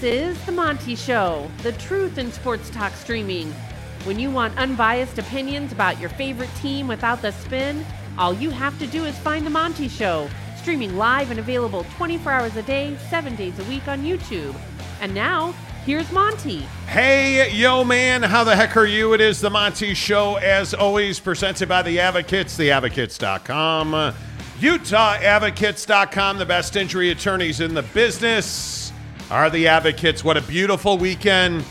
This is The Monty Show, the truth in sports talk streaming. When you want unbiased opinions about your favorite team without the spin, all you have to do is find The Monty Show, streaming live and available 24 hours a day, 7 days a week on YouTube. And now, here's Monty. Hey, yo, man, how the heck are you? It is The Monty Show, as always, presented by The Advocates, theadvocates.com, UtahAdvocates.com, the best injury attorneys in the business are the advocates. What a beautiful weekend.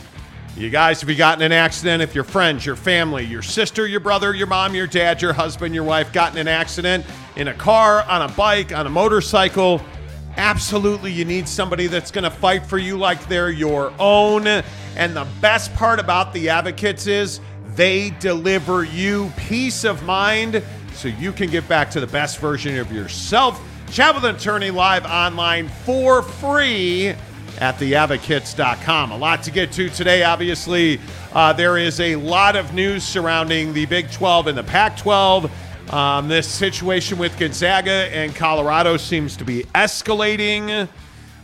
You guys, if you got in an accident, if your friends, your family, your sister, your brother, your mom, your dad, your husband, your wife got in an accident in a car, on a bike, on a motorcycle, absolutely you need somebody that's going to fight for you like they're your own. And the best part about the advocates is they deliver you peace of mind so you can get back to the best version of yourself. Chat with an attorney live online for free at theadvocates.com. A lot to get to today, obviously. Uh, there is a lot of news surrounding the Big 12 and the Pac 12. Um, this situation with Gonzaga and Colorado seems to be escalating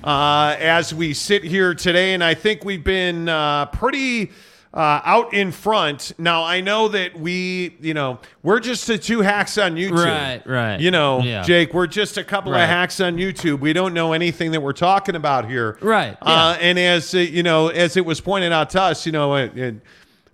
uh, as we sit here today. And I think we've been uh, pretty uh, out in front. Now I know that we, you know, we're just the two hacks on YouTube. Right, right. You know, Yeah. Jake, we're just a couple Right. of hacks on YouTube. We don't know anything that we're talking about here. Right, Uh, and as uh, you know, as it was pointed out to us, you know, it, it,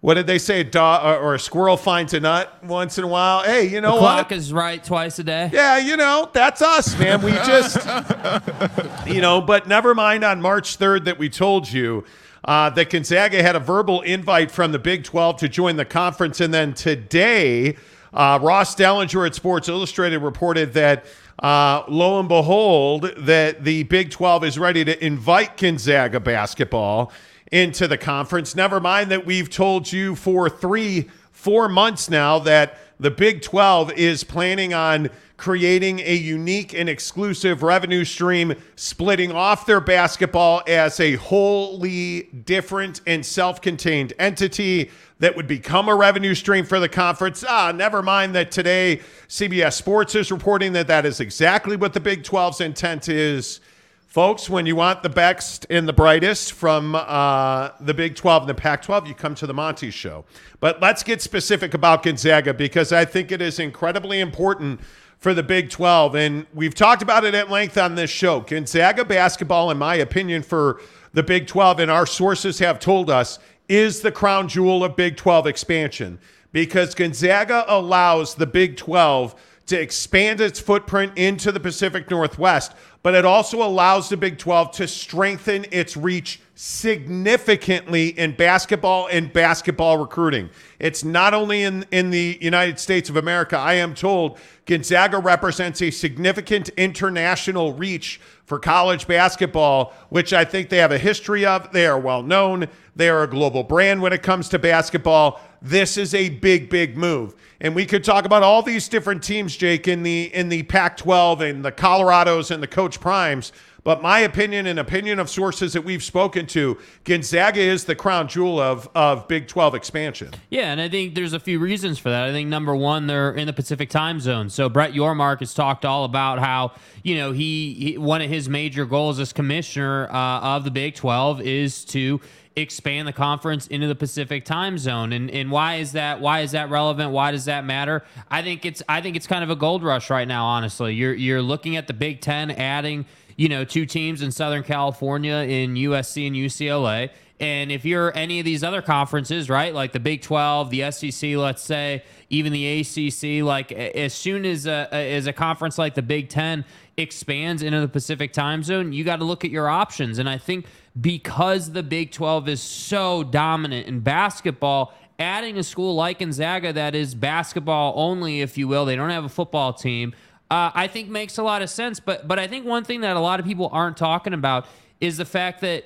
what did they say? A dog or, a squirrel finds a nut once in a while. Hey, you know The what? clock is right twice a day. Yeah, you know, that's us, man. We just, you know, but never mind on March 3rd that we told you uh, that Gonzaga had a verbal invite from the Big 12 to join the conference. And then today, uh, Ross Dellenger at Sports Illustrated reported that. Uh, lo and behold, that the Big 12 is ready to invite Gonzaga basketball into the conference. Never mind that we've told you for three, four months now that the Big 12 is planning on creating a unique and exclusive revenue stream, splitting off their basketball as a wholly different and self contained entity that would become a revenue stream for the conference. Ah, never mind that today CBS Sports is reporting that that is exactly what the Big 12's intent is. Folks, when you want the best and the brightest from uh, the Big 12 and the Pac 12, you come to the Monty Show. But let's get specific about Gonzaga because I think it is incredibly important for the Big 12. And we've talked about it at length on this show. Gonzaga basketball, in my opinion, for the Big 12, and our sources have told us, is the crown jewel of Big 12 expansion because Gonzaga allows the Big 12 to expand its footprint into the Pacific Northwest, but it also allows the Big 12 to strengthen its reach significantly in basketball and basketball recruiting. It's not only in, in the United States of America. I am told Gonzaga represents a significant international reach for college basketball, which I think they have a history of. They are well known. They are a global brand when it comes to basketball. This is a big, big move. And we could talk about all these different teams, Jake, in the in the Pac-12 and the Colorados and the Coach Primes. But my opinion and opinion of sources that we've spoken to, Gonzaga is the crown jewel of of Big 12 expansion. Yeah, and I think there's a few reasons for that. I think number one, they're in the Pacific time zone. So Brett Yormark has talked all about how you know he, he one of his major goals as commissioner uh, of the Big 12 is to expand the conference into the Pacific time zone. And and why is that why is that relevant? Why does that matter? I think it's I think it's kind of a gold rush right now, honestly. You're you're looking at the Big 10 adding, you know, two teams in Southern California in USC and UCLA. And if you're any of these other conferences, right, like the Big 12, the SEC, let's say, even the ACC, like as soon as a, as a conference like the Big 10 expands into the Pacific time zone, you got to look at your options. And I think because the Big 12 is so dominant in basketball, adding a school like Gonzaga that is basketball only, if you will, they don't have a football team, uh, I think makes a lot of sense. But but I think one thing that a lot of people aren't talking about is the fact that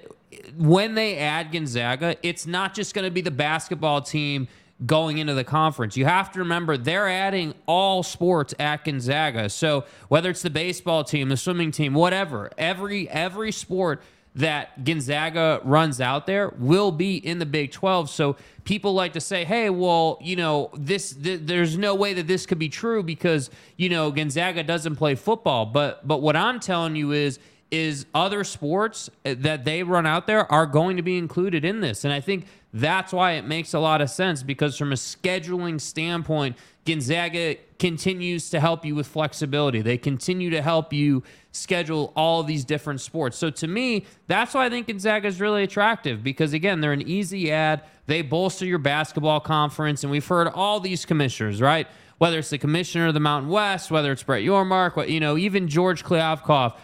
when they add Gonzaga, it's not just going to be the basketball team going into the conference. You have to remember they're adding all sports at Gonzaga. So whether it's the baseball team, the swimming team, whatever, every every sport that Gonzaga runs out there will be in the Big 12. So people like to say, "Hey, well, you know, this th- there's no way that this could be true because, you know, Gonzaga doesn't play football." But but what I'm telling you is is other sports that they run out there are going to be included in this. And I think that's why it makes a lot of sense because from a scheduling standpoint, Gonzaga continues to help you with flexibility. They continue to help you schedule all these different sports. So to me, that's why I think Gonzaga is really attractive because again, they're an easy ad. They bolster your basketball conference, and we've heard all these commissioners, right? Whether it's the commissioner of the Mountain West, whether it's Brett Yormark, you know, even George Kliavkoff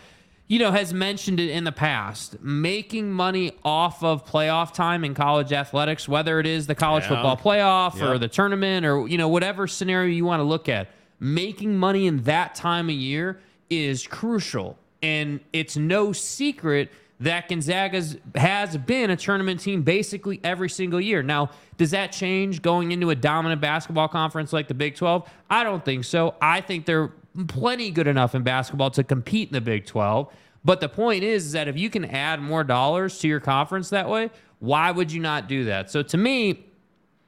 you know, has mentioned it in the past, making money off of playoff time in college athletics, whether it is the college yeah. football playoff or the tournament or, you know, whatever scenario you want to look at, making money in that time of year is crucial. And it's no secret that Gonzaga has been a tournament team basically every single year. Now, does that change going into a dominant basketball conference like the Big 12? I don't think so. I think they're plenty good enough in basketball to compete in the Big 12. But the point is, is that if you can add more dollars to your conference that way, why would you not do that? So to me,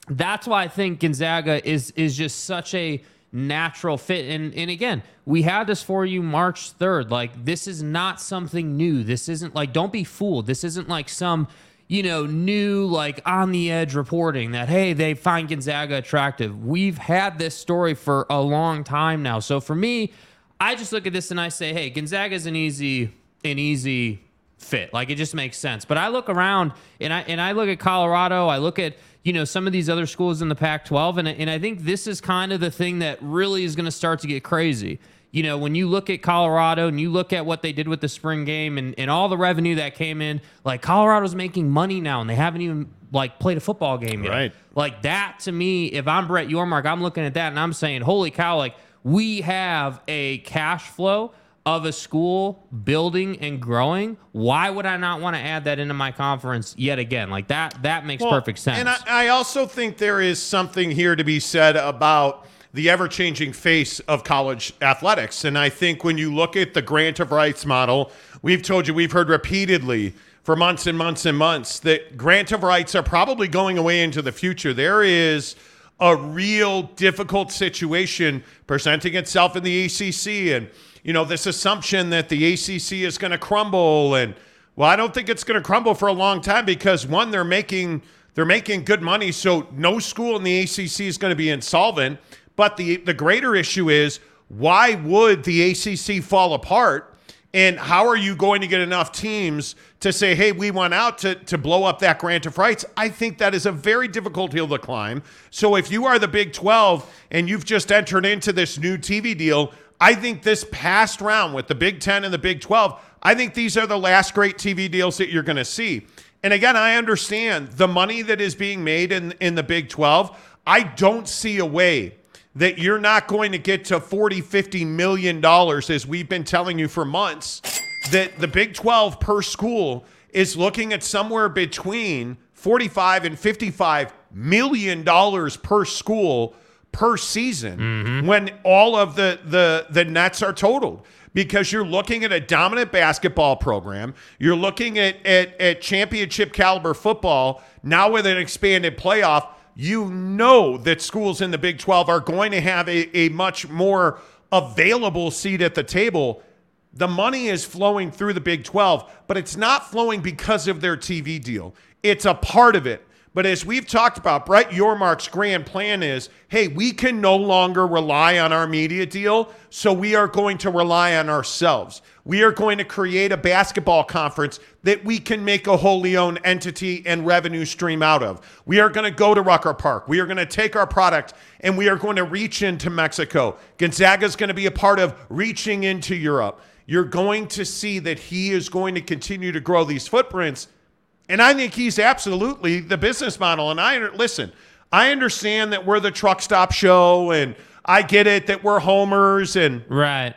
that's why I think Gonzaga is is just such a natural fit. And and again, we had this for you March 3rd. Like this is not something new. This isn't like don't be fooled. This isn't like some you know, new like on the edge reporting that hey, they find Gonzaga attractive. We've had this story for a long time now. So for me, I just look at this and I say, hey, Gonzaga is an easy, an easy fit. Like it just makes sense. But I look around and I and I look at Colorado. I look at you know some of these other schools in the Pac-12, and and I think this is kind of the thing that really is going to start to get crazy you know, when you look at Colorado and you look at what they did with the spring game and, and all the revenue that came in, like Colorado's making money now and they haven't even like played a football game yet. Right. Like that to me, if I'm Brett Yormark, I'm looking at that and I'm saying, holy cow, like we have a cash flow of a school building and growing, why would I not want to add that into my conference yet again? Like that that makes well, perfect sense. And I, I also think there is something here to be said about the ever changing face of college athletics. And I think when you look at the grant of rights model, we've told you, we've heard repeatedly for months and months and months that grant of rights are probably going away into the future. There is a real difficult situation presenting itself in the ACC. And, you know, this assumption that the ACC is going to crumble. And, well, I don't think it's going to crumble for a long time because, one, they're making. They're making good money, so no school in the ACC is going to be insolvent. But the the greater issue is why would the ACC fall apart? And how are you going to get enough teams to say, hey, we went out to, to blow up that grant of rights? I think that is a very difficult hill to climb. So if you are the Big 12 and you've just entered into this new TV deal, I think this past round with the Big 10 and the Big 12, I think these are the last great TV deals that you're going to see. And again, I understand the money that is being made in, in the Big 12. I don't see a way that you're not going to get to 40, 50 million dollars as we've been telling you for months that the Big 12 per school is looking at somewhere between 45 and 55 million dollars per school per season mm-hmm. when all of the the the nets are totaled because you're looking at a dominant basketball program you're looking at at, at championship caliber football now with an expanded playoff you know that schools in the Big 12 are going to have a, a much more available seat at the table. The money is flowing through the Big 12, but it's not flowing because of their TV deal. It's a part of it. But as we've talked about, Brett Yormark's grand plan is hey, we can no longer rely on our media deal, so we are going to rely on ourselves. We are going to create a basketball conference that we can make a wholly owned entity and revenue stream out of. We are going to go to Rucker Park. We are going to take our product and we are going to reach into Mexico. Gonzaga is going to be a part of reaching into Europe. You're going to see that he is going to continue to grow these footprints and I think he's absolutely the business model. And I listen, I understand that we're the truck stop show and I get it that we're homers and right.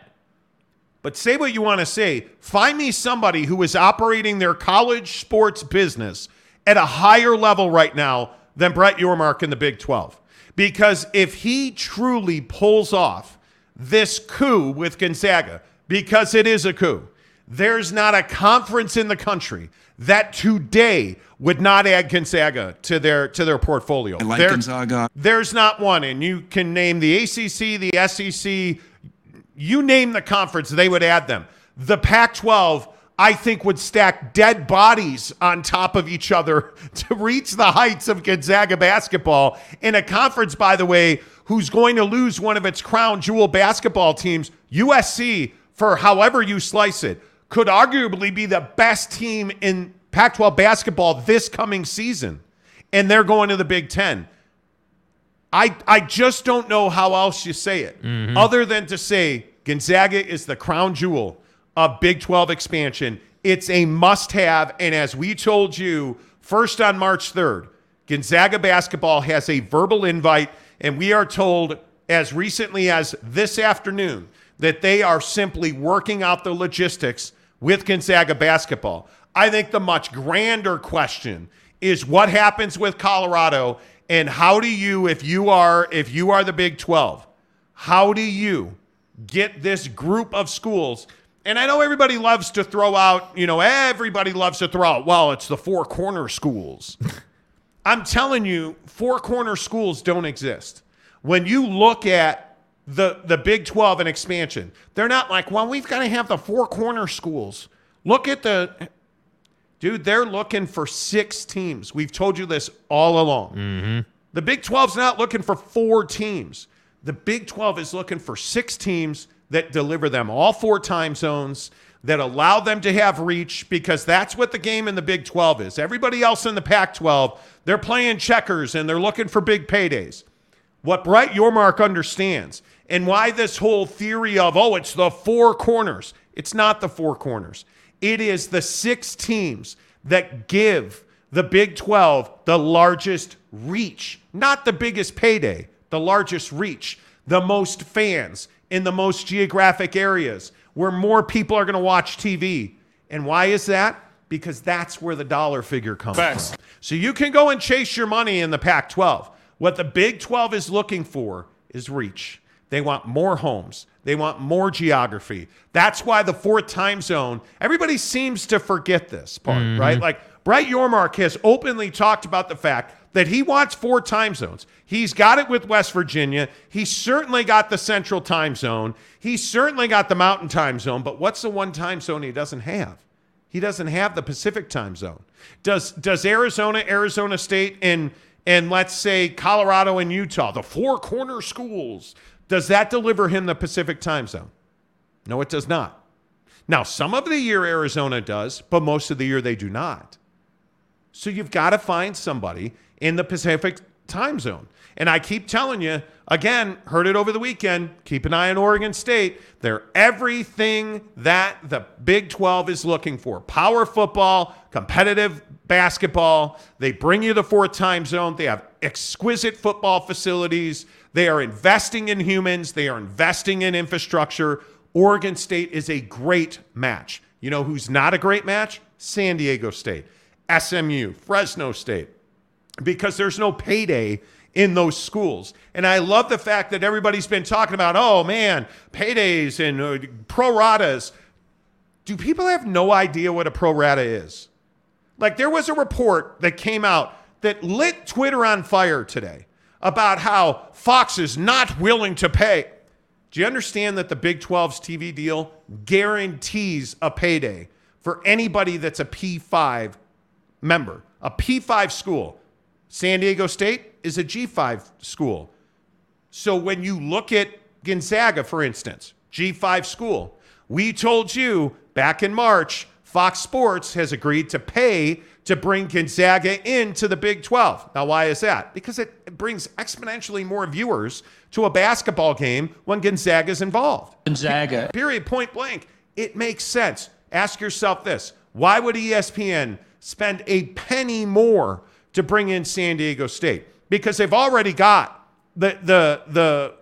But say what you want to say. Find me somebody who is operating their college sports business at a higher level right now than Brett Yormark in the Big 12. Because if he truly pulls off this coup with Gonzaga, because it is a coup, there's not a conference in the country that today would not add Gonzaga to their to their portfolio. I like there, Gonzaga. There's not one, and you can name the ACC, the SEC, you name the conference, they would add them. The Pac-12, I think would stack dead bodies on top of each other to reach the heights of Gonzaga basketball in a conference, by the way, who's going to lose one of its crown jewel basketball teams. USC, for however you slice it, could arguably be the best team in Pac 12 basketball this coming season. And they're going to the Big Ten. I, I just don't know how else you say it mm-hmm. other than to say Gonzaga is the crown jewel of Big 12 expansion. It's a must have. And as we told you first on March 3rd, Gonzaga basketball has a verbal invite. And we are told as recently as this afternoon that they are simply working out the logistics with Gonzaga basketball. I think the much grander question is what happens with Colorado and how do you if you are if you are the Big 12 how do you get this group of schools and I know everybody loves to throw out, you know, everybody loves to throw out, well, it's the four corner schools. I'm telling you, four corner schools don't exist. When you look at the the Big 12 and expansion, they're not like, well, we've got to have the four corner schools. Look at the dude, they're looking for six teams. We've told you this all along. Mm-hmm. The Big 12's not looking for four teams. The Big 12 is looking for six teams that deliver them all four time zones, that allow them to have reach, because that's what the game in the Big 12 is. Everybody else in the Pac 12, they're playing checkers and they're looking for big paydays. What Brett Yormark understands and why this whole theory of, oh, it's the four corners, it's not the four corners. It is the six teams that give the Big 12 the largest reach, not the biggest payday, the largest reach, the most fans in the most geographic areas where more people are going to watch TV. And why is that? Because that's where the dollar figure comes Facts. from. So you can go and chase your money in the Pac 12. What the Big 12 is looking for is reach. They want more homes. They want more geography. That's why the fourth time zone, everybody seems to forget this part, mm-hmm. right? Like Brett Yormark has openly talked about the fact that he wants four time zones. He's got it with West Virginia. He's certainly got the central time zone. He's certainly got the mountain time zone. But what's the one time zone he doesn't have? He doesn't have the Pacific time zone. Does does Arizona, Arizona State, and and let's say Colorado and Utah, the four corner schools, does that deliver him the Pacific time zone? No, it does not. Now, some of the year Arizona does, but most of the year they do not. So you've got to find somebody in the Pacific time zone. And I keep telling you, again, heard it over the weekend, keep an eye on Oregon State. They're everything that the Big 12 is looking for power football, competitive basketball. They bring you the fourth time zone. They have exquisite football facilities. They are investing in humans, they are investing in infrastructure. Oregon State is a great match. You know who's not a great match? San Diego State, SMU, Fresno State because there's no payday in those schools. And I love the fact that everybody's been talking about, oh man, paydays and uh, pro ratas. Do people have no idea what a pro rata is? Like there was a report that came out that lit Twitter on fire today about how Fox is not willing to pay. Do you understand that the Big 12's TV deal guarantees a payday for anybody that's a P5 member, a P5 school? San Diego State is a G5 school. So when you look at Gonzaga, for instance, G5 school, we told you back in March, Fox Sports has agreed to pay to bring Gonzaga into the Big 12. Now, why is that? Because it brings exponentially more viewers to a basketball game when Gonzaga is involved. Gonzaga. Period, point blank. It makes sense. Ask yourself this why would ESPN spend a penny more to bring in San Diego State? Because they've already got the, the, the,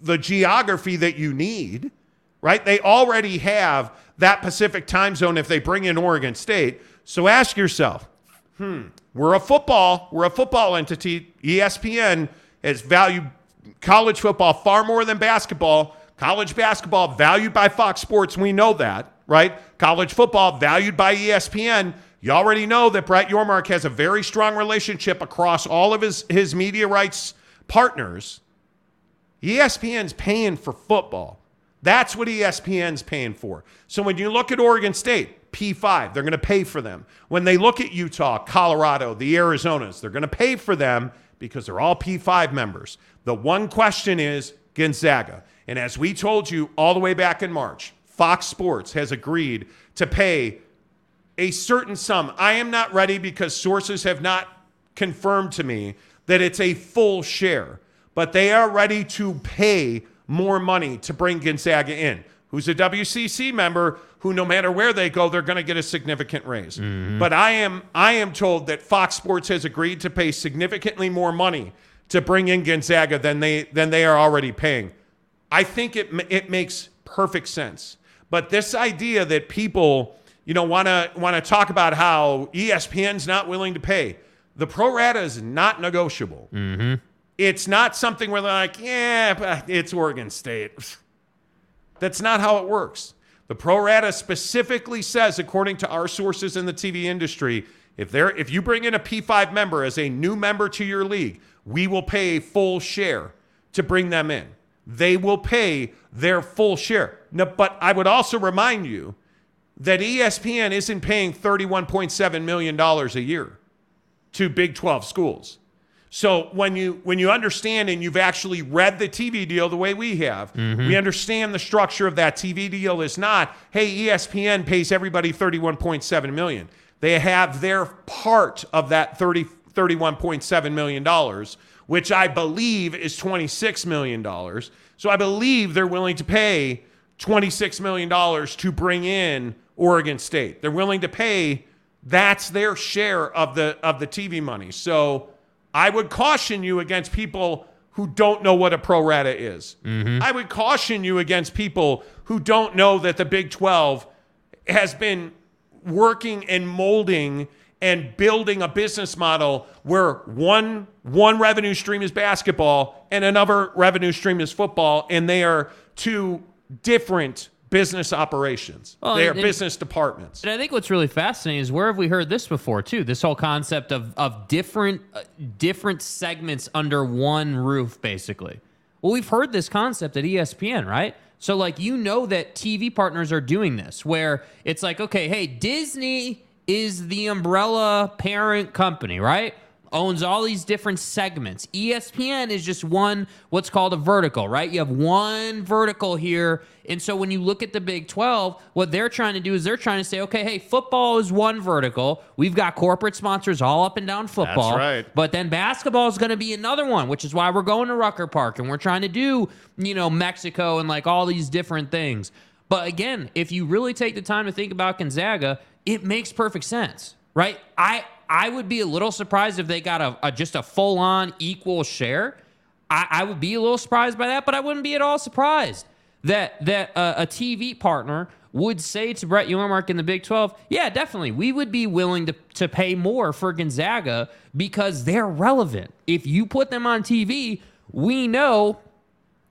the geography that you need, right? They already have that Pacific time zone if they bring in Oregon State. So ask yourself, hmm, we're a football, we're a football entity. ESPN has valued college football far more than basketball. College basketball valued by Fox Sports, we know that, right? College football valued by ESPN. You already know that Brett Yormark has a very strong relationship across all of his, his media rights partners. ESPN's paying for football. That's what ESPN's paying for. So when you look at Oregon State, P5. They're going to pay for them. When they look at Utah, Colorado, the Arizonas, they're going to pay for them because they're all P5 members. The one question is Gonzaga. And as we told you all the way back in March, Fox Sports has agreed to pay a certain sum. I am not ready because sources have not confirmed to me that it's a full share, but they are ready to pay more money to bring Gonzaga in, who's a WCC member who no matter where they go they're going to get a significant raise. Mm-hmm. But I am I am told that Fox Sports has agreed to pay significantly more money to bring in Gonzaga than they than they are already paying. I think it it makes perfect sense. But this idea that people, you know, want to want to talk about how ESPN's not willing to pay, the pro rata is not negotiable. Mm-hmm. It's not something where they're like, yeah, but it's Oregon State. That's not how it works. The pro rata specifically says, according to our sources in the TV industry, if there if you bring in a P5 member as a new member to your league, we will pay a full share to bring them in. They will pay their full share. Now, but I would also remind you that ESPN isn't paying $31.7 million a year to Big 12 schools. So when you when you understand and you've actually read the TV deal the way we have, mm-hmm. we understand the structure of that TV deal is not, hey, ESPN pays everybody 31.7 million. They have their part of that 30 31.7 million dollars, which I believe is 26 million dollars. So I believe they're willing to pay 26 million dollars to bring in Oregon State. They're willing to pay that's their share of the of the TV money. So I would caution you against people who don't know what a pro rata is. Mm-hmm. I would caution you against people who don't know that the Big 12 has been working and molding and building a business model where one one revenue stream is basketball and another revenue stream is football and they are two different business operations. Well, they are and- business departments. And I think what's really fascinating is where have we heard this before too? This whole concept of of different uh, different segments under one roof, basically. Well, we've heard this concept at ESPN, right? So like you know that TV partners are doing this, where it's like, okay, hey, Disney is the umbrella parent company, right? Owns all these different segments. ESPN is just one, what's called a vertical, right? You have one vertical here. And so when you look at the Big 12, what they're trying to do is they're trying to say, okay, hey, football is one vertical. We've got corporate sponsors all up and down football. That's right. But then basketball is going to be another one, which is why we're going to Rucker Park and we're trying to do, you know, Mexico and like all these different things. But again, if you really take the time to think about Gonzaga, it makes perfect sense, right? I I would be a little surprised if they got a, a just a full on equal share. I, I would be a little surprised by that, but I wouldn't be at all surprised that that uh, a TV partner would say to Brett Yormark in the Big 12, yeah, definitely, we would be willing to, to pay more for Gonzaga because they're relevant. If you put them on TV, we know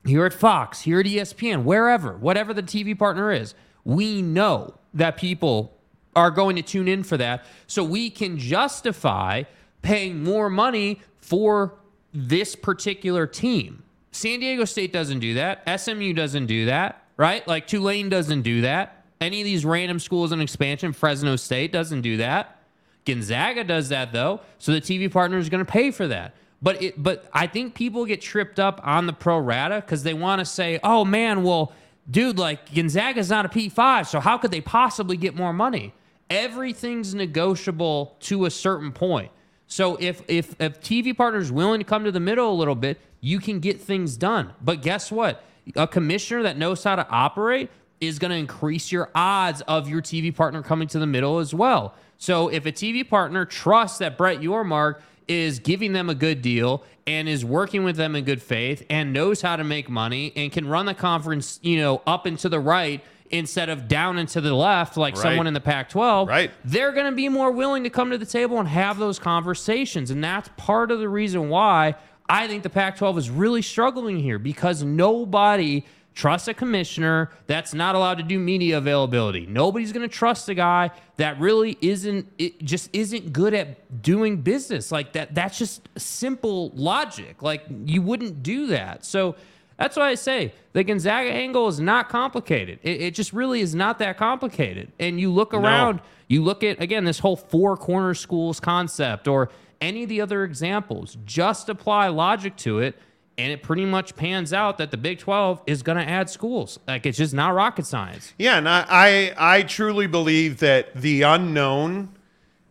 here at Fox, here at ESPN, wherever, whatever the TV partner is, we know that people are going to tune in for that. So we can justify paying more money for this particular team. San Diego State doesn't do that. SMU doesn't do that, right? Like Tulane doesn't do that. Any of these random schools in expansion, Fresno State doesn't do that. Gonzaga does that though, so the TV partner is going to pay for that. But it, but I think people get tripped up on the pro rata because they want to say, "Oh man, well, dude, like Gonzaga's not a P five, so how could they possibly get more money?" Everything's negotiable to a certain point. So if if if TV partner's willing to come to the middle a little bit, you can get things done. But guess what? A commissioner that knows how to operate is going to increase your odds of your TV partner coming to the middle as well. So if a TV partner trusts that Brett Yormark is giving them a good deal and is working with them in good faith and knows how to make money and can run the conference, you know, up and to the right instead of down and to the left like Right. someone in the Pac-12, Right. they're going to be more willing to come to the table and have those conversations. And that's part of the reason why I think the Pac 12 is really struggling here because nobody trusts a commissioner that's not allowed to do media availability. Nobody's going to trust a guy that really isn't, it just isn't good at doing business. Like that, that's just simple logic. Like you wouldn't do that. So, That's why I say the Gonzaga angle is not complicated. It, it just really is not that complicated. And you look around, you look at, again, this whole four corner schools concept or any of the other examples, just apply logic to it. And it pretty much pans out that the Big 12 is going to add schools. Like it's just not rocket science. Yeah, and I, I I truly believe that the unknown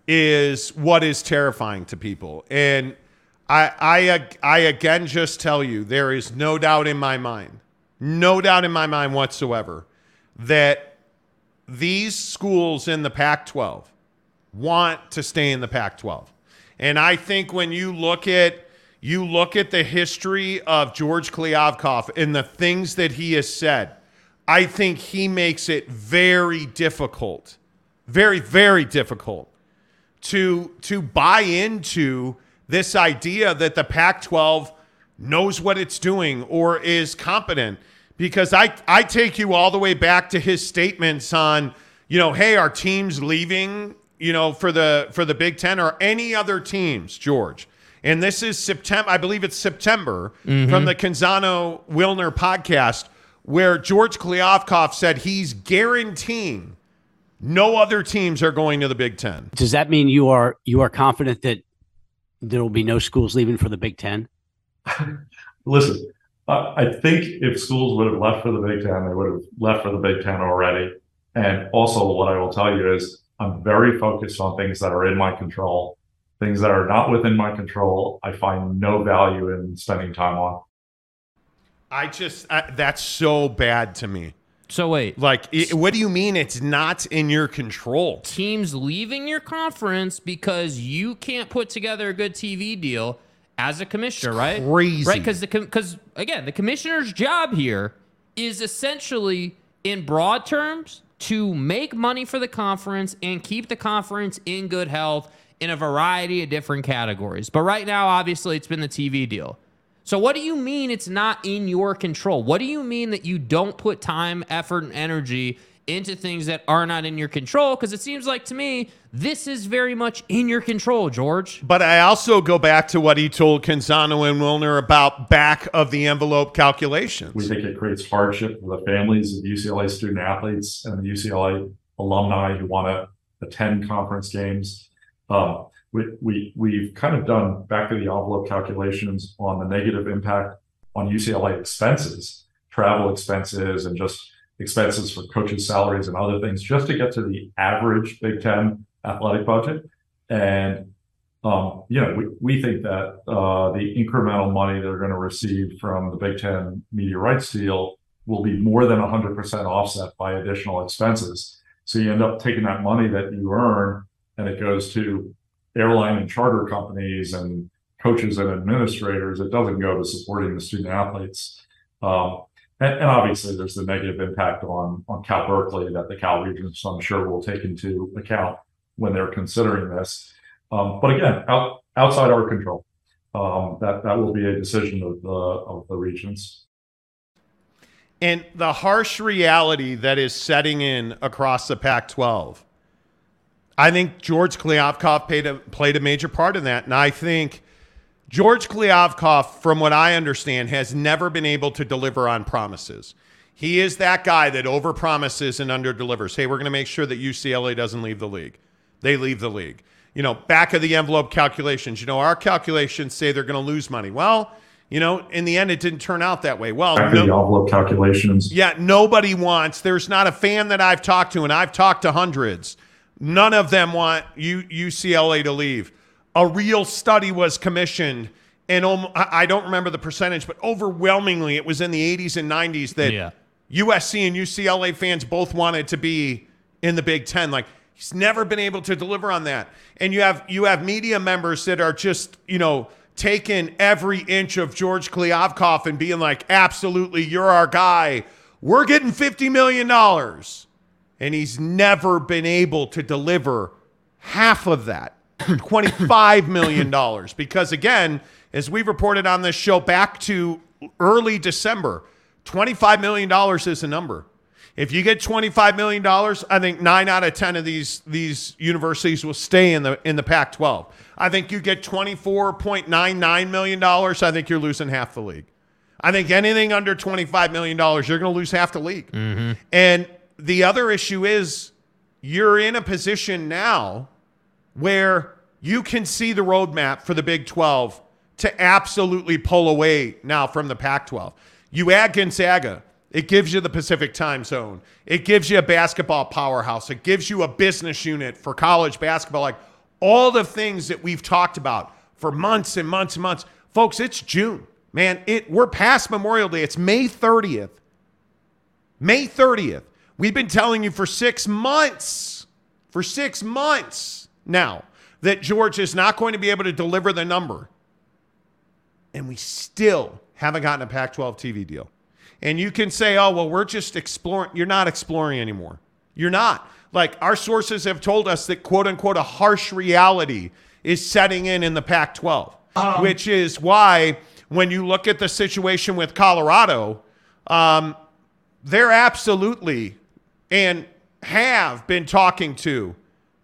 is what is terrifying to people. And I I I again just tell you there is no doubt in my mind, no doubt in my mind whatsoever that these schools in the Pac-12 want to stay in the Pac-12. And I think when you look at you look at the history of George Kliavkoff and the things that he has said, I think he makes it very difficult, very, very difficult to to buy into this idea that the Pac-12 knows what it's doing or is competent. Because I I take you all the way back to his statements on, you know, hey, our team's leaving, you know, for the for the Big Ten or any other teams, George and this is September, I believe it's September, mm-hmm. from the Canzano Wilner podcast, where George Kliavkoff said he's guaranteeing no other teams are going to the Big Ten. Does that mean you are you are confident that there will be no schools leaving for the Big Ten? Listen, uh, I think if schools would have left for the Big Ten, they would have left for the Big Ten already. And also, what I will tell you is I'm very focused on things that are in my control things that are not within my control, I find no value in spending time on. I just, I, that's so bad to me. So wait, like, it, what do you mean it's not in your control? Teams leaving your conference because you can't put together a good TV deal as a commissioner, it's right? Crazy, right? Because the because again, the commissioner's job here is essentially, in broad terms, to make money for the conference and keep the conference in good health in a variety of different categories. But right now, obviously, it's been the TV deal. So, what do you mean it's not in your control? What do you mean that you don't put time, effort, and energy into things that are not in your control? Because it seems like to me, this is very much in your control, George. But I also go back to what he told Canzano and Wilner about back of the envelope calculations. We think it creates hardship for the families of UCLA student athletes and the UCLA alumni who want to attend conference games. Um, we, we, we've kind of done back to the envelope calculations on the negative impact on UCLA expenses, travel expenses, and just expenses for coaches' salaries and other things, just to get to the average Big Ten athletic budget. And um, you know, we, think that uh, the incremental money they're going to receive from the Big Ten media rights deal will be more than 100% offset by additional expenses. So you end up taking that money that you earn and it goes to airline and charter companies and coaches and administrators. It doesn't go to supporting the student athletes. Um, and, and, obviously, there's the negative impact on on Cal Berkeley that the Cal Regents, I'm sure, will take into account when they're considering this. Um, but again, out, outside our control, um, that that will be a decision of the of the regents. And the harsh reality that is setting in across the Pac-12 I think George Kliavkoff played a, played a major part in that. And I think George Kliavkoff, from what I understand, has never been able to deliver on promises. He is that guy that overpromises and underdelivers. Hey, we're going to make sure that UCLA doesn't leave the league. They leave the league. You know, back of the envelope calculations. You know, our calculations say they're going to lose money. Well, you know, in the end, it didn't turn out that way. Well, back no, the envelope calculations. Yeah, nobody wants. There's not a fan that I've talked to, and I've talked to hundreds None of them want U- UCLA to leave. A real study was commissioned, and I don't remember the percentage, but overwhelmingly it was in the 80s and 90s that yeah. USC and UCLA fans both wanted to be in the Big Ten. Like he's never been able to deliver on that. And you have you have media members that are just you know taking every inch of George Kliavkoff and being like, absolutely, you're our guy. We're getting fifty million dollars and he's never been able to deliver half of that $25 million. Because again, as we reported on this show back to early December, $25 million is a number. If you get $25 million, I think nine out of 10 of these, these universities will stay in the, in the Pac 12. I think you get $24.99 million, I think you're losing half the league. I think anything under $25 million, you're going to lose half the league. Mm-hmm. And the other issue is you're in a position now where you can see the roadmap for the Big 12 to absolutely pull away now from the Pac 12. You add Gonzaga, it gives you the Pacific time zone, it gives you a basketball powerhouse, it gives you a business unit for college basketball. Like all the things that we've talked about for months and months and months. Folks, it's June. Man, it we're past Memorial Day. It's May 30th. May 30th. We've been telling you for six months, for six months now, that George is not going to be able to deliver the number. And we still haven't gotten a Pac 12 TV deal. And you can say, oh, well, we're just exploring. You're not exploring anymore. You're not. Like our sources have told us that, quote unquote, a harsh reality is setting in in the Pac 12, which is why when you look at the situation with Colorado, um, they're absolutely and have been talking to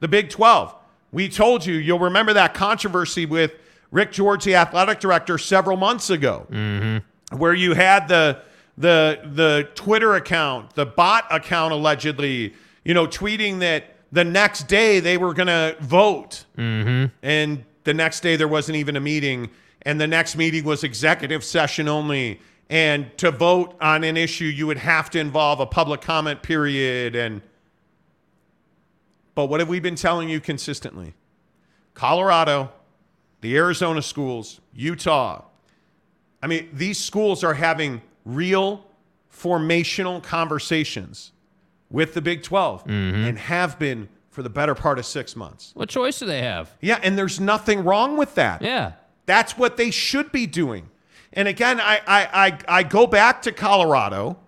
the Big 12. We told you, you'll remember that controversy with Rick George, the athletic director, several months ago, mm-hmm. where you had the the the Twitter account, the bot account allegedly, you know, tweeting that the next day they were going to vote, mm-hmm. and the next day there wasn't even a meeting, and the next meeting was executive session only. And to vote on an issue, you would have to involve a public comment period. And but what have we been telling you consistently? Colorado, the Arizona schools, Utah. I mean, these schools are having real formational conversations with the Big 12 mm-hmm. and have been for the better part of six months. What choice do they have? Yeah, and there's nothing wrong with that. Yeah. That's what they should be doing. And again, I, I, I, I go back to Colorado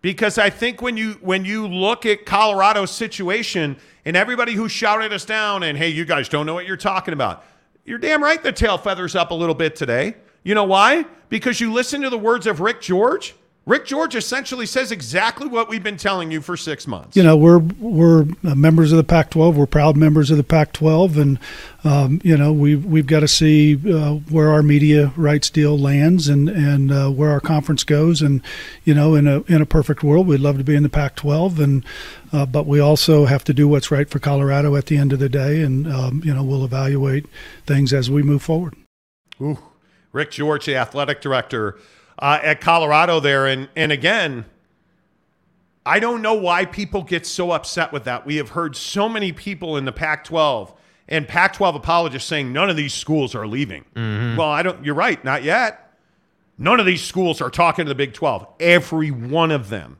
because I think when you when you look at Colorado's situation and everybody who shouted us down and hey, you guys don't know what you're talking about, you're damn right the tail feathers up a little bit today. You know why? Because you listen to the words of Rick George. Rick George essentially says exactly what we've been telling you for six months. you know we're we're uh, members of the Pac-12. We're proud members of the Pac-12, and um, you know we've we've got to see uh, where our media rights deal lands and and uh, where our conference goes. And you know, in a in a perfect world, we'd love to be in the Pac-12, and uh, but we also have to do what's right for Colorado at the end of the day. And um, you know, we'll evaluate things as we move forward. Ooh, Rick George, the athletic director uh, at Colorado there. And, and again, I don't know why people get so upset with that. We have heard so many people in the Pac 12 and Pac 12 apologists saying none of these schools are leaving. Well, I don't, you're right, not yet. None of these schools are talking to the Big 12. Every one of them.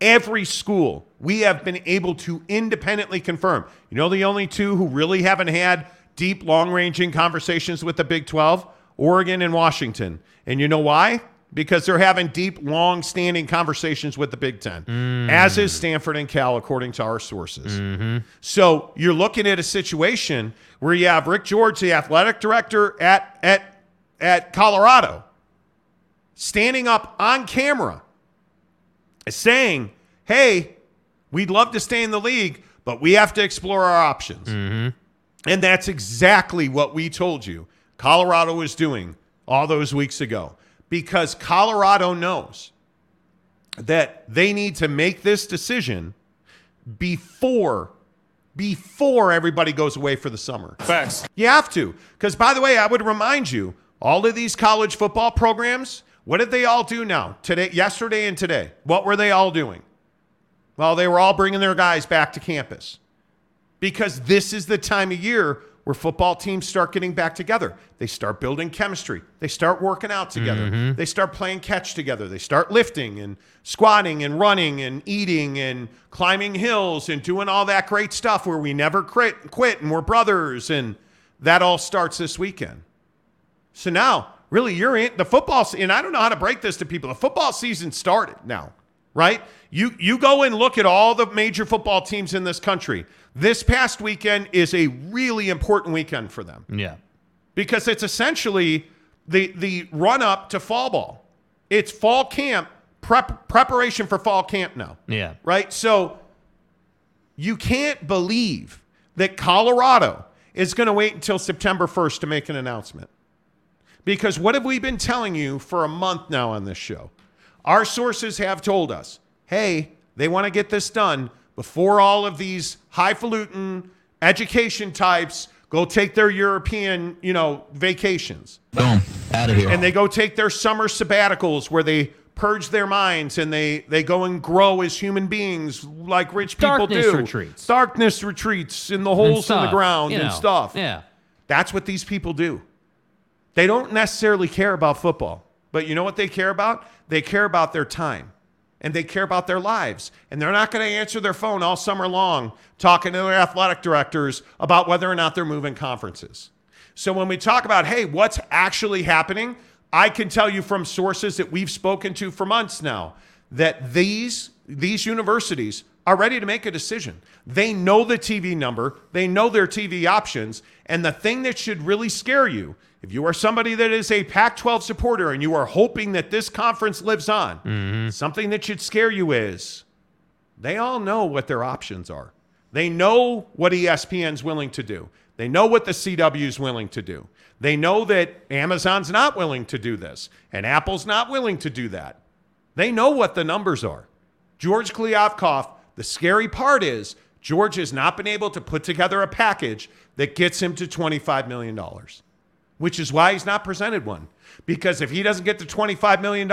Every school we have been able to independently confirm. You know, the only two who really haven't had deep, long ranging conversations with the Big 12? Oregon and Washington. And you know why? Because they're having deep, long standing conversations with the Big Ten, as is Stanford and Cal, according to our sources. So you're looking at a situation where you have Rick George, the athletic director at, at, at Colorado, standing up on camera saying, hey, we'd love to stay in the league, but we have to explore our options. And that's exactly what we told you Colorado was doing all those weeks ago because Colorado knows that they need to make this decision before before everybody goes away for the summer. Facts. You have to. Because, by the way, I would remind you all of these college football programs, what did they all do now? Today, yesterday, and today? What were they all doing? Well, they were all bringing their guys back to campus because this is the time of year where football teams start getting back together. They start building chemistry. They start working out together. Mm-hmm. They start playing catch together. They start lifting and squatting and running and eating and climbing hills and doing all that great stuff where we never quit, quit and we're brothers. And that all starts this weekend. So now, really, you're in the football, and I don't know how to break this to people. The football season started now, right? You you go and look at all the major football teams in this country. This past weekend is a really important weekend for them Yeah. because it's essentially the the run up to fall ball. It's fall camp prep preparation for fall camp now Yeah. right? So you can't believe that Colorado is going to wait until September 1st to make an announcement. Because what have we been telling you for a month now on this show? Our sources have told us, hey, they want to get this done before all of these highfalutin education types go take their European, you know, vacations. Boom. Out of here. And they go take their summer sabbaticals where they purge their minds and they they go and grow as human beings like rich people Darkness do. retreats. Darkness retreats in the holes in the ground you and know. stuff. Yeah. That's what these people do. They don't necessarily care about football, but you know what they care about? They care about their time and they care about their lives. And they're not going to answer their phone all summer long talking to their athletic directors about whether or not they're moving conferences. So when we talk about, hey, what's actually happening, I can tell you from sources that we've spoken to for months now that these these universities are ready to make a decision. They know the TV number, they know their TV options, and the thing that should really scare you, if you are somebody that is a Pac-12 supporter and you are hoping that this conference lives on, mm-hmm. something that should scare you is they all know what their options are. They know what ESPN's willing to do. They know what the CW's willing to do. They know that Amazon's not willing to do this and Apple's not willing to do that. They know what the numbers are. George Kliavkoff, the scary part is George has not been able to put together a package that gets him to $25 million, which is why he's not presented one. Because if he doesn't get the $25 million,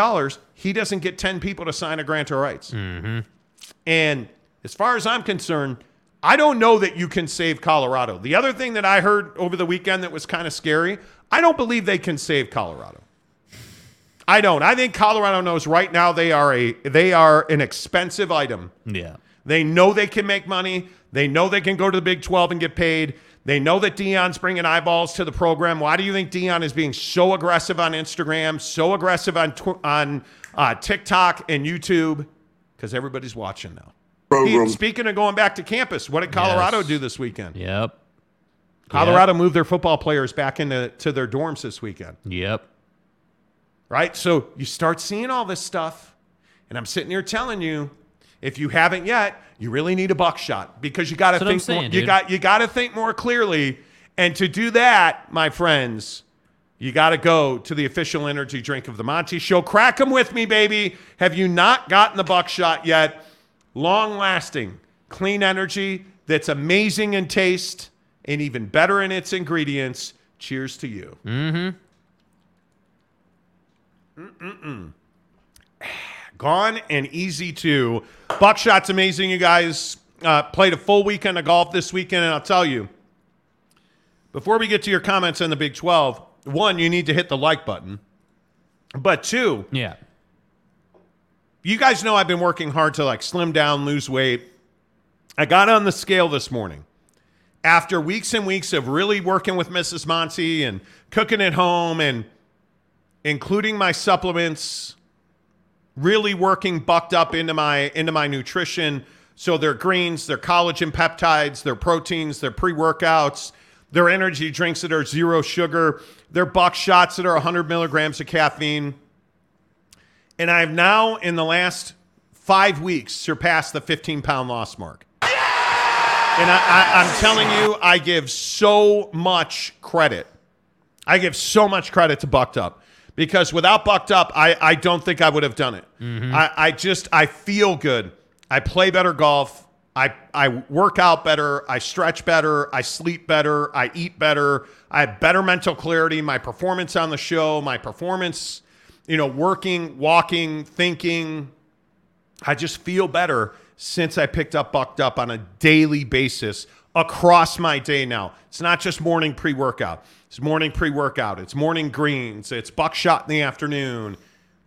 he doesn't get 10 people to sign a grant of rights. Mm-hmm. And as far as I'm concerned, I don't know that you can save Colorado. The other thing that I heard over the weekend that was kind of scary, I don't believe they can save Colorado. I don't. I think Colorado knows right now they are a they are an expensive item. Yeah. They know they can make money. They know they can go to the Big 12 and get paid. They know that Deion's bringing eyeballs to the program. Why do you think Deion is being so aggressive on Instagram, so aggressive on tw- on uh, TikTok and YouTube? Because everybody's watching now. He- speaking of going back to campus, what did Colorado Yes. do this weekend? Yep. Colorado moved their football players back into to their dorms this weekend Yep. right? So you start seeing all this stuff, and I'm sitting here telling you, if you haven't yet, you really need a buckshot because you got to That's what I'm think. saying, more, you got you got to think more clearly, and to do that, my friends, you got to go to the official energy drink of the Monty Show. Crack them with me, baby. Have you not gotten the buckshot yet? Long lasting, clean energy that's amazing in taste and even better in its ingredients. Cheers to you. Mm-hmm. Gone and easy too. Buckshot's amazing, you guys. Uh, played a full weekend of golf this weekend, and I'll tell you, before we get to your comments on the Big 12, one, you need to hit the like button. But two, Yeah. you guys know I've been working hard to like slim down, lose weight. I got on the scale this morning after weeks and weeks of really working with Mrs. Monty and cooking at home and including my supplements, really working bucked up into my into my nutrition. So their greens, their collagen peptides, their proteins, their pre-workouts, their energy drinks that are zero sugar, their buck shots that are 100 milligrams of caffeine. And I've now, in the last five weeks, surpassed the 15 pound loss mark. And I, I, I'm telling you, I give so much credit. I give so much credit to Bucked Up because without Bucked Up, I, I don't think I would have done it. Mm-hmm. I, I just, I feel good. I play better golf. I, I work out better. I stretch better. I sleep better. I eat better. I have better mental clarity. My performance on the show, my performance, you know, working, walking, thinking, I just feel better since I picked up Bucked Up on a daily basis across my day now. It's not just morning pre workout, it's morning pre workout, it's morning greens, it's buckshot in the afternoon.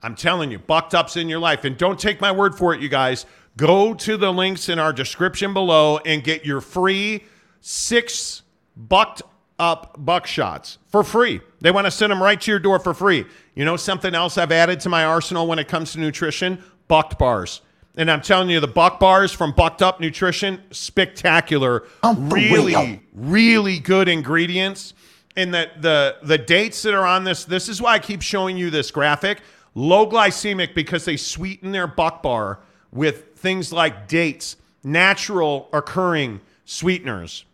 I'm telling you, Bucked Up's in your life. And don't take my word for it, you guys. Go to the links in our description below and get your free six bucked up buckshots for free. They want to send them right to your door for free. You know something else I've added to my arsenal when it comes to nutrition? Bucked bars. And I'm telling you, the buck bars from Bucked Up Nutrition, spectacular. really, really good ingredients. And that the the dates that are on this, this is why I keep showing you this graphic. Low glycemic because they sweeten their buck bar with things like dates, natural occurring sweeteners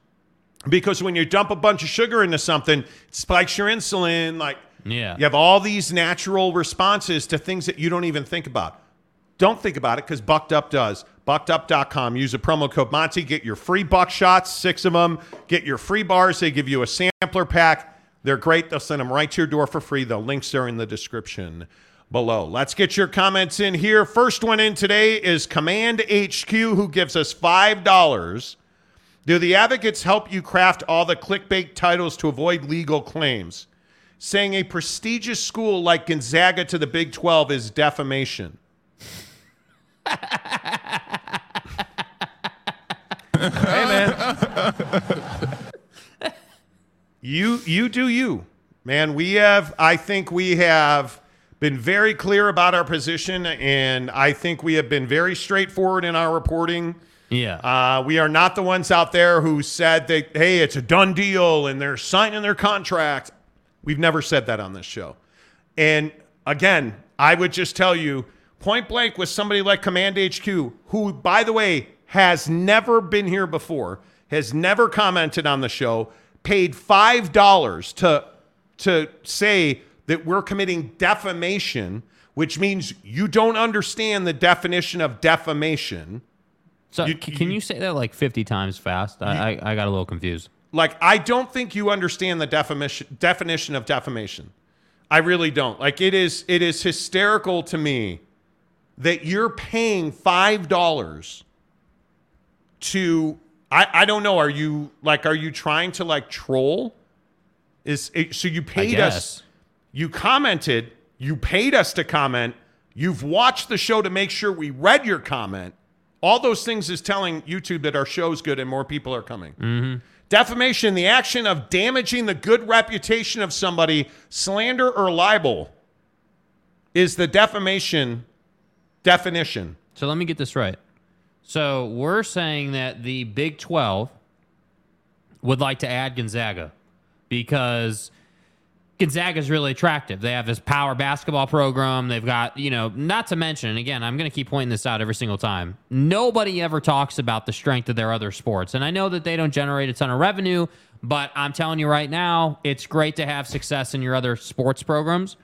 because when you dump a bunch of sugar into something, it spikes your insulin. Like Yeah. You have all these natural responses to things that you don't even think about. Don't think about it because Bucked Up does. BuckedUp.com. Use a promo code Monty. Get your free buck shots, six of them. Get your free bars. They give you a sampler pack. They're great. They'll send them right to your door for free. The links are in the description below. Let's get your comments in here. First one in today is Command HQ, who gives us $5. Do the advocates help you craft all the clickbait titles to avoid legal claims? Saying a prestigious school like Gonzaga to the Big 12 is defamation. Hey man. you you do you. Man, we have I think we have been very clear about our position and I think we have been very straightforward in our reporting. Yeah. Uh, we are not the ones out there who said that, hey, it's a done deal and they're signing their contract. We've never said that on this show. And again, I would just tell you point blank with somebody like Command HQ, who, by the way, has never been here before, has never commented on the show, paid $5 to, to say that we're committing defamation, which means you don't understand the definition of defamation. so you- c- can you say that like 50 times fast? I, I, I got a little confused. Like, I don't think you understand the definition definition of defamation. I really don't. Like, it is it is hysterical to me that you're paying five dollars to. I, I don't know. Are you like? Are you trying to like troll? Is it, so you paid us? You commented. You paid us to comment. You've watched the show to make sure we read your comment. All those things is telling YouTube that our show's good and more people are coming. Mm-hmm. Defamation, the action of damaging the good reputation of somebody, slander or libel, is the defamation definition. So let me get this right. So we're saying that the Big 12 would like to add Gonzaga because Gonzaga is really attractive. They have this power basketball program. They've got, you know, not to mention, again, I'm going to keep pointing this out every single time. Nobody ever talks about the strength of their other sports. And I know that they don't generate a ton of revenue, but I'm telling you right now, it's great to have success in your other sports programs.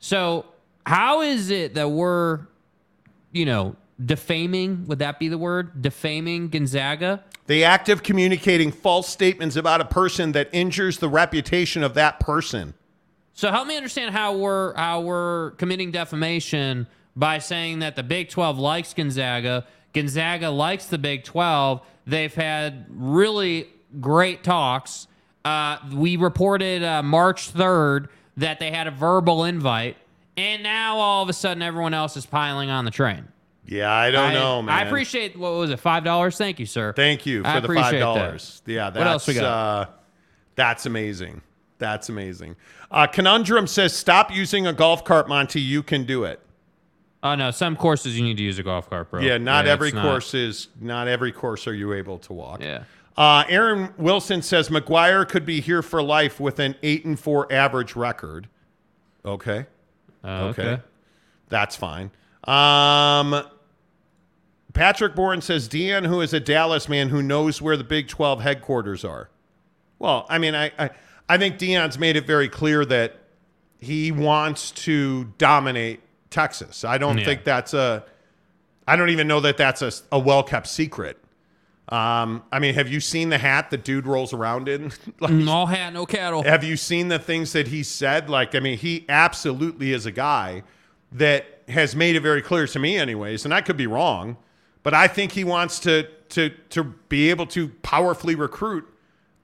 So, how is it that we're, you know, defaming? Would that be the word? Defaming Gonzaga? The act of communicating false statements about a person that injures the reputation of that person. So help me understand how we're how we're committing defamation by saying that the Big 12 likes Gonzaga, Gonzaga likes the Big 12. They've had really great talks. Uh, we reported uh, March 3rd that they had a verbal invite, and now all of a sudden everyone else is piling on the train. Yeah, I don't I, know, man. I appreciate what was it five dollars? Thank you, sir. Thank you I for the appreciate five that. dollars. Yeah, that's else we got? Uh, that's amazing. That's amazing. Uh, Conundrum says, "Stop using a golf cart, Monty. You can do it." Oh no, some courses you need to use a golf cart, bro. Yeah, not it's every course is. Not every course are you able to walk. Yeah. Uh, Aaron Wilson says McGuire could be here for life with an eight and four average record. Okay. Uh, Okay. That's fine. Um, Patrick Bourne says Deion, who is a Dallas man who knows where the Big 12 headquarters are. Well, I mean, I, I, I think Deion's made it very clear that he wants to dominate Texas. I don't Yeah. think that's a, I don't even know that that's a, a well kept secret. Um, I mean, have you seen the hat the dude rolls around in? like, No hat, no cattle. have you seen the things that he said? Like, I mean, he absolutely is a guy that has made it very clear to me, anyways, and I could be wrong, but I think he wants to to to be able to powerfully recruit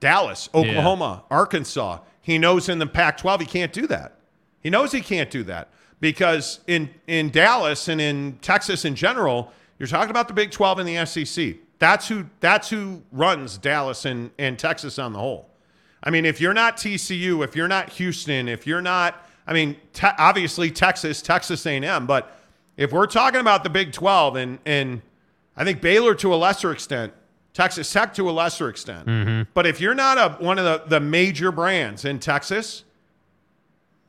Dallas, Oklahoma, Arkansas. He knows in the Pac-12 he can't do that. He knows he can't do that because in in Dallas and in Texas in general, you're talking about the Big 12 and the SEC. That's who that's who runs Dallas and, and Texas on the whole. I mean, if you're not TCU, if you're not Houston, if you're not, I mean, te- obviously Texas, Texas A&M, but if we're talking about the Big 12 and and I think Baylor to a lesser extent, Texas Tech to a lesser extent, mm-hmm. but if you're not a one of the, the major brands in Texas,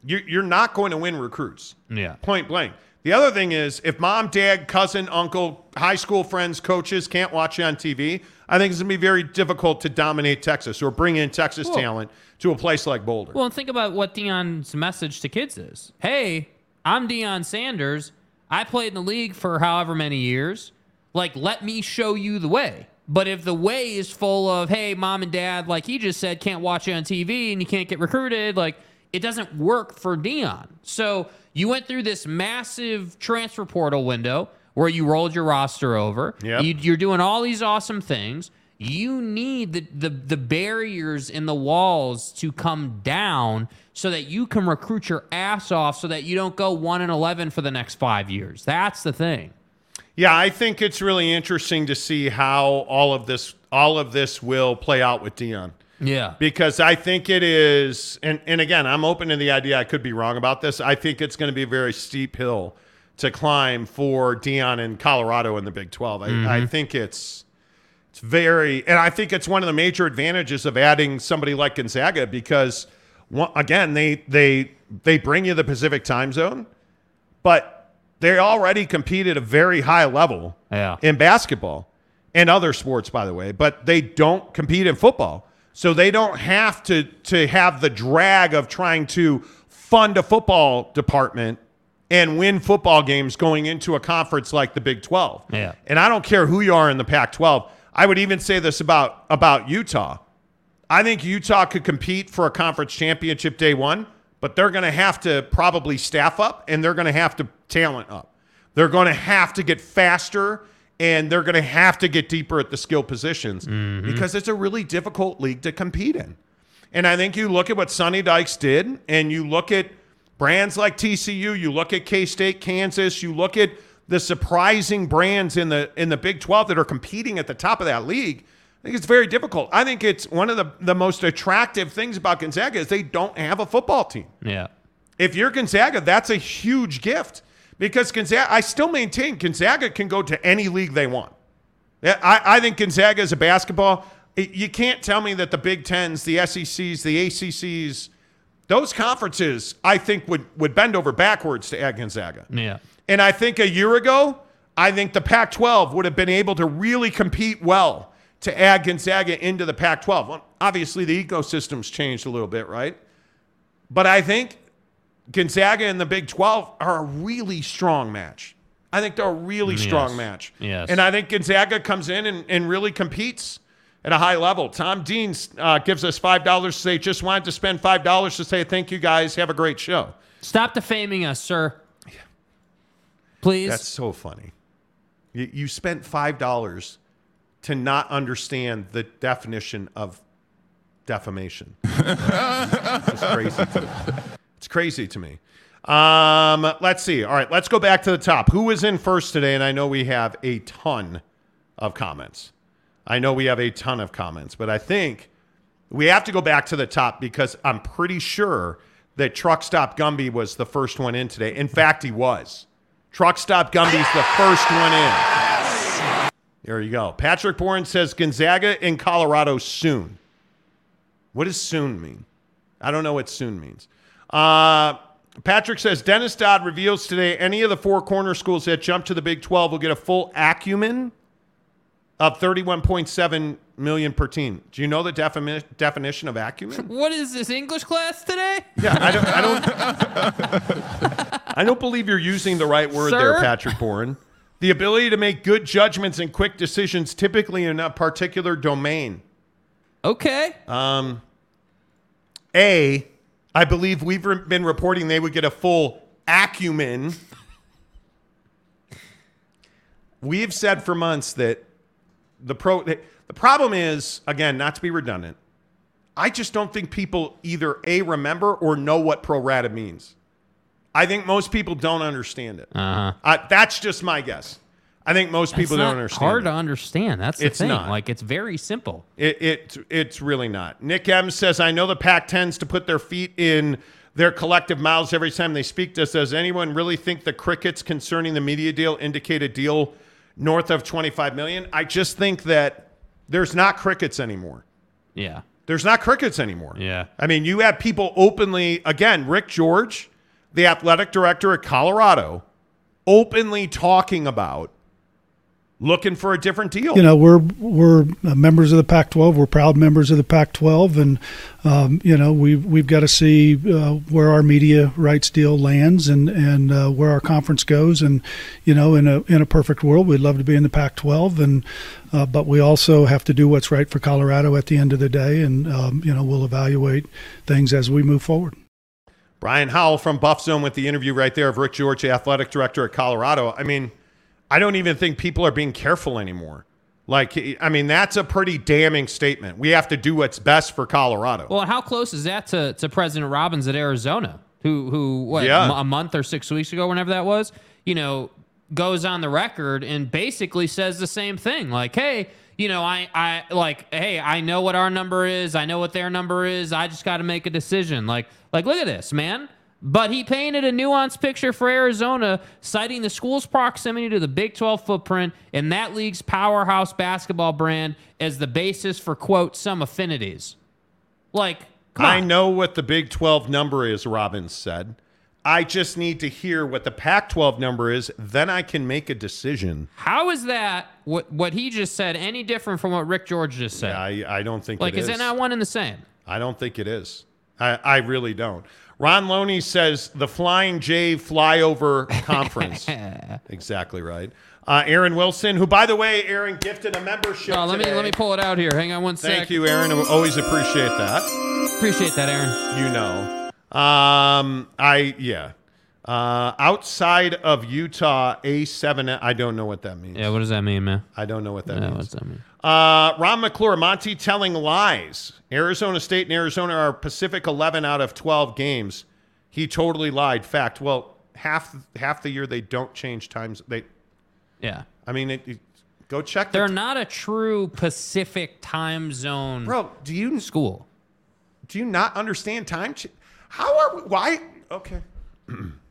you're, you're not going to win recruits. Yeah. Point blank. The other thing is, if mom, dad, cousin, uncle, high school friends, coaches can't watch you on TV, I think it's going to be very difficult to dominate Texas or bring in Texas Well- talent to a place like Boulder. Well, and think about what Deion's message to kids is. Hey, I'm Deion Sanders. I played in the league for however many years. Like, let me show you the way. But if the way is full of, hey, mom and dad, like he just said, can't watch you on TV and you can't get recruited, like it doesn't work for Deion. So you went through this massive transfer portal window where you rolled your roster over. Yep. You, you're doing all these awesome things. You need the, the the barriers in the walls to come down so that you can recruit your ass off so that you don't go 1 and 11 for the next 5 years. That's the thing. Yeah, I think it's really interesting to see how all of this all of this will play out with Deion. Yeah. Because I think it is and, and again, I'm open to the idea I could be wrong about this. I think it's going to be a very steep hill to climb for Deion in Colorado in the Big 12. I, I mm-hmm. think it's it's very and I think it's one of the major advantages of adding somebody like Gonzaga because again, they they they bring you the Pacific time zone, but they already compete at a very high level Yeah. in basketball and other sports, by the way, but they don't compete in football. So they don't have to to have the drag of trying to fund a football department and win football games going into a conference like the Big 12. Yeah. And I don't care who you are in the Pac 12. I would even say this about about Utah. I think Utah could compete for a conference championship day one, but they're going to have to probably staff up and they're going to have to talent up. They're going to have to get faster and they're going to have to get deeper at the skill positions mm-hmm. because it's a really difficult league to compete in. And I think you look at what Sonny Dykes did and you look at brands like TCU, you look at K-State, Kansas, you look at the surprising brands in the in the Big 12 that are competing at the top of that league. I think it's very difficult. I think it's one of the, the most attractive things about Gonzaga is they don't have a football team. Yeah. If you're Gonzaga, that's a huge gift because Gonzaga, I still maintain Gonzaga can go to any league they want. I, I think Gonzaga is a basketball. You can't tell me that the Big Tens, the SECs, the ACCs, those conferences, I think would would bend over backwards to add Gonzaga. Yeah. And I think a year ago, I think the Pac 12 would have been able to really compete well to add Gonzaga into the Pac 12. Well, obviously, the ecosystem's changed a little bit, right? But I think Gonzaga and the Big 12 are a really strong match. I think they're a really strong Yes. match. Yes. And I think Gonzaga comes in and, and really competes at a high level. Tom Dean uh, gives us $5 to say, just wanted to spend $5 to say, thank you guys. Have a great show. Stop defaming us, sir. Please. That's so funny. You, you spent five dollars to not understand the definition of defamation. it's crazy. It's crazy to me. Um, let's see. All right, let's go back to the top. Who is in first today? And I know we have a ton of comments. I know we have a ton of comments, but I think we have to go back to the top because I'm pretty sure that Truck Stop Gumby was the first one in today. In fact, he was. Truck Stop Gumby's the first one in. There you go. Patrick Bourne says Gonzaga in Colorado soon. What does soon mean? I don't know what soon means. Uh, Patrick says Dennis Dodd reveals today any of the four corner schools that jump to the Big 12 will get a full acumen of 31.7 million per team. Do you know the defini- definition of acumen? what is this English class today? Yeah, I don't. I don't. I don't believe you're using the right word there, Patrick Bourne. The ability to make good judgments and quick decisions, typically in a particular domain. Okay. Um A, I believe we've re- been reporting they would get a full acumen. We've said for months that the pro the problem is again not to be redundant. I just don't think people either a remember or know what pro rata means. I think most people don't understand it. Uh-huh. Uh, that's just my guess. I think most It's people don't understand. hard it. to understand. That's the It's thing. not. Like it's very simple. It, it it's really not. Nick M says, I know the pack tends to put their feet in their collective mouths every time they speak to us. Does anyone really think the crickets concerning the media deal indicate a deal north of 25 million? I just think that there's not crickets anymore. Yeah. There's not crickets anymore. Yeah. I mean, you have people openly, again, Rick George, the athletic director at Colorado, openly talking about looking for a different deal. you know we're we're uh, members of the Pac-12. We're proud members of the Pac-12, and um, you know we we've got to see uh, where our media rights deal lands and and uh, where our conference goes. And you know, in a in a perfect world, we'd love to be in the Pac-12, and uh, but we also have to do what's right for Colorado at the end of the day. And um, you know, we'll evaluate things as we move forward. Brian Howell from Buff Zone with the interview right there of Rick George, athletic director at Colorado. I mean, I don't even think people are being careful anymore. Like, I mean, that's a pretty damning statement. We have to do what's best for Colorado. Well, how close is that to, to President Robbins at Arizona, who who what Yeah. a month or six weeks ago, whenever that was, you know, goes on the record and basically says the same thing, like, hey, you know, I I like, hey, I know what our number is, I know what their number is, I just got to make a decision. Like, like, look at this, man. But he painted a nuanced picture for Arizona, citing the school's proximity to the Big 12 footprint and that league's powerhouse basketball brand as the basis for, quote, some affinities. Like, I know what the Big 12 number is, Robbins said. I just need to hear what the Pac 12 number is, then I can make a decision. How is that, what, what he just said, any different from what Rick George just said? I, I don't think like, it is is. it not one and the same? I don't think it is. I, I really don't. Ron Loney says the Flying J Flyover Conference. exactly right. Uh, Aaron Wilson, who, by the way, Aaron gifted a membership. Let me let me pull it out here. Hang on one sec. Thank you, Aaron. I always appreciate that. Appreciate that, Aaron. You know. Um, I yeah. Uh, outside of Utah, A7. I don't know what that means. Yeah, what does that mean, man? I don't know what that Yeah, means. what's that mean? Uh, Ron McClure, Monty telling lies. Arizona State and Arizona are Pacific 11 out of 12 games. He totally lied. Fact. Well, half half the year they don't change times. They, Yeah. I mean, it, it- go check. The They're not a true Pacific time zone bro. Do you in school. do you not understand time? Ch- How are we, why? Okay.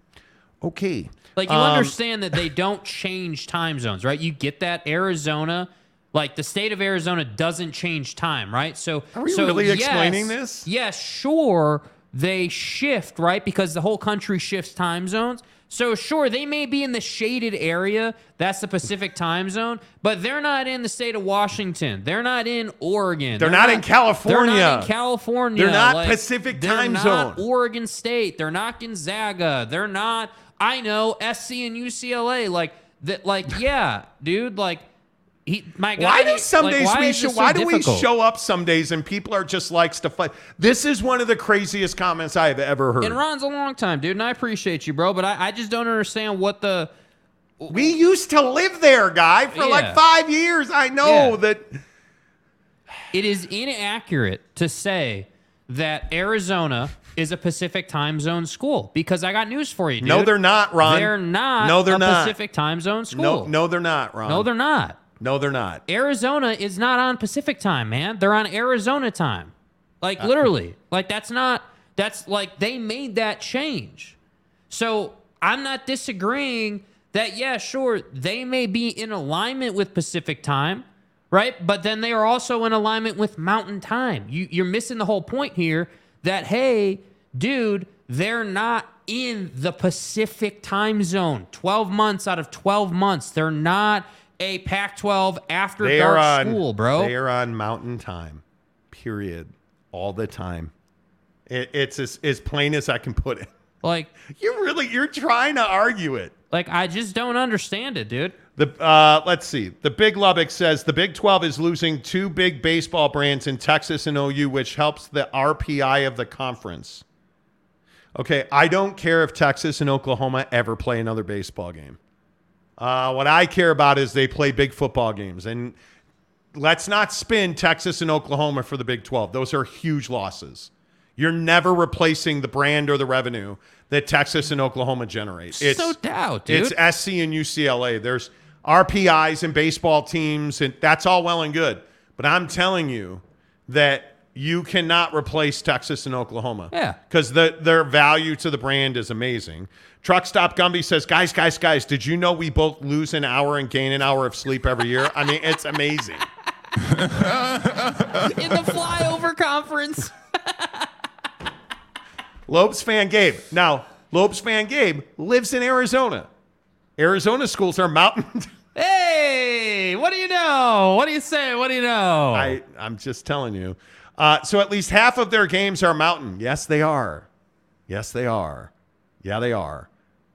okay. Like you Um, understand that they don't change time zones, right? You get that Arizona, like the state of Arizona doesn't change time, right? So Are we so really yes, explaining this? Yes, sure, they shift, right? Because the whole country shifts time zones. So sure, they may be in the shaded area, that's the Pacific time zone, but they're not in the state of Washington. They're not in Oregon. They're not in California. They're not in California. They're not Like, Pacific they're time not zone. Oregon State. They're not Gonzaga. They're not. I know SC and UCLA. Like that. Like yeah, dude. Like he. My guy. Why do some like, days why we show? so why do difficult? we show up some days and people are just likes to fight? This is one of the craziest comments I have ever heard. And Ron's a long time, dude, and I appreciate you, bro. But I, I just don't understand what the. we used to live there, guy, for Yeah. like five years. I know Yeah. that. It is inaccurate to say that Arizona is a Pacific time zone school because I got news for you, dude. No, they're not, Ron. They're not. No, they're a not. Pacific time zone school. No, no, they're not, Ron. no, they're not. no, they're not. Arizona is not on Pacific time, man. They're on Arizona time. Like Uh, literally. Like that's not that's like they made that change. So I'm not disagreeing that yeah, sure, they may be in alignment with Pacific time, right? But then they are also in alignment with mountain time. You you're missing the whole point here that hey, dude, they're not in the Pacific time zone. 12 months out of 12 months. They're not a Pac-12 after They dark on school, bro. They are on mountain time. Period. All the time. It, it's as, as plain as I can put it. like You're really you're trying to argue it. like I just don't understand it, dude. The uh, let's see. The Big Lubbock says the Big 12 is losing two big baseball brands in Texas and OU, which helps the RPI of the conference. Okay, I don't care if Texas and Oklahoma ever play another baseball game. Uh, what I care about is they play big football games, and let's not spin Texas and Oklahoma for the Big 12. Those are huge losses. You're never replacing the brand or the revenue that Texas and Oklahoma generate. It's so doubt, dude. it's SC and UCLA. There's RPIs and baseball teams, and that's all well and good. But I'm telling you that you cannot replace Texas and Oklahoma. Yeah. Because the, their value to the brand is amazing. Truck Stop Gumby says, guys, guys, guys, did you know we both lose an hour and gain an hour of sleep every year? I mean, it's amazing. in the flyover conference. Lopes fan Gabe. Now, Lopes fan Gabe lives in Arizona. Arizona schools are mountain. Hey, what do you know? What do you say? What do you know? I, I'm just telling you. Uh, so at least half of their games are mountain. Yes, they are. Yes, they are. Yeah, they are.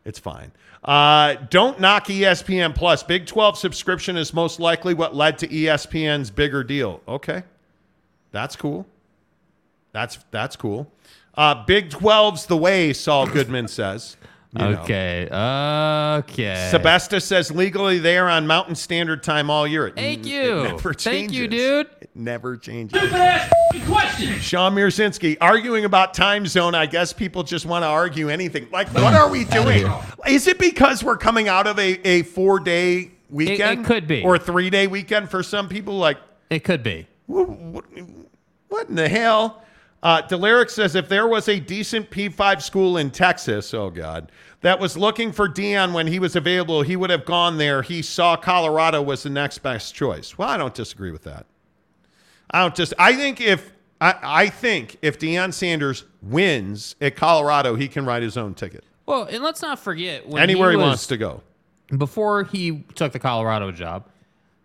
It's fine. Uh, don't knock ESPN Plus. Big 12 subscription is most likely what led to ESPN's bigger deal. Okay. That's cool. That's that's cool. Uh, Big 12's the way, Saul Goodman says. You know. okay. Okay. Sebesta says legally they are on Mountain Standard Time all year. It Thank n- you. It never Thank you, dude. It never changes. Sean Mirzinski arguing about time zone. I guess people just want to argue anything. Like, what are we doing? Is it because we're coming out of a, a four day weekend? It could be. Or three day weekend for some people? Like, It could be. what, what, what in the hell? Uh, Delaric says if there was a decent P5 school in Texas, oh God, that was looking for Deion when he was available, he would have gone there. He saw Colorado was the next best choice. Well, I don't disagree with that. I don't just. I think if I, I think if Deion Sanders wins at Colorado, he can write his own ticket Well, and let's not forget when anywhere he, was, wants to go. before he took the Colorado job,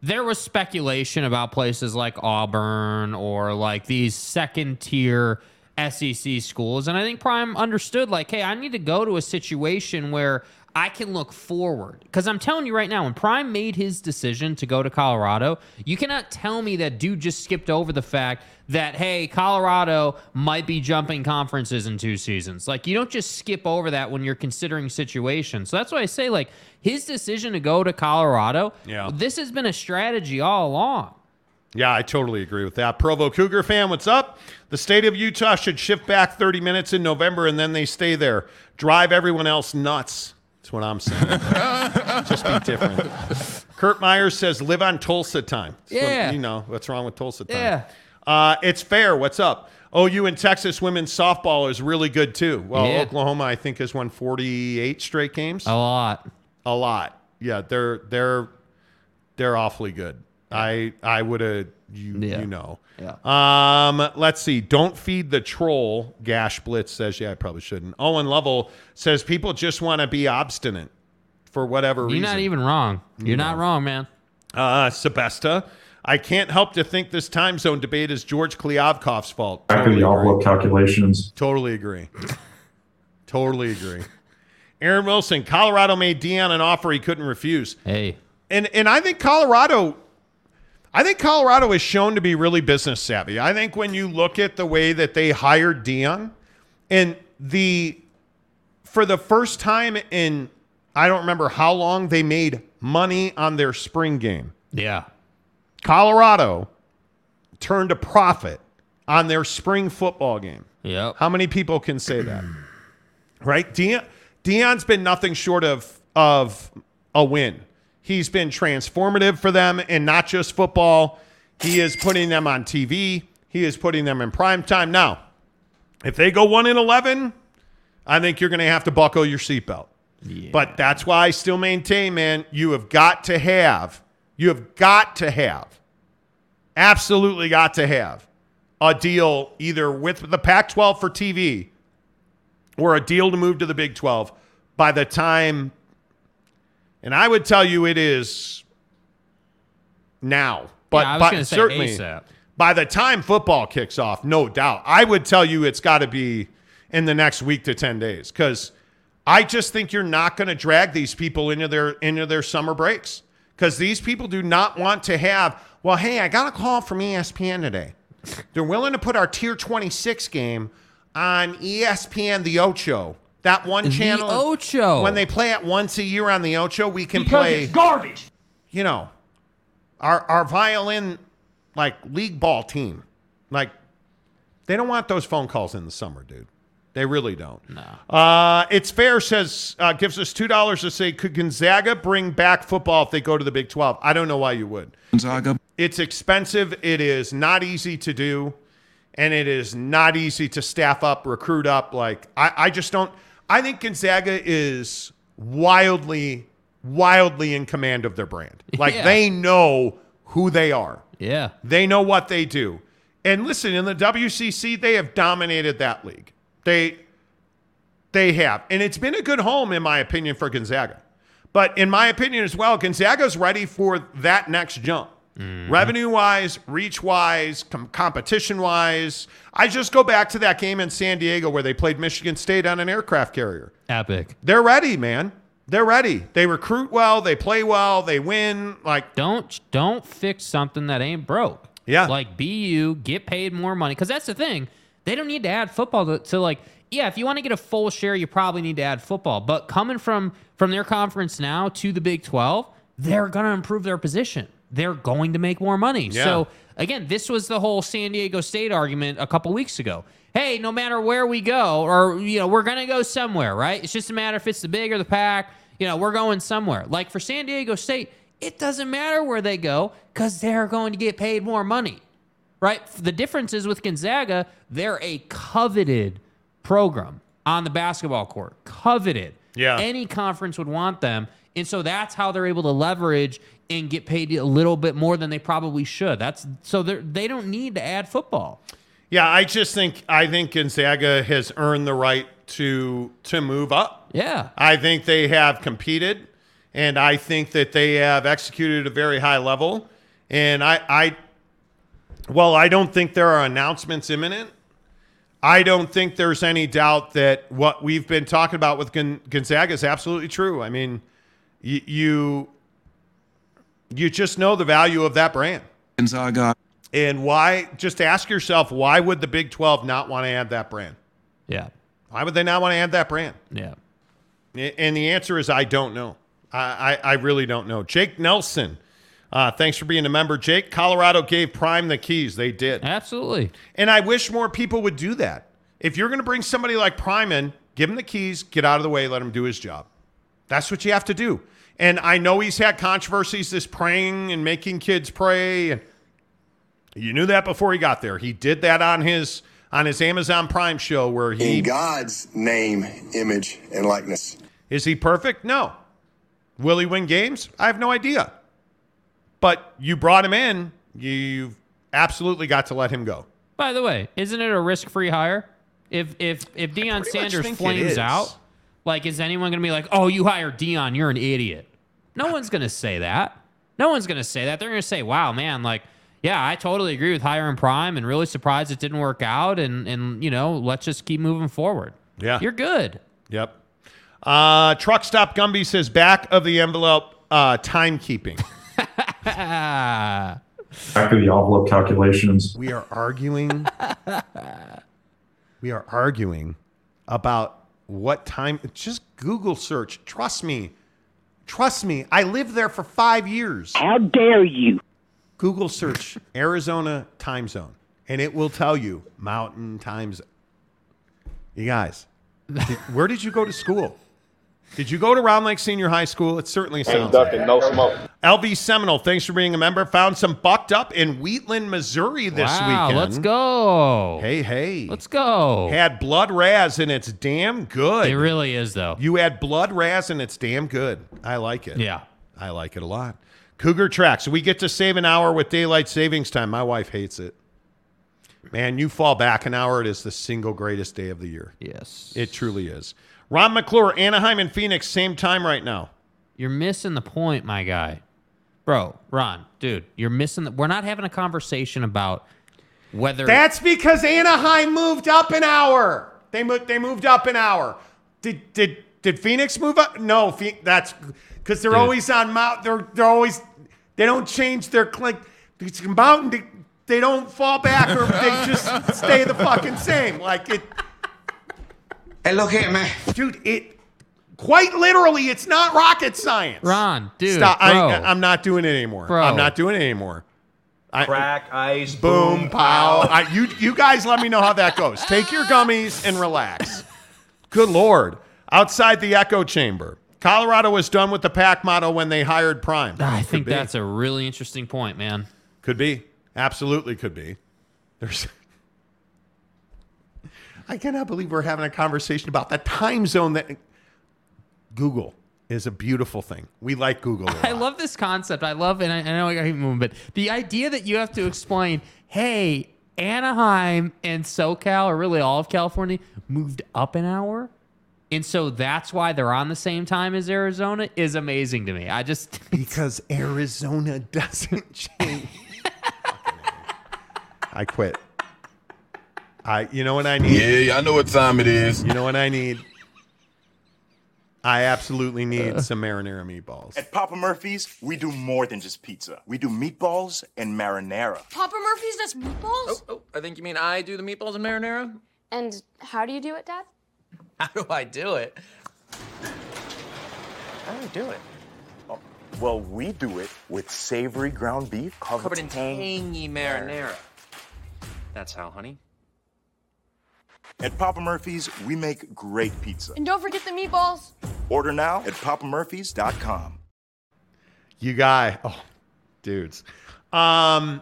there was speculation about places like Auburn or like these second tier SEC schools. And I think Prime understood, like, hey, I need to go to a situation where I can look forward. Because I'm telling you right now, when Prime made his decision to go to Colorado, you cannot tell me that dude just skipped over the fact that, hey, Colorado might be jumping conferences in two seasons. Like, you don't just skip over that when you're considering situations. So that's why I say, like, his decision to go to Colorado, Yeah. this has been a strategy all along. Yeah, I totally agree with that. Provo Cougar fan, what's up? The state of Utah should shift back 30 minutes in November and then they stay there. Drive everyone else nuts. That's what I'm saying. Just be different. Kurt Myers says live on Tulsa time. That's what- Yeah. you know, what's wrong with Tulsa time? Yeah. Uh, it's fair. What's up? OU and Texas women's softball is really good too. Well, Yeah. Oklahoma, I think, has won 48 straight games. A lot. A lot. Yeah, they're they're they're awfully good. I I would have you Yeah. you know. Yeah. Um, let's see. Don't feed the troll. Gash Blitz says, yeah, I probably shouldn't. Owen Lovell says people just want to be obstinate for whatever reason. You're not even wrong. You're not wrong, man. uh, Sebesta. I can't help to think this time zone debate is George Kliavkoff's fault. Back of the Totally agree. envelope calculations. Totally agree. totally agree. Aaron Wilson, Colorado made Deion an offer he couldn't refuse. Hey. And and I think Colorado I think Colorado is shown to be really business savvy. I think when you look at the way that they hired Deion and the for the first time in I don't remember how long they made money on their spring game. Yeah. Colorado turned a profit on their spring football game. Yeah. How many people can say that? right? Deion, Deion's been nothing short of of a win. He's been transformative for them and not just football. He is putting them on TV. He is putting them in prime time. Now, if they go 1 in 11, I think you're going to have to buckle your seatbelt. But that's why I still maintain, man, you have got to have, you have got to have, absolutely got to have a deal either with the Pac 12 for TV or a deal to move to the Big 12 by the time, and I would tell you it is now. But yeah, I was by- going say certainly ASAP. by the time football kicks off, no doubt, I would tell you it's got to be in the next week to 10 days because I just think you're not going to drag these people into their into their summer breaks because these people do not want to have. Well, hey, I got a call from ESPN today. They're willing to put our Tier 26 game on ESPN The Ocho. That one channel. Ocho. When they play it once a year on The Ocho, we can play. garbage. You know, our our violin like league ball team, like they don't want those phone calls in the summer, dude. They really don't. No. Uh, it's fair says uh, gives us two dollars to say could Gonzaga bring back football if they go to the Big Twelve? I don't know why you would. Gonzaga. It's expensive. It is not easy to do, and it is not easy to staff up, recruit up. Like I, I just don't. I think Gonzaga is wildly, wildly in command of their brand. Like Yeah. they know who they are. Yeah. They know what they do. And listen, in the WCC, they have dominated that league. They they have. And it's been a good home, in my opinion, for Gonzaga. But in my opinion as well, Gonzaga's ready for that next jump. Mm-hmm. Revenue wise, reach wise, com- competition wise. I just go back to that game in San Diego where they played Michigan State on an aircraft carrier. Epic. They're ready, man. They're ready. They recruit well, they play well, they win. Like, Don't don't fix something that ain't broke. Yeah. Like be you, get paid more money. Because that's the thing. They don't need to add football to, to like. Yeah, if you want to get a full share, you probably need to add football. But coming from from their conference now to the Big Twelve, they're gonna improve their position. They're going to make more money. Yeah. So again, this was the whole San Diego State argument a couple weeks ago. Hey, no matter where we go, or you know, we're gonna go somewhere, right? It's just a matter if it's the big or the pack. You know, we're going somewhere. Like for San Diego State, it doesn't matter where they go because they're going to get paid more money, right? The difference is with Gonzaga, they're a coveted program on the basketball court. Coveted. Yeah. Any conference would want them. And so that's how they're able to leverage and get paid a little bit more than they probably should. That's so they they don't need to add football. yeah, I just think I think Gonzaga has earned the right to to move up. Yeah. I think they have competed, and I think that they have executed at a very high level. And I, I, well, I don't think there are announcements imminent. I don't think there's any doubt that what we've been talking about with Gonzaga is absolutely true. I mean, y- you, you just know the value of that brand. Gonzaga. And why? Just ask yourself, why would the Big 12 not want to add that brand? Yeah. Why would they not want to add that brand? Yeah. And the answer is I don't know. I, I, I really don't know. Jake Nelson, uh, thanks for being a member. Jake, Colorado gave Prime the keys. They did. Absolutely. And I wish more people would do that. If you're going to bring somebody like Prime in, give him the keys, get out of the way, let him do his job. That's what you have to do. And I know he's had controversies, this praying and making kids pray. And you knew that before he got there. He did that on his on his Amazon Prime show where he in God's name, image, and likeness. Is he perfect? No. Will he win games? I have no idea. But you brought him in. You've absolutely got to let him go. By the way, isn't it a risk-free hire? If if if Deion Sanders flames out, like is anyone going to be like, "Oh, you hired Deion, you're an idiot"? No one's going to say that. No one's going to say that. They're going to say, "Wow, man, like yeah, I totally agree with hiring Prime and really surprised it didn't work out and and you know, let's just keep moving forward." Yeah. You're good. Yep. Uh, Truck Stop Gumby says back of the envelope uh, timekeeping. Back of the envelope calculations. we are arguing. we are arguing about what time. Just Google search. Trust me. Trust me. I lived there for five years. How dare you? Google search Arizona time zone, and it will tell you Mountain time zone. You guys, did- where did you go to school? Did you go to Round Lake Senior High School? It certainly sounds like it. no smoke. LV Seminole, thanks for being a member. Found some bucked up in Wheatland, Missouri this wow, weekend. let's go. Hey, hey. Let's go. Had blood raz, and it's damn good. It really is though. you had blood raz, and it's damn good. I like it. Yeah. I like it a lot. Cougar Tracks. We get to save an hour with daylight savings time. My wife hates it. Man, you fall back an hour, it is the single greatest day of the year. Yes. It truly is. Ron McClure, Anaheim and Phoenix, same time right now. You're missing the point, my guy. Bro, Ron, dude, you're missing the we're not having a conversation about whether That's because Anaheim moved up an hour. They moved. They moved up an hour. Did did did Phoenix move up? No, Phe- that's because they're Dude. always on Mount. They're they're always they don't change their click. It's mountain. They, they don't fall back or they just stay the fucking same. Like it, Hey, look here, man. dude. It quite literally. It's not rocket science. Ron, dude, Stop. bro. I, I'm not doing it anymore. Bro. I'm not doing it anymore. I, Crack, ice, Boom, pow. I, you, you guys let me know how that goes. Take your gummies and relax. Good Lord. Outside the echo chamber. Colorado was done with the pack model when they hired Prime. Ah, I Could think be. that's a really interesting point, man. Could be. Absolutely could be. There's. I cannot believe we're having a conversation about the time zone that. Google is a beautiful thing. We like Google. I love this concept. I love, and I, I know I keep moving, but the idea that you have to explain, hey, Anaheim and SoCal, or really all of California, moved up an hour And so that's why they're on the same time as Arizona is amazing to me. I just because Arizona doesn't change. I quit. I you know what I need? Yeah, I know what time it is. You know what I need? I absolutely need some marinara meatballs. At Papa Murphy's, we do more than just pizza. We do meatballs and marinara. Papa Murphy's, does meatballs? Oh, oh, I think you mean I do the meatballs and marinara? And how do you do it, Dad? How do I do it? How do I do it? Oh, well, we do it with savory ground beef covered, Covered in tang- tangy marinara. That's how, honey. At Papa Murphy's, we make great pizza. And don't forget the meatballs. Order now at papamurphys.com. You guy, oh, dudes. Um,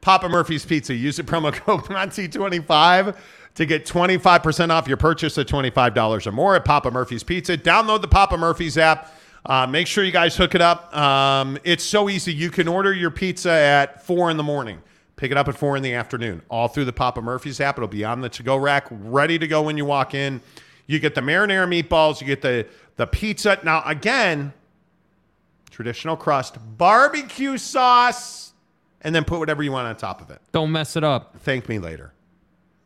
Papa Murphy's Pizza. Use the promo code Monty25 to get 25% off your purchase of $25 or more at Papa Murphy's Pizza. Download the Papa Murphy's app. Uh, make sure you guys hook it up. Um, it's so easy. You can order your pizza at four in the morning. Pick it up at four in the afternoon, all through the Papa Murphy's app. It'll be on the to-go rack, ready to go when you walk in. You get the marinara meatballs. You get the the pizza. Now again, traditional crust, barbecue sauce, and then put whatever you want on top of it. don't mess it up. Thank me later.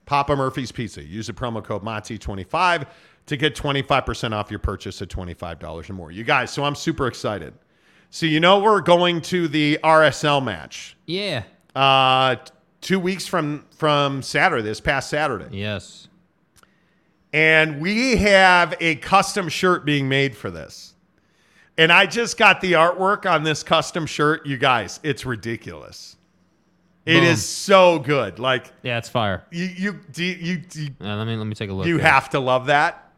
Papa Murphy's Pizza. Use the promo code MONTY25 to get 25% off your purchase at $25 or more. You guys, so I'm super excited. So you know we're going to the RSL match. Yeah. Uh, two weeks from from Saturday, this past Saturday, Yes. and we have a custom shirt being made for this. And I just got the artwork on this custom shirt, you guys. It's ridiculous. It Boom. is so good. Like Yeah, it's fire. you, you, do you, do Uh, let me let me take a look. you have to love that.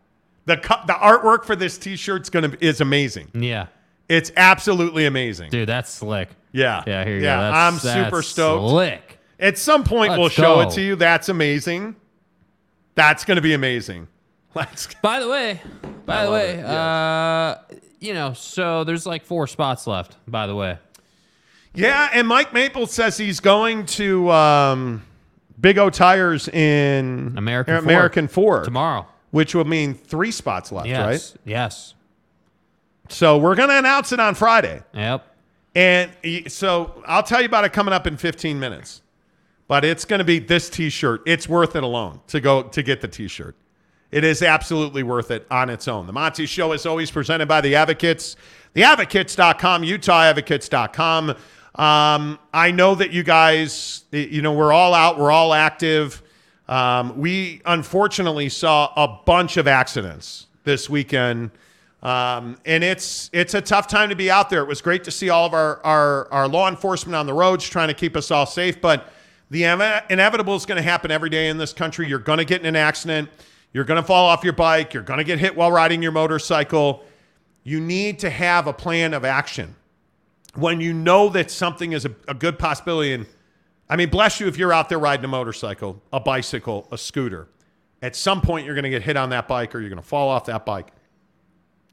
The cu- the artwork for this T-shirt's gonna is amazing. Yeah. It's absolutely amazing. Dude, that's slick. Yeah, Yeah, here you yeah. go. That's, I'm super stoked. Slick. At some point, we'll Let's show go. it to you. That's amazing. That's going to be amazing. Let's. By the way, by I the way, uh, you know, so there's like four spots left. By the way, Yeah, and Mike Maple says he's going to um, Big O Tires in American Fork. American Fork tomorrow. which will mean three spots left, Yes. right? Yes. So we're going to announce it on Friday. Yep. And so I'll tell you about it coming up in 15 minutes. But it's going to be this t-shirt. It's worth it alone to go to get the t-shirt. It is absolutely worth it on its own. The Monty Show is always presented by the Advocates, theadvocates.com, utahadvocates.com. Um, I know that you guys, you know, we're all out, we're all active. Um, we unfortunately saw a bunch of accidents this weekend. Um, and it's it's a tough time to be out there. It was great to see all of our our, our law enforcement on the roads trying to keep us all safe, but the inevitable is going to happen every day in this country. You're going to get in an accident. You're going to fall off your bike. You're going to get hit while riding your motorcycle. You need to have a plan of action when you know that something is a, a good possibility. And I mean, bless you if you're out there riding a motorcycle, a bicycle, a scooter. At some point, you're going to get hit on that bike or you're going to fall off that bike.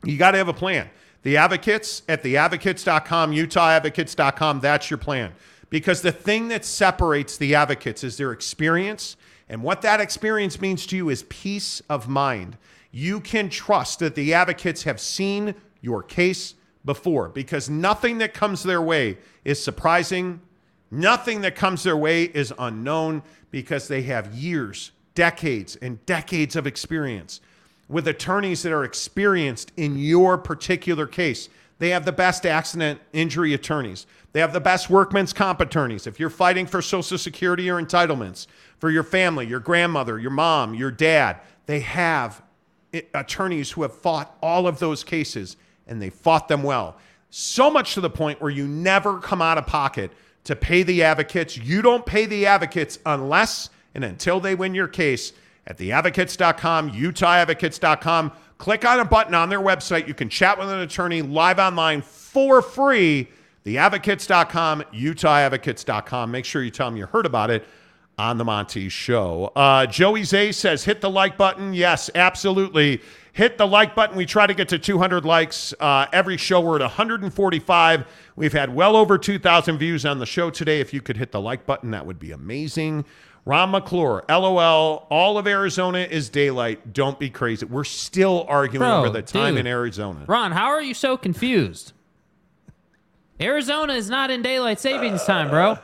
You got to have a plan. The advocates at theadvocates.com, utahadvocates.com, that's your plan. Because the thing that separates the advocates is their experience. And what that experience means to you is peace of mind. You can trust that the advocates have seen your case before because nothing that comes their way is surprising. Nothing that comes their way is unknown because they have years, decades, and decades of experience with attorneys that are experienced in your particular case. They have the best accident injury attorneys. They have the best workman's comp attorneys. If you're fighting for Social Security or entitlements for your family, your grandmother, your mom, your dad, they have attorneys who have fought all of those cases and they fought them well. So much to the point where you never come out of pocket to pay the advocates. You don't pay the advocates unless and until they win your case at theadvocates.com, utahadvocates.com. Click on a button on their website. You can chat with an attorney live online for free. Theadvocates.com, utahadvocates.com. Make sure you tell them you heard about it on the Monty Show. Uh, Joey Zay says, hit the like button. Yes, absolutely. Hit the like button. We try to get to 200 likes uh, every show. We're at 145. We've had well over 2,000 views on the show today. If you could hit the like button, that would be amazing. Ron McClure, LOL, all of Arizona is daylight. Don't be crazy. We're still arguing Bro, over the time dude. in Arizona. Ron, how are you so confused? Arizona is not in daylight savings time, bro.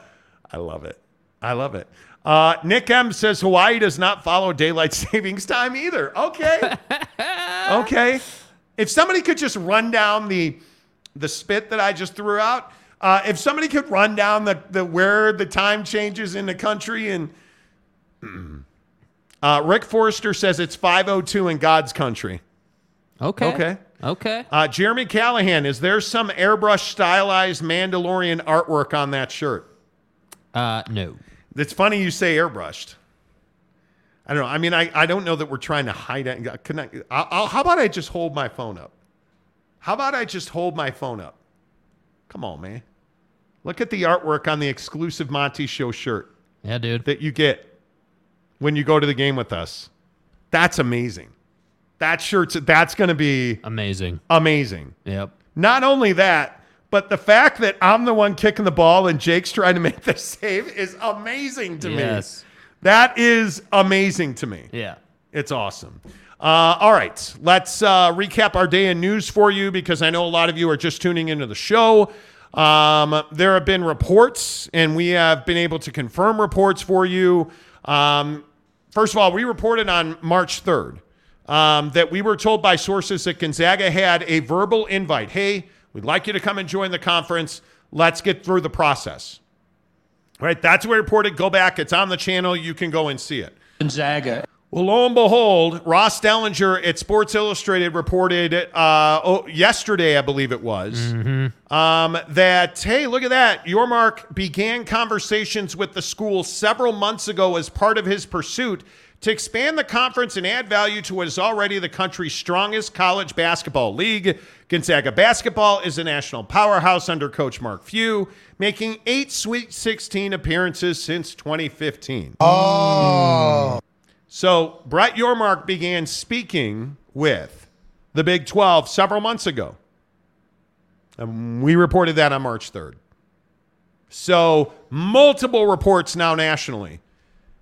I love it. I love it. Uh, Nick M says Hawaii does not follow daylight savings time either. Okay. okay. If somebody could just run down the the spit that I just threw out, uh, if somebody could run down the, the where the time changes in the country and uh, Rick Forrester says it's 502 in God's country. Okay. Okay. Okay. Uh, Jeremy Callahan, is there some airbrush stylized Mandalorian artwork on that shirt? Uh, no. It's funny you say airbrushed. I don't know. I mean, I, I don't know that we're trying to hide it. Can I, I'll, I'll- how about I just hold my phone up? How about I just hold my phone up? Come on, man. Look at the artwork on the exclusive Monty Show shirt Yeah, dude. that you get when you go to the game with us. That's amazing. That shirt's that's going to be Amazing. amazing. Yep. Not only that, but the fact that I'm the one kicking the ball and Jake's trying to make the save is amazing to Yes. me. That is amazing to me. Yeah. It's awesome. Uh, all right, let's uh, recap our day in news for you because I know a lot of you are just tuning into the show. Um, there have been reports, and we have been able to confirm reports for you. Um, first of all, we reported on March 3rd um, that we were told by sources that Gonzaga had a verbal invite. Hey, we'd like you to come and join the conference. Let's get through the process. Right, that's where we reported. Go back. It's on the channel. You can go and see it. Gonzaga. Well, lo and behold, Ross Dellenger at Sports Illustrated reported uh, oh, yesterday, I believe it was, um, that, hey, look at that. Yormark began conversations with the school several months ago as part of his pursuit to expand the conference and add value to what is already the country's strongest college basketball league. Gonzaga basketball is a national powerhouse under Coach Mark Few, making eight Sweet 16 appearances since 2015. So Brett Yormark began speaking with the Big 12 several months ago. And we reported that on March 3rd. So multiple reports now nationally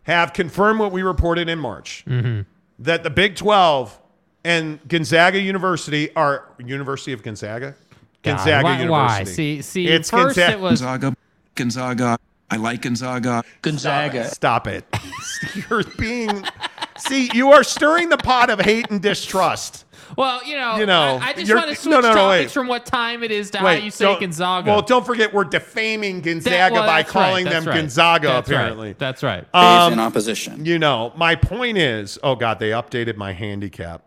have confirmed what we reported in March mm-hmm. that the Big 12 and Gonzaga University are University of Gonzaga? Gonzaga why- why? University. See- see, it's first Gonzaga. it was- Gonzaga. Gonzaga. I like Gonzaga. Gonzaga. Stop it. You're being. See, you are stirring the pot of hate and distrust. Well, you know, You know, I, I just want to switch no, no, no, topics wait. from what time it is to how you say don't- Gonzaga. Well, don't forget we're defaming Gonzaga well, by that's right, calling them right. Gonzaga, That's right. That's right. Is in Um, opposition. you know, my point is, oh God, they updated my handicap.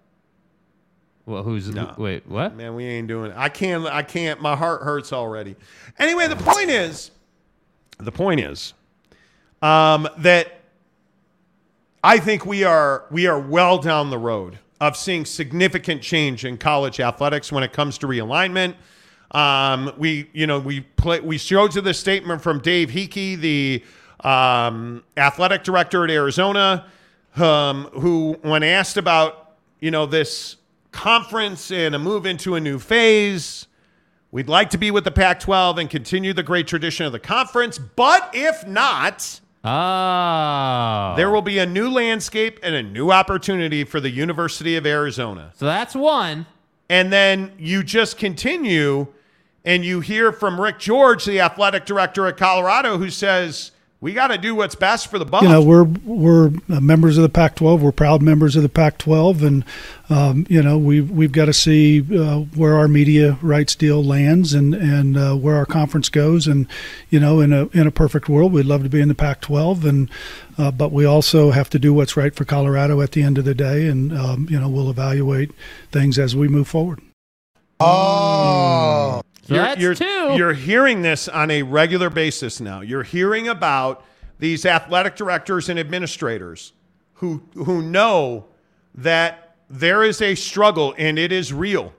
Well, who's No. wait? What? Man, we ain't doing it. I can't. I can't. My heart hurts already. Anyway, the point is, the point is, um, that I think we are we are well down the road of seeing significant change in college athletics when it comes to realignment. Um, we, you know, we play. We showed you the statement from Dave Heeke, the um, athletic director at Arizona, um, who, when asked about, you know, this conference and a move into a new phase, we'd like to be with the Pac-12 and continue the great tradition of the conference. But if not, Oh, there will be a new landscape and a new opportunity for the University of Arizona. so that's one. And then you just continue and you hear from Rick George, the athletic director at Colorado, who says, we got to do what's best for the Buffs. you know we're we're members of the Pac-12. We're proud members of the Pac-12, and um, you know we've we've got to see uh, where our media rights deal lands and and uh, where our conference goes. And you know, in a in a perfect world, we'd love to be in the Pac-12, and uh, but we also have to do what's right for Colorado at the end of the day. And um, you know, we'll evaluate things as we move forward. Oh. You're, that's you're, two. You're hearing this on a regular basis now. You're hearing about these athletic directors and administrators who who know that there is a struggle and it is real.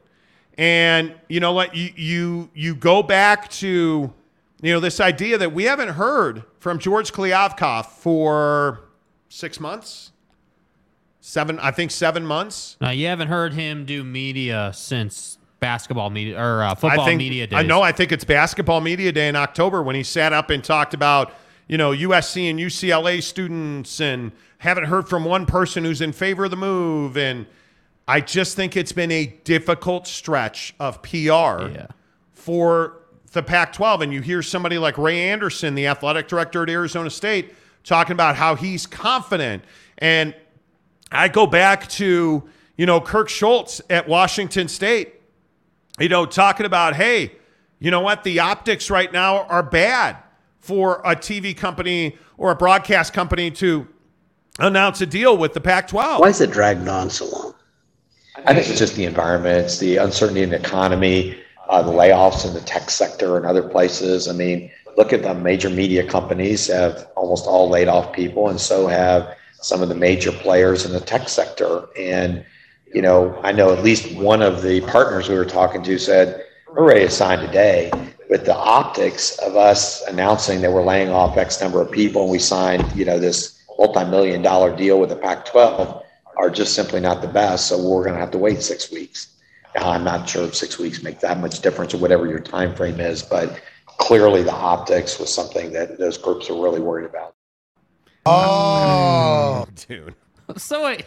And you know what? You you you go back to you know this idea that we haven't heard from George Kliavkoff for six months, seven. I think seven months. Now you haven't heard him do media since basketball media or uh, football I think, media days. I know. I think it's basketball media day in October when he sat up and talked about, you know, USC and UCLA students and haven't heard from one person who's in favor of the move. And I just think it's been a difficult stretch of PR for the Pac 12. And you hear somebody like Ray Anderson, the athletic director at Arizona State, talking about how he's confident. And I go back to, you know, Kirk Schulz at Washington State, you know, talking about, hey, you know what? The optics right now are bad for a TV company or a broadcast company to announce a deal with the Pac 12. Why is it dragged on so long? I think it's just the environment, it's the uncertainty in the economy, uh, the layoffs in the tech sector and other places. I mean, look at the major media companies have almost all laid off people, and so have some of the major players in the tech sector. And, you know, I know at least one of the partners we were talking to said, we're ready to sign today. With the optics of us announcing that we're laying off X number of people and we signed, you know, this multi-million dollar deal with the Pac-12 are just simply not the best. So we're going to have to wait six weeks. Now, I'm not sure if six weeks make that much difference or whatever your time frame is, but clearly the optics was something that those groups are really worried about. Oh, dude. So wait,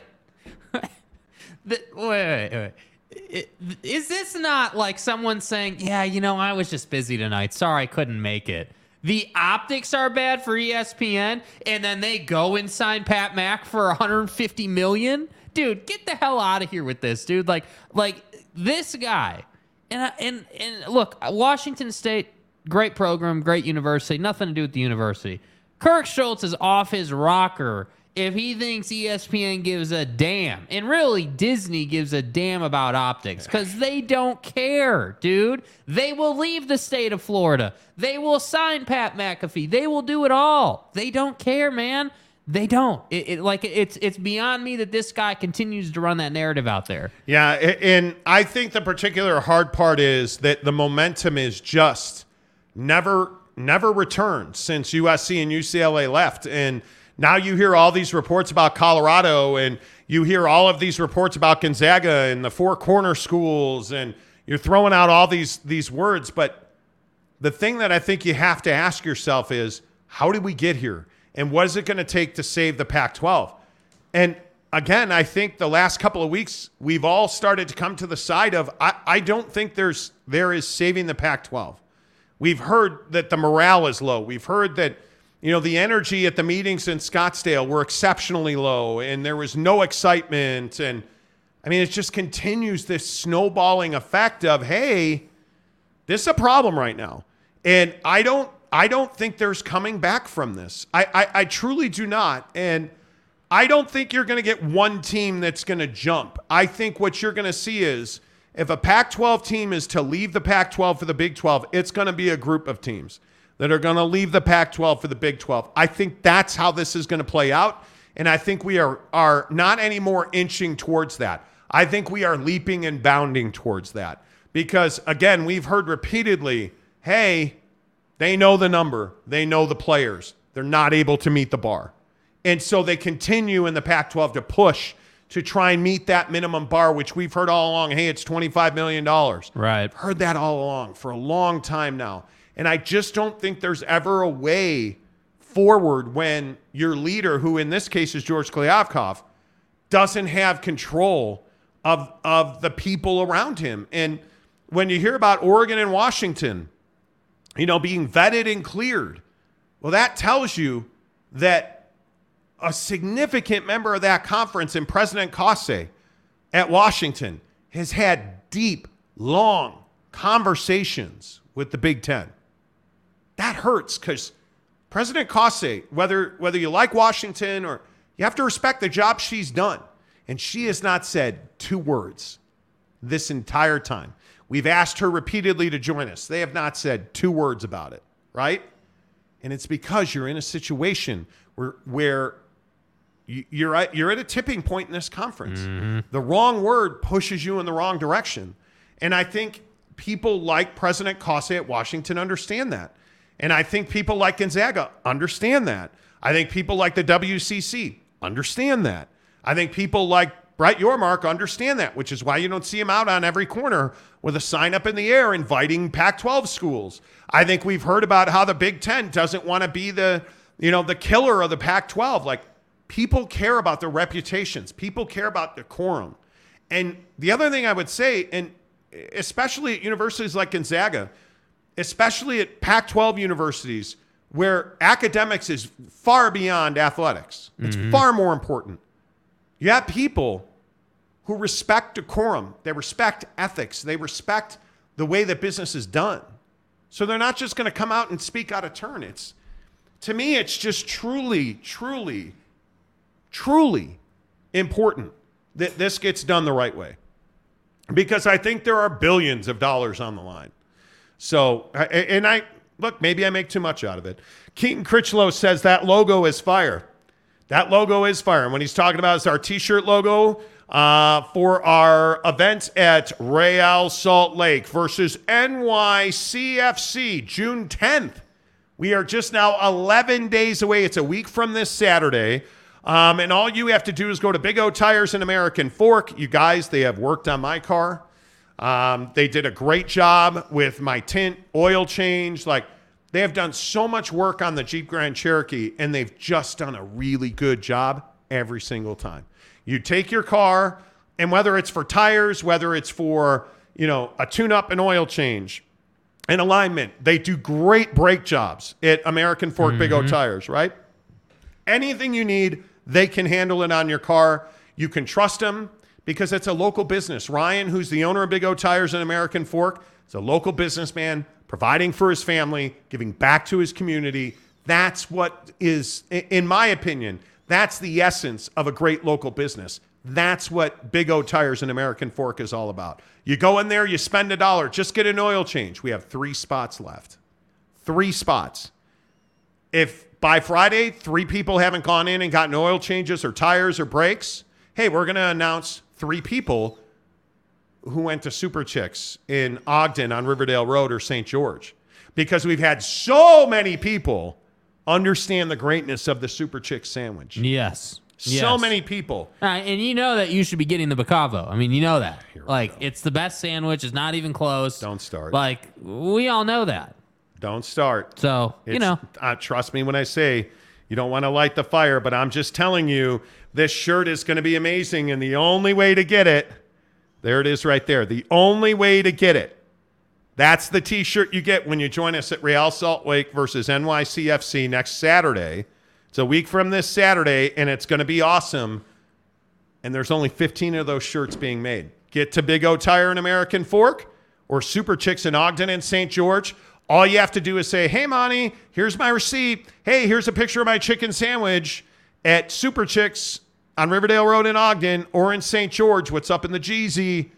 wait, wait, wait. Is this not like someone saying, "Yeah, you know, I was just busy tonight. Sorry, I couldn't make it." The optics are bad for ESPN, and then they go and sign Pat Mack for 150 million. Dude, get the hell out of here with this, dude. Like, like this guy. And and and look, Washington State, great program, great university. Nothing to do with the university. Kirk Schulz is off his rocker if he thinks ESPN gives a damn, and really Disney gives a damn about optics because they don't care, dude. They will leave the state of Florida. They will sign Pat McAfee. They will do it all. They don't care, man. They don't. It, it like it's it's beyond me that this guy continues to run that narrative out there. Yeah, and I think the particular hard part is that the momentum is just never never returned since USC and UCLA left and now you hear all these reports about Colorado and you hear all of these reports about Gonzaga and the four corner schools and you're throwing out all these these words but the thing that I think you have to ask yourself is how did we get here and what is it going to take to save the Pac 12 and again, I think the last couple of weeks we've all started to come to the side of I, I don't think there's there is saving the Pac-12. We've heard that the morale is low. We've heard that you know the energy at the meetings in Scottsdale were exceptionally low, and there was no excitement. And I mean, it just continues this snowballing effect of hey, this is a problem right now, and I don't I don't think there's coming back from this. I I, I truly do not, and. I don't think you're going to get one team that's going to jump. I think what you're going to see is if a Pac 12 team is to leave the Pac 12 for the Big 12, it's going to be a group of teams that are going to leave the Pac 12 for the Big 12. I think that's how this is going to play out. And I think we are, are not anymore inching towards that. I think we are leaping and bounding towards that. Because again, we've heard repeatedly hey, they know the number, they know the players, they're not able to meet the bar. And so they continue in the Pac 12 to push to try and meet that minimum bar, which we've heard all along. Hey, it's $25 million. Right. Heard that all along for a long time now. And I just don't think there's ever a way forward when your leader, who in this case is George Kliavkoff, doesn't have control of, of the people around him. And when you hear about Oregon and Washington, you know, being vetted and cleared, well, that tells you that a significant member of that conference and President Cauce at Washington has had deep, long conversations with the Big Ten. That hurts because President Cauce, whether whether you like Washington or you have to respect the job she's done, and she has not said two words this entire time. We've asked her repeatedly to join us. They have not said two words about it, right? And it's because you're in a situation where where you- you're at, you're at a tipping point in this conference. Mm-hmm. The wrong word pushes you in the wrong direction. And I think people like President Cauce at Washington understand that. And I think people like Gonzaga understand that. I think people like the WCC understand that. I think people like Brett Yormark understand that, which is why you don't see him out on every corner with a sign up in the air inviting Pac 12 schools. I think we've heard about how the Big Ten doesn't want to be the you know, the killer of the Pac 12. Like, people care about their reputations, people care about decorum. And the other thing I would say, and especially at universities like Gonzaga, especially at Pac 12 universities, where academics is far beyond athletics, it's Mhm. far more important. You have people who respect decorum, they respect ethics, they respect the way that business is done. So they're not just going to come out and speak out of turn. It's to me, it's just truly, truly, truly important that this gets done the right way. Because I think there are billions of dollars on the line. So, and I look, maybe I make too much out of it. Keaton Critchlow says that logo is fire. That logo is fire. And when he's talking about it's our t-shirt logo uh, for our event at Real Salt Lake versus NYCFC, June 10th. We are just now 11 days away. It's a week from this Saturday. Um, and all you have to do is go to Big O Tires and American Fork. You guys, they have worked on my car. Um, they did a great job with my tint, oil change. Like they have done so much work on the Jeep Grand Cherokee, and they've just done a really good job every single time. You take your car, and whether it's for tires, whether it's for you know a tune-up and oil change, and alignment, they do great brake jobs at American Fork Big O Mhm. Tires, right? Anything you need, they can handle it on your car. You can trust them because it's a local business. Ryan, who's the owner of Big O Tires and American Fork, is a local businessman providing for his family, giving back to his community. That's what is, in my opinion, that's the essence of a great local business. That's what Big O Tires and American Fork is all about. You go in there, you spend a dollar, just get an oil change. We have three spots left. Three spots if by Friday three people haven't gone in and gotten oil changes or tires or brakes, hey, we're going to announce three people who went to Super Chix in Ogden on Riverdale Road or St. George because we've had so many people understand the greatness of the Super Chick sandwich. Yes. So Yes. many people. Uh, and you know that you should be getting the Bacavo. I mean, you know that. Like, it's the best sandwich. It's not even close. Don't start. Like, we all know that. Don't start. So, you know. uh, trust me when I say you don't want to light the fire, but I'm just telling you this shirt is going to be amazing. And the only way to get it, there it is right there. The only way to get it, that's the t shirt you get when you join us at Real Salt Lake versus NYCFC next Saturday. It's a week from this Saturday, and it's going to be awesome. And there's only 15 of those shirts being made. Get to Big O Tire and American Fork or Super Chix in Ogden and St. George. All you have to do is say, hey, Monty, here's my receipt. Hey, here's a picture of my chicken sandwich at Super Chix on Riverdale Road in Ogden or in St. George. What's up in the GZ?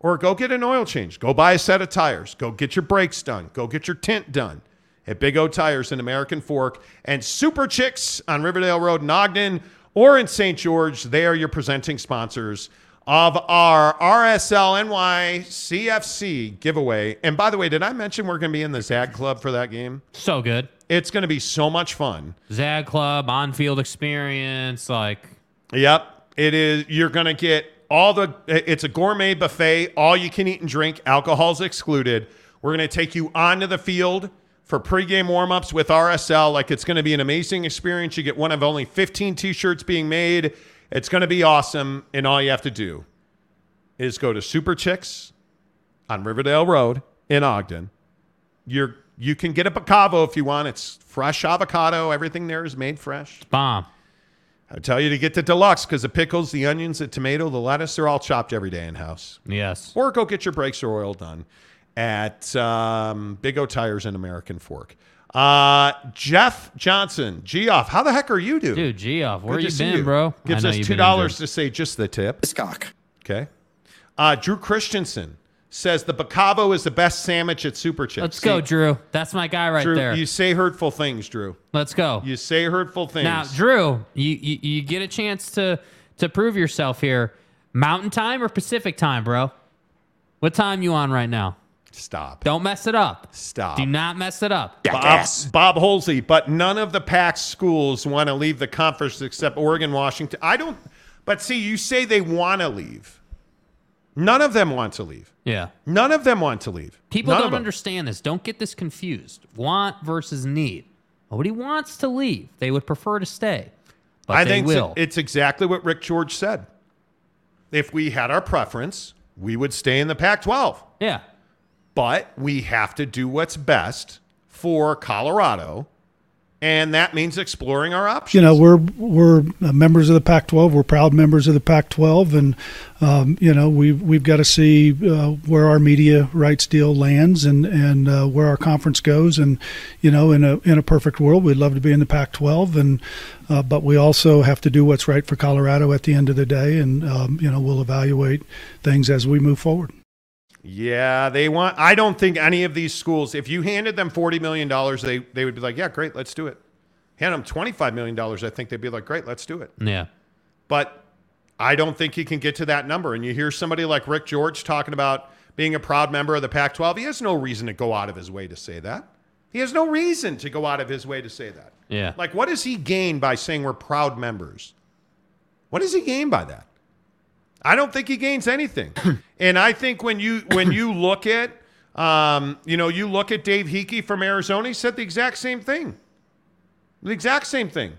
Or go get an oil change. Go buy a set of tires. Go get your brakes done. Go get your tint done at Big O Tires in American Fork and Super Chix on Riverdale Road in Ogden or in St. George. They are your presenting sponsors of our RSL NYCFC giveaway. And by the way, did I mention we're going to be in the ZAG Club for that game? So good. It's going to be so much fun. Zag Club, on field experience. Like, Yep. It is. You're going to get all the, it's a gourmet buffet, all you can eat and drink, alcohol's excluded. We're going to take you onto the field for pregame warmups with RSL. Like it's going to be an amazing experience. You get one of only 15 t shirts being made. It's going to be awesome. And all you have to do is go to Super Chix on Riverdale Road in Ogden. You're, you can get a Bacavo if you want. It's fresh avocado. Everything there is made fresh. bomb. I tell you to get the deluxe because the pickles, the onions, the tomato, the lettuce, they're all chopped every day in house. Yes. Or go get your brakes or oil done at um, Big O Tires and American Fork. Uh, Jeff Johnson, Geoff, how the heck are you, dude? Dude, Geoff, where Good you to see been, bro? Gives us two dollars to say just the tip. Scock. Okay. Uh, Drew Christensen says the Bacavo is the best sandwich at Super Chix. Let's go, See, Drew. That's my guy right Drew, there. You say hurtful things, Drew. Let's go. You say hurtful things. Now, Drew, you, you you get a chance to to prove yourself here. Mountain time or Pacific time, bro? What time you on right now? Stop. Don't mess it up. Stop. Do not mess it up. Bob, Bob Holsey, but none of the PAC schools want to leave the conference except Oregon, Washington. I don't, but see, you say they want to leave. None of them want to leave. Yeah. None of them want to leave. People None don't understand this. Don't get this confused. Want versus need. Nobody wants to leave. They would prefer to stay. But I think will. it's exactly what Rick George said. If we had our preference, we would stay in the Pac 12. Yeah. But we have to do what's best for Colorado. And that means exploring our options. you know we're we're uh, members of the Pac-12. We're proud members of the Pac-12, and um, you know we've we've got to see uh, where our media rights deal lands and and uh, where our conference goes. And you know, in a in a perfect world, we'd love to be in the Pac-12, and uh, but we also have to do what's right for Colorado at the end of the day. And um, you know, we'll evaluate things as we move forward. Yeah, they want. I don't think any of these schools, if you handed them $40 million, they, they would be like, yeah, great, let's do it. Hand them $25 million, I think they'd be like, great, let's do it. Yeah. But I don't think he can get to that number. And you hear somebody like Rick George talking about being a proud member of the Pac 12. He has no reason to go out of his way to say that. He has no reason to go out of his way to say that. Yeah. Like, what does he gain by saying we're proud members? What does he gain by that? I don't think he gains anything. and I think when you when you look at um, you know, you look at Dave Heeke from Arizona, he said the exact same thing. The exact same thing.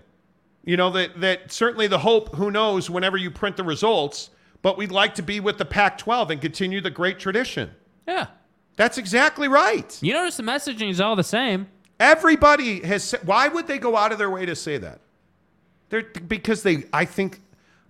You know, that that certainly the hope, who knows, whenever you print the results, but we'd like to be with the Pac 12 and continue the great tradition. Yeah. That's exactly right. You notice the messaging is all the same. Everybody has said, why would they go out of their way to say that? They're because they I think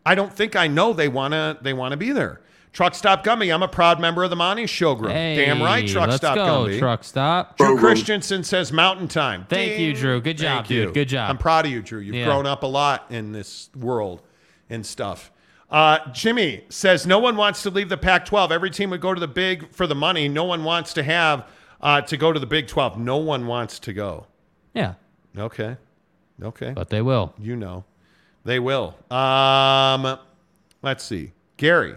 I don't think I know they wanna they wanna be there. Truck Stop Gummy, I'm a proud member of the Monty Showroom. Hey, Damn right, Truck let's Stop go, Gumby. Truck Stop. Drew Christensen says Mountain Time. Thank you, Drew. Good job, Thank dude. you. Good job. I'm proud of you, Drew. You've Yeah. grown up a lot in this world and stuff. Uh, Jimmy says no one wants to leave the Pac-12. Every team would go to the Big for the money. No one wants to have uh, to go to the Big 12. No one wants to go. Yeah. Okay. Okay. But they will. You know, they will. Um, let's see. Gary,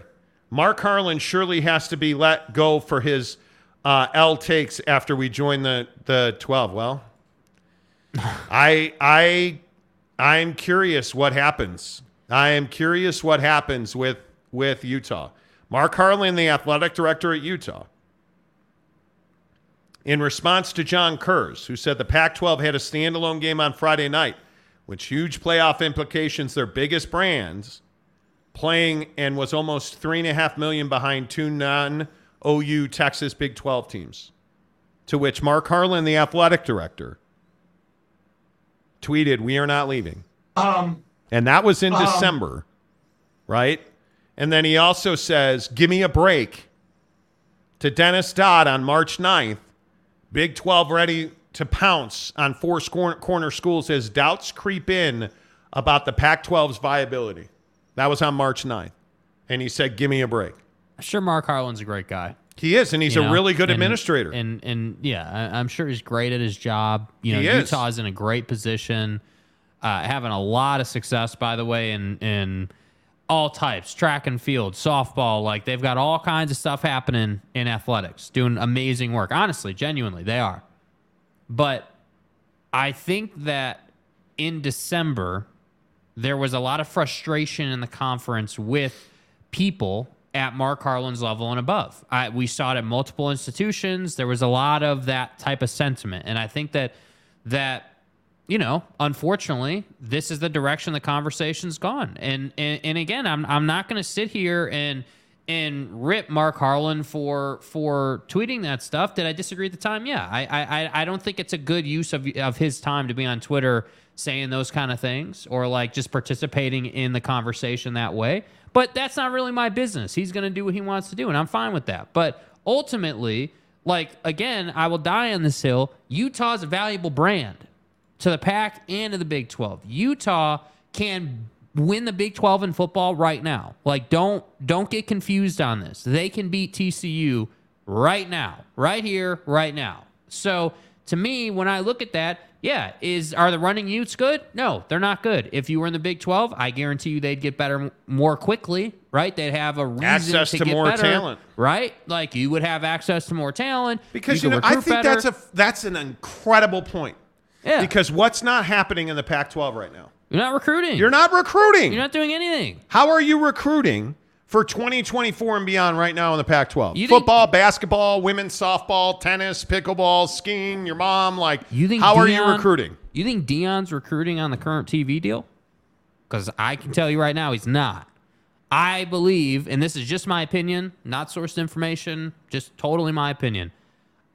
Mark Harlan surely has to be let go for his uh, L takes after we join the the 12. Well, I I I'm curious what happens. I am curious what happens with with Utah. Mark Harlan, the athletic director at Utah, in response to John Kurz, who said the Pac 12 had a standalone game on Friday night, which huge playoff implications, their biggest brands playing and was almost three and a half million behind two non OU Texas Big 12 teams. To which Mark Harlan, the athletic director, tweeted, We are not leaving. Um, And that was in Um, December, right? And then he also says, Give me a break to Dennis Dodd on March 9th. Big 12 ready to pounce on four corner schools as doubts creep in about the Pac 12's viability. That was on March 9th. And he said, Give me a break. I'm sure Mark Harlan's a great guy. He is, and he's You a really good And- administrator. And and yeah, I, I'm sure he's great at his job. You know, He is. In a great position, uh, having a lot of success, by the way, in in all types, track and field, softball. Like they've got all kinds of stuff happening in athletics, doing amazing work. Honestly, genuinely, they are. But I think that in December, there was a lot of frustration in the conference with people at Mark Harlan's level and above. I, we saw it at multiple institutions. There was a lot of that type of sentiment, and I think that that you know, unfortunately, this is the direction the conversation's gone. And and, and again, I'm I'm not going to sit here and and rip Mark Harlan for for tweeting that stuff. Did I disagree at the time? Yeah, I I I don't think it's a good use of of his time to be on Twitter saying those kind of things or like just participating in the conversation that way. But that's not really my business. He's going to do what he wants to do, and I'm fine with that. But ultimately, like again, I will die on this hill. Utah's a valuable brand to the Pac and to the Big 12. Utah can win the Big 12 in football right now. Like don't don't get confused on this. They can beat TCU right now. Right here, right now. So, to me, when I look at that, yeah, is are the running Utes good? No, they're not good. If you were in the Big 12, I guarantee you they'd get better more quickly, right? They'd have a reason Access to, to get more better, talent. right? Like you would have access to more talent Because you, could know, I think better. that's a that's an incredible point. Yeah. Because what's not happening in the Pac-12 right now? You're not recruiting. You're not recruiting. You're not doing anything. How are you recruiting for 2024 and beyond right now in the Pac-12? You think- Football, basketball, women's softball, tennis, pickleball, skiing. Your mom, like, You think how are you recruiting? You think Deion's recruiting on the current TV deal? Because I can tell you right now, he's not. I believe, and this is just my opinion, not sourced information, just totally my opinion.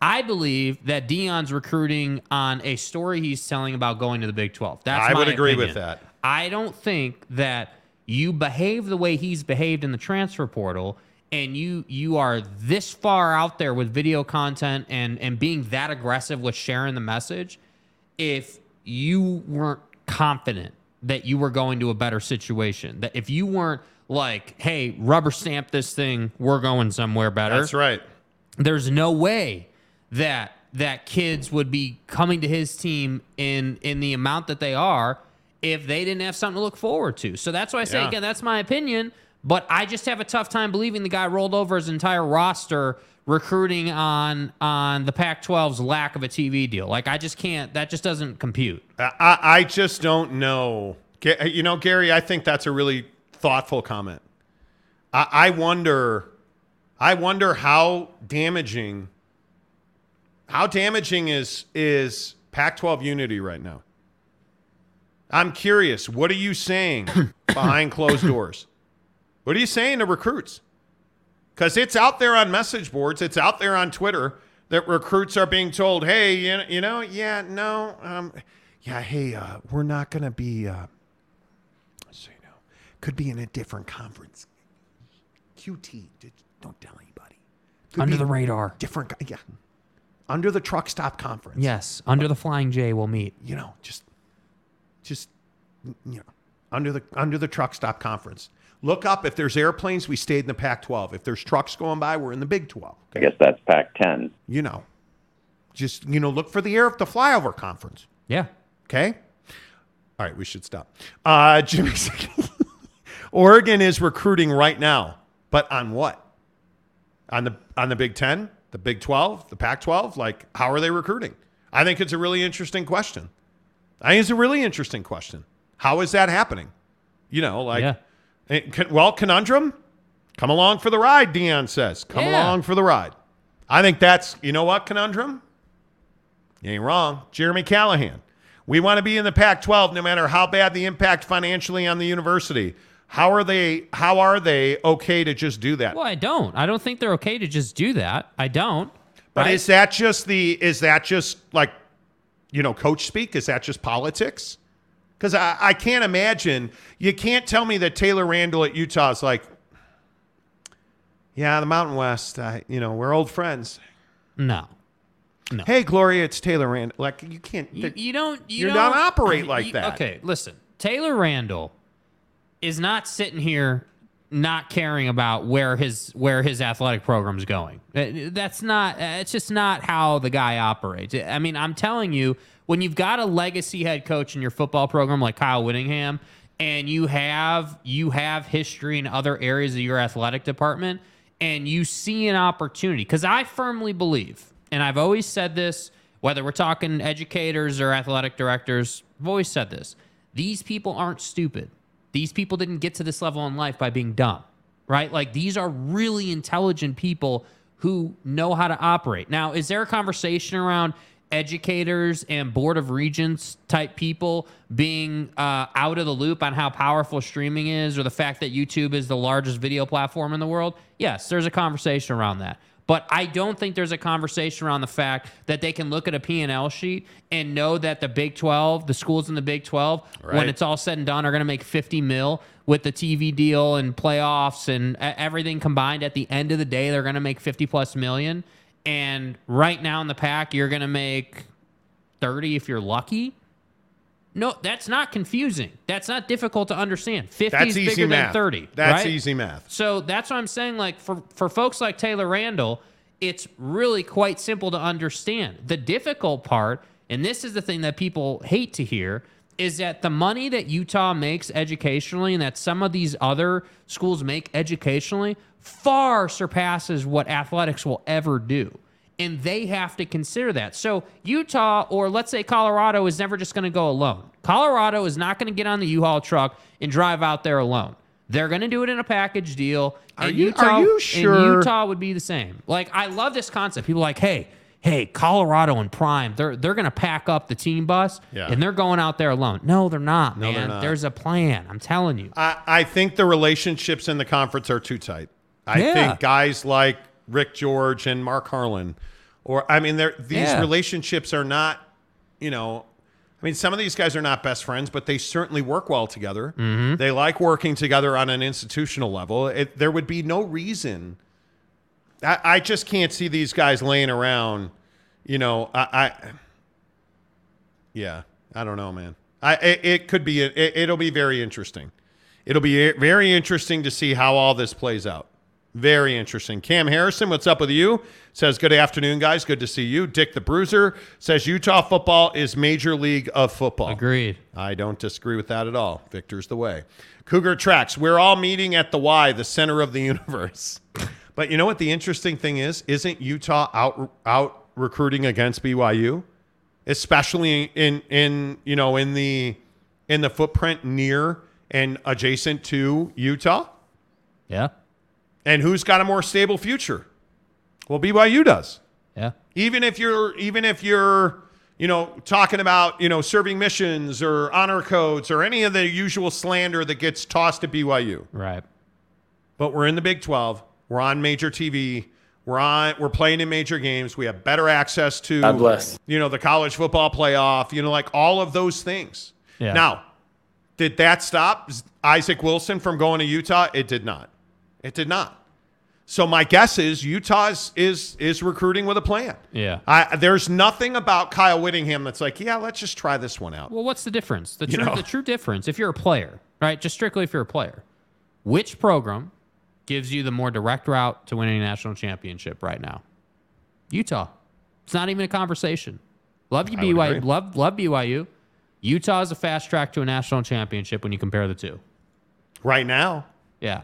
I believe that Deion's recruiting on a story he's telling about going to the Big 12. That's I would agree opinion. with that. I don't think that you behave the way he's behaved in the transfer portal and you you are this far out there with video content and and being that aggressive with sharing the message if you weren't confident that you were going to a better situation that if you weren't like hey rubber stamp this thing we're going somewhere better That's right. there's no way that that kids would be coming to his team in in the amount that they are if they didn't have something to look forward to. So that's why I say Yeah. again, that's my opinion. But I just have a tough time believing the guy rolled over his entire roster recruiting on on the Pac-12's lack of a TV deal. Like I just can't. That just doesn't compute. I, I I just don't know. You know, Gary, I think that's a really thoughtful comment. I, I wonder, I wonder how damaging, how damaging is is Pac-12 unity right now. I'm curious. What are you saying behind closed doors? What are you saying to recruits? Because it's out there on message boards, it's out there on Twitter that recruits are being told, "Hey, you know, you know yeah, no, um, yeah, hey, uh, we're not going to be, uh, so you know, could be in a different conference. QT, don't tell anybody. Could Under be the radar. different, yeah, under the truck stop conference. Yes, under the flying J, we'll meet. you know, just, just, you know, under the under the truck stop conference. Look up if there's airplanes. We stayed in the Pac-12. If there's trucks going by, we're in the Big 12. I guess that's Pac-10. You know, just you know, look for the air of the flyover conference. Yeah. Okay. All right, we should stop. Uh, Jimmy, Oregon is recruiting right now, but on what? On the on the Big Ten, the Big Twelve, the Pac twelve? Like, how are they recruiting? I think it's a really interesting question. I think it's a really interesting question. How is that happening? You know, like, Yeah. it can- well, conundrum. Come along for the ride, Deion says. Come Yeah. along for the ride. I think that's you know what conundrum. You ain't wrong. Jeremy Callahan. We want to be in the Pac 12 no matter how bad the impact financially on the university. How are they how are they okay to just do that? Well, I don't. I don't think they're okay to just do that. I don't. But right? is that just the is that just like you know coach speak? Is that just politics? Because I, I can't imagine you can't tell me that Taylor Randall at Utah is like, yeah, the Mountain West. I, you know, we're old friends. no. No. Hey, Gloria, it's Taylor Randall. Like you can't. You, you don't. You You don't don't operate like you- that. Okay, listen. Taylor Randall is not sitting here not caring about where his where his athletic program's going. Uh, That's not. uh, It's just not how the guy operates. I mean, I'm telling you, when you've got a legacy head coach in your football program like Kyle Whittingham, and you have you have history in other areas of your athletic department, and you see an opportunity, because I firmly believe, and I've always said this, whether we're talking educators or athletic directors, I've always said this. These people aren't stupid. These people didn't get to this level in life by being dumb, right? Like these are really intelligent people who know how to operate. Now, is there a conversation around educators and board of regents type people being uh, out of the loop on how powerful streaming is or the fact that YouTube is the largest video platform in the world? Yes, there's a conversation around that. But I don't think there's a conversation around the fact that they can look at a P&L sheet and know that the Big 12, the schools in the Big 12, when it's all said and done, are going to make 50 mil with the TV deal and playoffs and everything combined. At the end of the day, they're going to make 50 plus million. And right now in the pack, you're going to make 30 if you're lucky. No, that's not confusing. That's not difficult to understand. 50 That's is easy bigger math. than 30. That's right? easy math. So that's what I'm saying. Like for for folks like Taylor Randall, it's really quite simple to understand. The difficult part, and this is the thing that people hate to hear, is that the money that Utah makes educationally and that some of these other schools make educationally far surpasses what athletics will ever do. And they have to consider that. So Utah, or let's say Colorado, is never just going to go alone. Colorado is not going to get on the U-Haul truck and drive out there alone. They're going to do it in a package deal. Are and you- Utah, are you and sure? Utah would be the same. Like I love this concept. People are like, hey, hey, Colorado and Prime, they're they're going to pack up the team bus Yeah. and they're going out there alone. No, they're not, No, man. they're not. There's a plan. I'm telling you. I, I think the relationships in the conference are too tight. I Yeah. think guys like Rick George and Mark Harlan, or I mean, these Yeah. relationships are not, you know, I mean, some of these guys are not best friends, but they certainly work well together. Mm-hmm. They like working together on an institutional level. It, there would be no reason. I, I just can't see these guys laying around. You know, I, I yeah, I don't know, man. I it, it could be it, it'll be very interesting. It'll be very interesting to see how all this plays out. Very interesting. Cam Harrison, what's up with you? Says, Good afternoon, guys. Good to see you. Dick the Bruiser says, Utah football is Major League of Football. Agreed. I don't disagree with that at all. Victor's the way. Cougar Tracks, we're all meeting at the Y, the center of the universe. But you know what the interesting thing is? Isn't Utah out out recruiting against BYU? Especially in in you know in the in the footprint near and adjacent to Utah? Yeah. And who's got a more stable future? Well, BYU does. Yeah. Even if you're even if you're you know talking about you know serving missions or honor codes or any of the usual slander that gets tossed at BYU. Right. But we're in the Big 12. We're on major TV. We're on we're playing in major games. We have better access to God bless. you know the college football playoff, you know like all of those things. Yeah. Now, did that stop Isaac Wilson from going to Utah? It did not. It did not. So my guess is Utah is is, is recruiting with a plan. Yeah. I, there's nothing about Kyle Whittingham that's like, yeah, let's just try this one out. Well, what's the difference? The You true, know? the true difference, if you're a player, right? Just strictly if you're a player, which program gives you the more direct route to winning a national championship right now? Utah. It's not even a conversation. Love you, BYU. Love, love BYU. Utah is a fast track to a national championship when you compare the two. Right now, Yeah.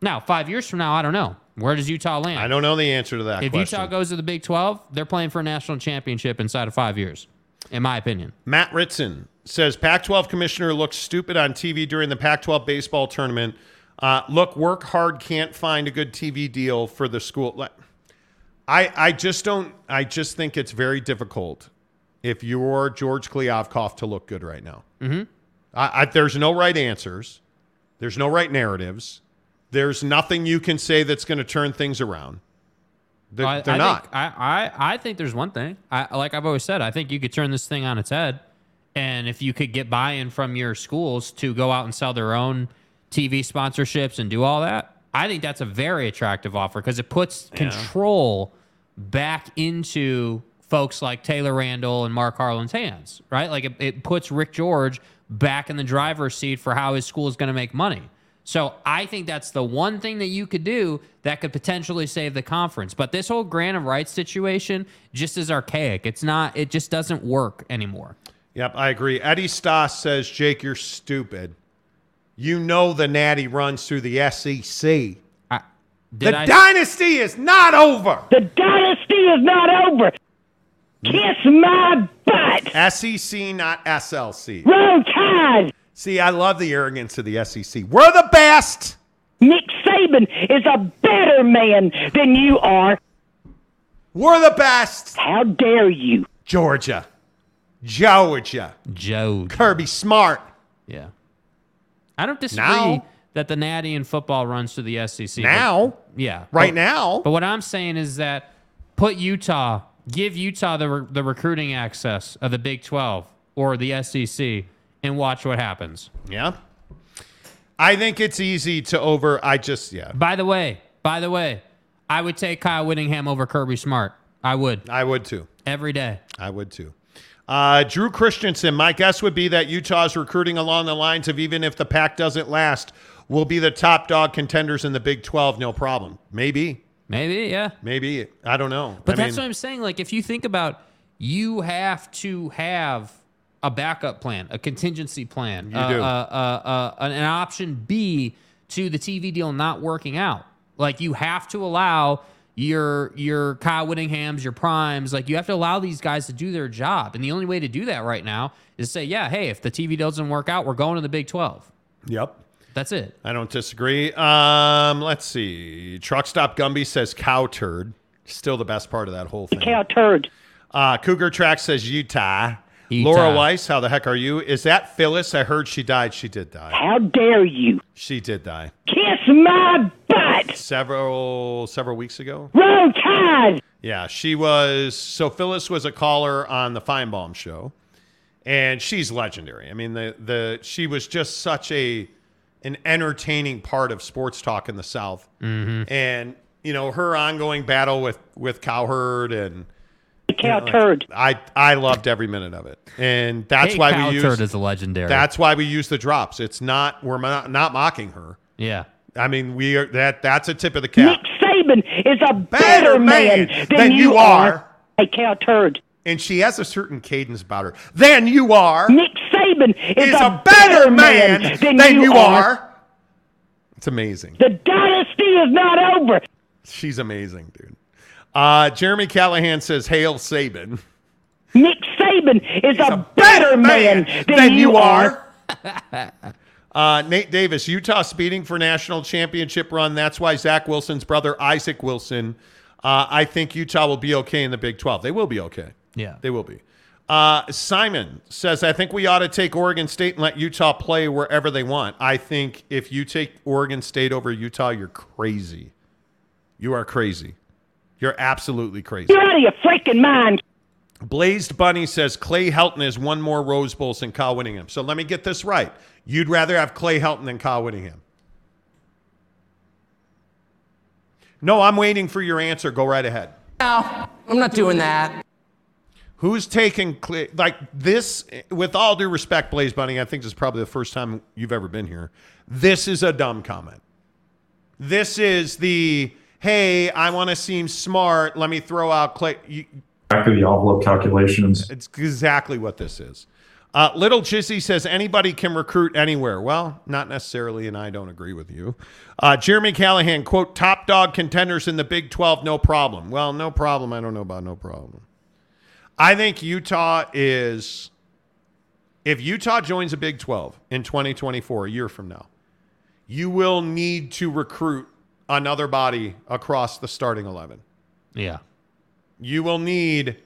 Now, five years from now, I don't know. Where does Utah land? I don't know the answer to that if question. Utah goes to the Big 12, they're playing for a national championship inside of five years, in my opinion. Matt Ritson says Pac 12 commissioner looks stupid on TV during the Pac 12 baseball tournament. Uh, look, work hard, can't find a good TV deal for the school. I, I just don't, I just think it's very difficult if you're George Kliavkoff to look good right now. Mm-hmm. I, I, there's no right answers, there's no right narratives, there's nothing you can say that's going to turn things around. They're, I, they're I not. Think, I, I, I think there's one thing. I, like I've always said, I think you could turn this thing on its head. And if you could get buy in from your schools to go out and sell their own TV sponsorships and do all that, I think that's a very attractive offer because it puts control back into folks like Taylor Randall and Mark Harlan's hands, right? Like it, it puts Rick George back in the driver's seat for how his school is going to make money. So I think that's the one thing that you could do that could potentially save the conference. But this whole grant of rights situation just is archaic. It's not. It just doesn't work anymore. Yep, I agree. Eddie Stoss says, Jake, you're stupid. You know the natty runs through the SEC. I, the I- dynasty is not over. The dynasty is not over. Kiss my butt. SEC, not SLC. Roll Tide. See, I love the arrogance of the SEC. We're the best. Nick Saban is a better man than you are. We're the best. How dare you? Georgia. Georgia. Joe. Kirby Smart. Yeah. I don't disagree Now- that the Natty in football runs through the SEC. but- Now. yeah. Right But- now. But what I'm saying is that put Utah, give Utah the re- the recruiting access of the Big 12 or the SEC, and watch what happens. Yeah. I think it's easy to over. I just, yeah. By the way, by the way, I would take Kyle Whittingham over Kirby Smart. I would I would too. every day. I would too. Uh, Drew Christensen, my guess would be that Utah's recruiting along the lines of even if the pack doesn't last, will be the top dog contenders in the Big 12, no problem. Maybe. Maybe, yeah. Maybe. I don't know. But I that's mean, what I'm saying. Like, if you think about, you have to have a backup plan, a contingency plan, You uh, do. Uh, uh, uh, an, an option B to the TV deal not working out. Like, you have to allow your your Kyle Whittinghams, your primes, like you have to allow these guys to do their job. And the only way to do that right now is say, yeah, hey, if the TV deal doesn't work out, we're going to the Big 12. Yep. That's it. I don't disagree. Um, let's see. Truck Stop Gumby says cow turd. Still the best part of that whole thing. Cow turd. Uh, Cougar Track says Utah. Utah. Laura Weiss, how the heck are you? Is that Phyllis? I heard she died. She did die. How dare you? She did die Kiss my butt. several several weeks ago. Roll Tide. Yeah, she was. So Phyllis was a caller on the Finebaum show, and she's legendary. I mean, the the she was just such a an entertaining part of sports talk in the South, Mm-hmm. and you know her ongoing battle with with Cowherd and. Cow like, turd. I I loved every minute of it, and that's Hey, why Cow we use Turd is a legendary. That's why we use the drops. It's not we're not, not mocking her. yeah. I mean, we are that that's a tip of the cap. Nick Saban is a better, man, than, you, are. A cow turd. and she has a certain cadence about her. Than you are. Nick Saban is, is a better man than, you, are. It's amazing. The dynasty is not over. She's amazing, dude. Uh, Jeremy Callahan says, "Hail Saban." Nick Saban is a, better man, than, you are. Uh, Nate Davis, Utah speeding for national championship run. That's why Zach Wilson's brother Isaac Wilson. Uh, I think Utah will be okay in the Big 12. They will be okay. Yeah. They will be. Uh, Simon says, I think we ought to take Oregon State and let Utah play wherever they want. I think if you take Oregon State over Utah, you're crazy. You are crazy. You're absolutely crazy. You're out of your freaking mind. Blazed Bunny says Clay Helton is one more Rose Bowls than Kyle Whittingham. So let me get this right. You'd rather have Clay Helton than Kyle Whittingham. No, I'm waiting for your answer. Go right ahead. No, I'm not doing that. Who's taking Clay? Like this, with all due respect, Blaze Bunny, I think this is probably the first time you've ever been here. This is a dumb comment. This is the, hey, I want to seem smart. Let me throw out Clay. You, Back of the envelope calculations. It's exactly what this is. Uh, Little Chizzy says anybody can recruit anywhere. Well, not necessarily, and I don't agree with you. Uh, Jeremy Callahan, quote, top dog contenders in the Big 12, no problem. Well, no problem. I don't know about no problem. I think Utah is, if Utah joins a Big 12 in 2024, a year from now, you will need to recruit another body across the starting 11 Yeah. you will need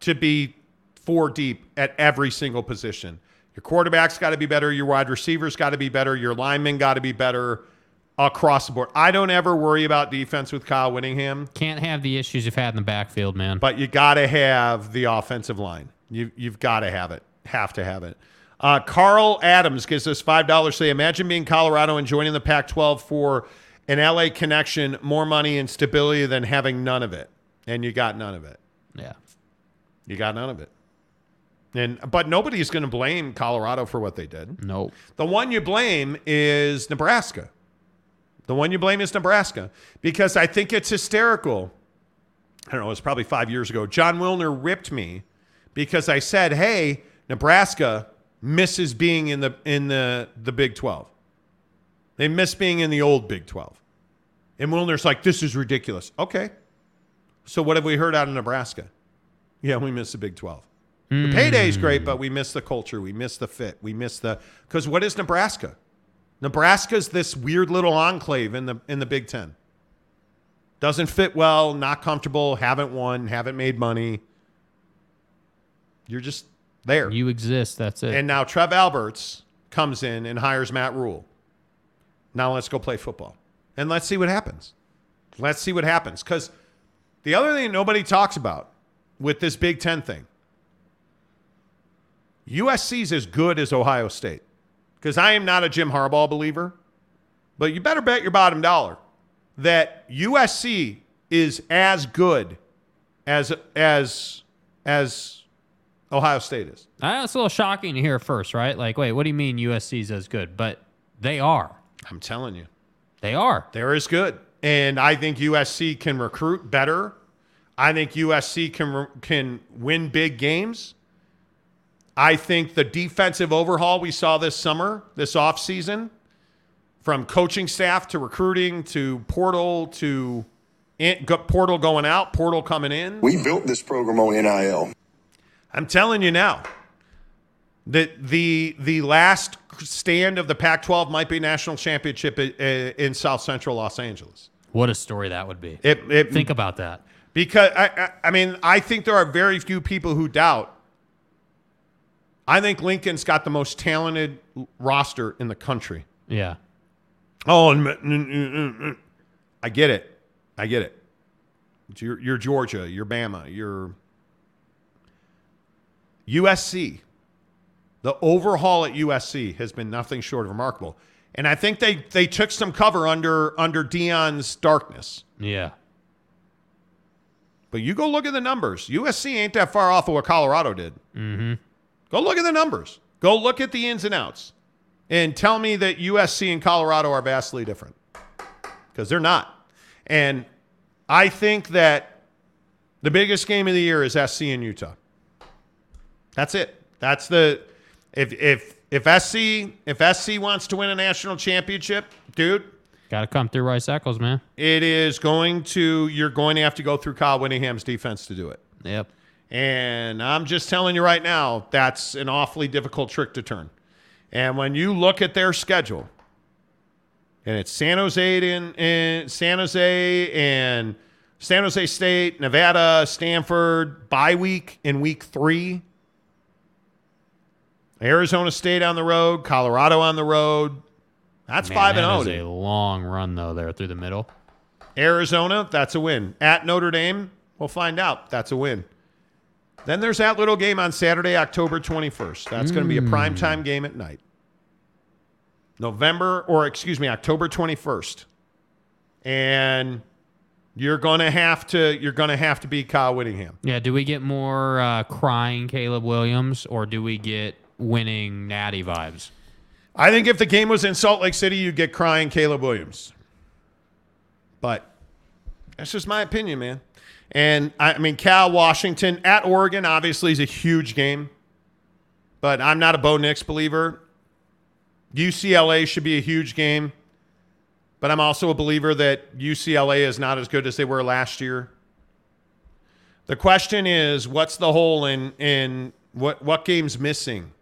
to be four deep at every single position. Your quarterback's got to be better. Your wide receivers got to be better. Your linemen got to be better across the board. I don't ever worry about defense with Kyle Whittingham. Can't have the issues you've had in the backfield, man. but you got to have the offensive line. You, you've got to have it. Have to have it. Uh, Carl Adams gives us $5. Say, imagine being Colorado and joining the Pac 12 for an LA connection, more money and stability than having none of it. And you got none of it. yeah. You got none of it. And but nobody's going to blame Colorado for what they did. Nope. The one you blame is Nebraska. The one you blame is Nebraska because I think it's hysterical. I don't know, it was probably 5 years ago. Jon Wilner ripped me because I said, "Hey, Nebraska misses being in the in the the Big 12. They miss being in the old Big 12." And Wilner's like, "This is ridiculous." Okay. So what have we heard out of Nebraska? Yeah, we miss the Big 12. The hmm. payday is great, but we miss the culture. We miss the fit. We miss the because what is Nebraska? Nebraska's this weird little enclave in the in the Big Ten. Doesn't fit well, not comfortable, haven't won, haven't made money. You're just there. You exist. That's it. And now Trev Alberts comes in and hires Matt Rhule. Now let's go play football. And let's see what happens. Let's see what happens. Because the other thing nobody talks about with this Big Ten thing, USC's as good as Ohio State. Because I am not a Jim Harbaugh believer, but you better bet your bottom dollar that USC is as good as as as Ohio State is. It's a little shocking to hear first, right? Like, wait, what do you mean USC's as good? But they are. I'm telling you. They are. They're as good. And I think USC can recruit better. I think USC can can win big games. I think the defensive overhaul we saw this summer, this offseason, from coaching staff to recruiting to portal to in, go, portal going out, portal coming in. We built this program on NIL. I'm telling you now, The the the last stand of the Pac-12 might be national championship in South Central Los Angeles. What a story that would be. It, it, Think about that. because I, I mean I think there are very few people who doubt. I think Lincoln's got the most talented roster in the country. Yeah. Oh, and. I get it. I get it. You're, you're Georgia. You're Bama. You're USC. The overhaul at USC has been nothing short of remarkable, and I think they they took some cover under under Deion's darkness. Yeah. But you go look at the numbers. USC ain't that far off of what Colorado did. Mm-hmm. Go look at the numbers. Go look at the ins and outs, and tell me that USC and Colorado are vastly different because they're not. And I think that the biggest game of the year is SC in Utah. That's it. That's the if if if SC if SC wants to win a national championship, dude, Got to come through Rice Eccles, man. it is going to you're going to have to go through Kyle Whittingham's defense to do it. Yep. And I'm just telling you right now, that's an awfully difficult trick to turn. And when you look at their schedule, and it's San Jose in, in San Jose and San Jose State, Nevada, Stanford, bye week in week three. Arizona State on the road, Colorado on the road. That's Man, five and zero. is a long run though there through the middle. Arizona, that's a win. At Notre Dame, we'll find out. That's a win. Then there's that little game on Saturday, October 21st. That's going to be a primetime game at night. November, or excuse me, October 21st. And you're going to have to you're going to have to beat Kyle Whittingham. Yeah. Do we get more uh, crying Caleb Williams or do we get winning Natty vibes? I think if the game was in Salt Lake City, you'd get crying Caleb Williams. But that's just my opinion, man. And I, mean, Cal Washington at Oregon obviously is a huge game, but I'm not a Bo Nix believer. UCLA should be a huge game, but I'm also a believer that UCLA is not as good as they were last year. The question is, what's the hole in in what what game's missing?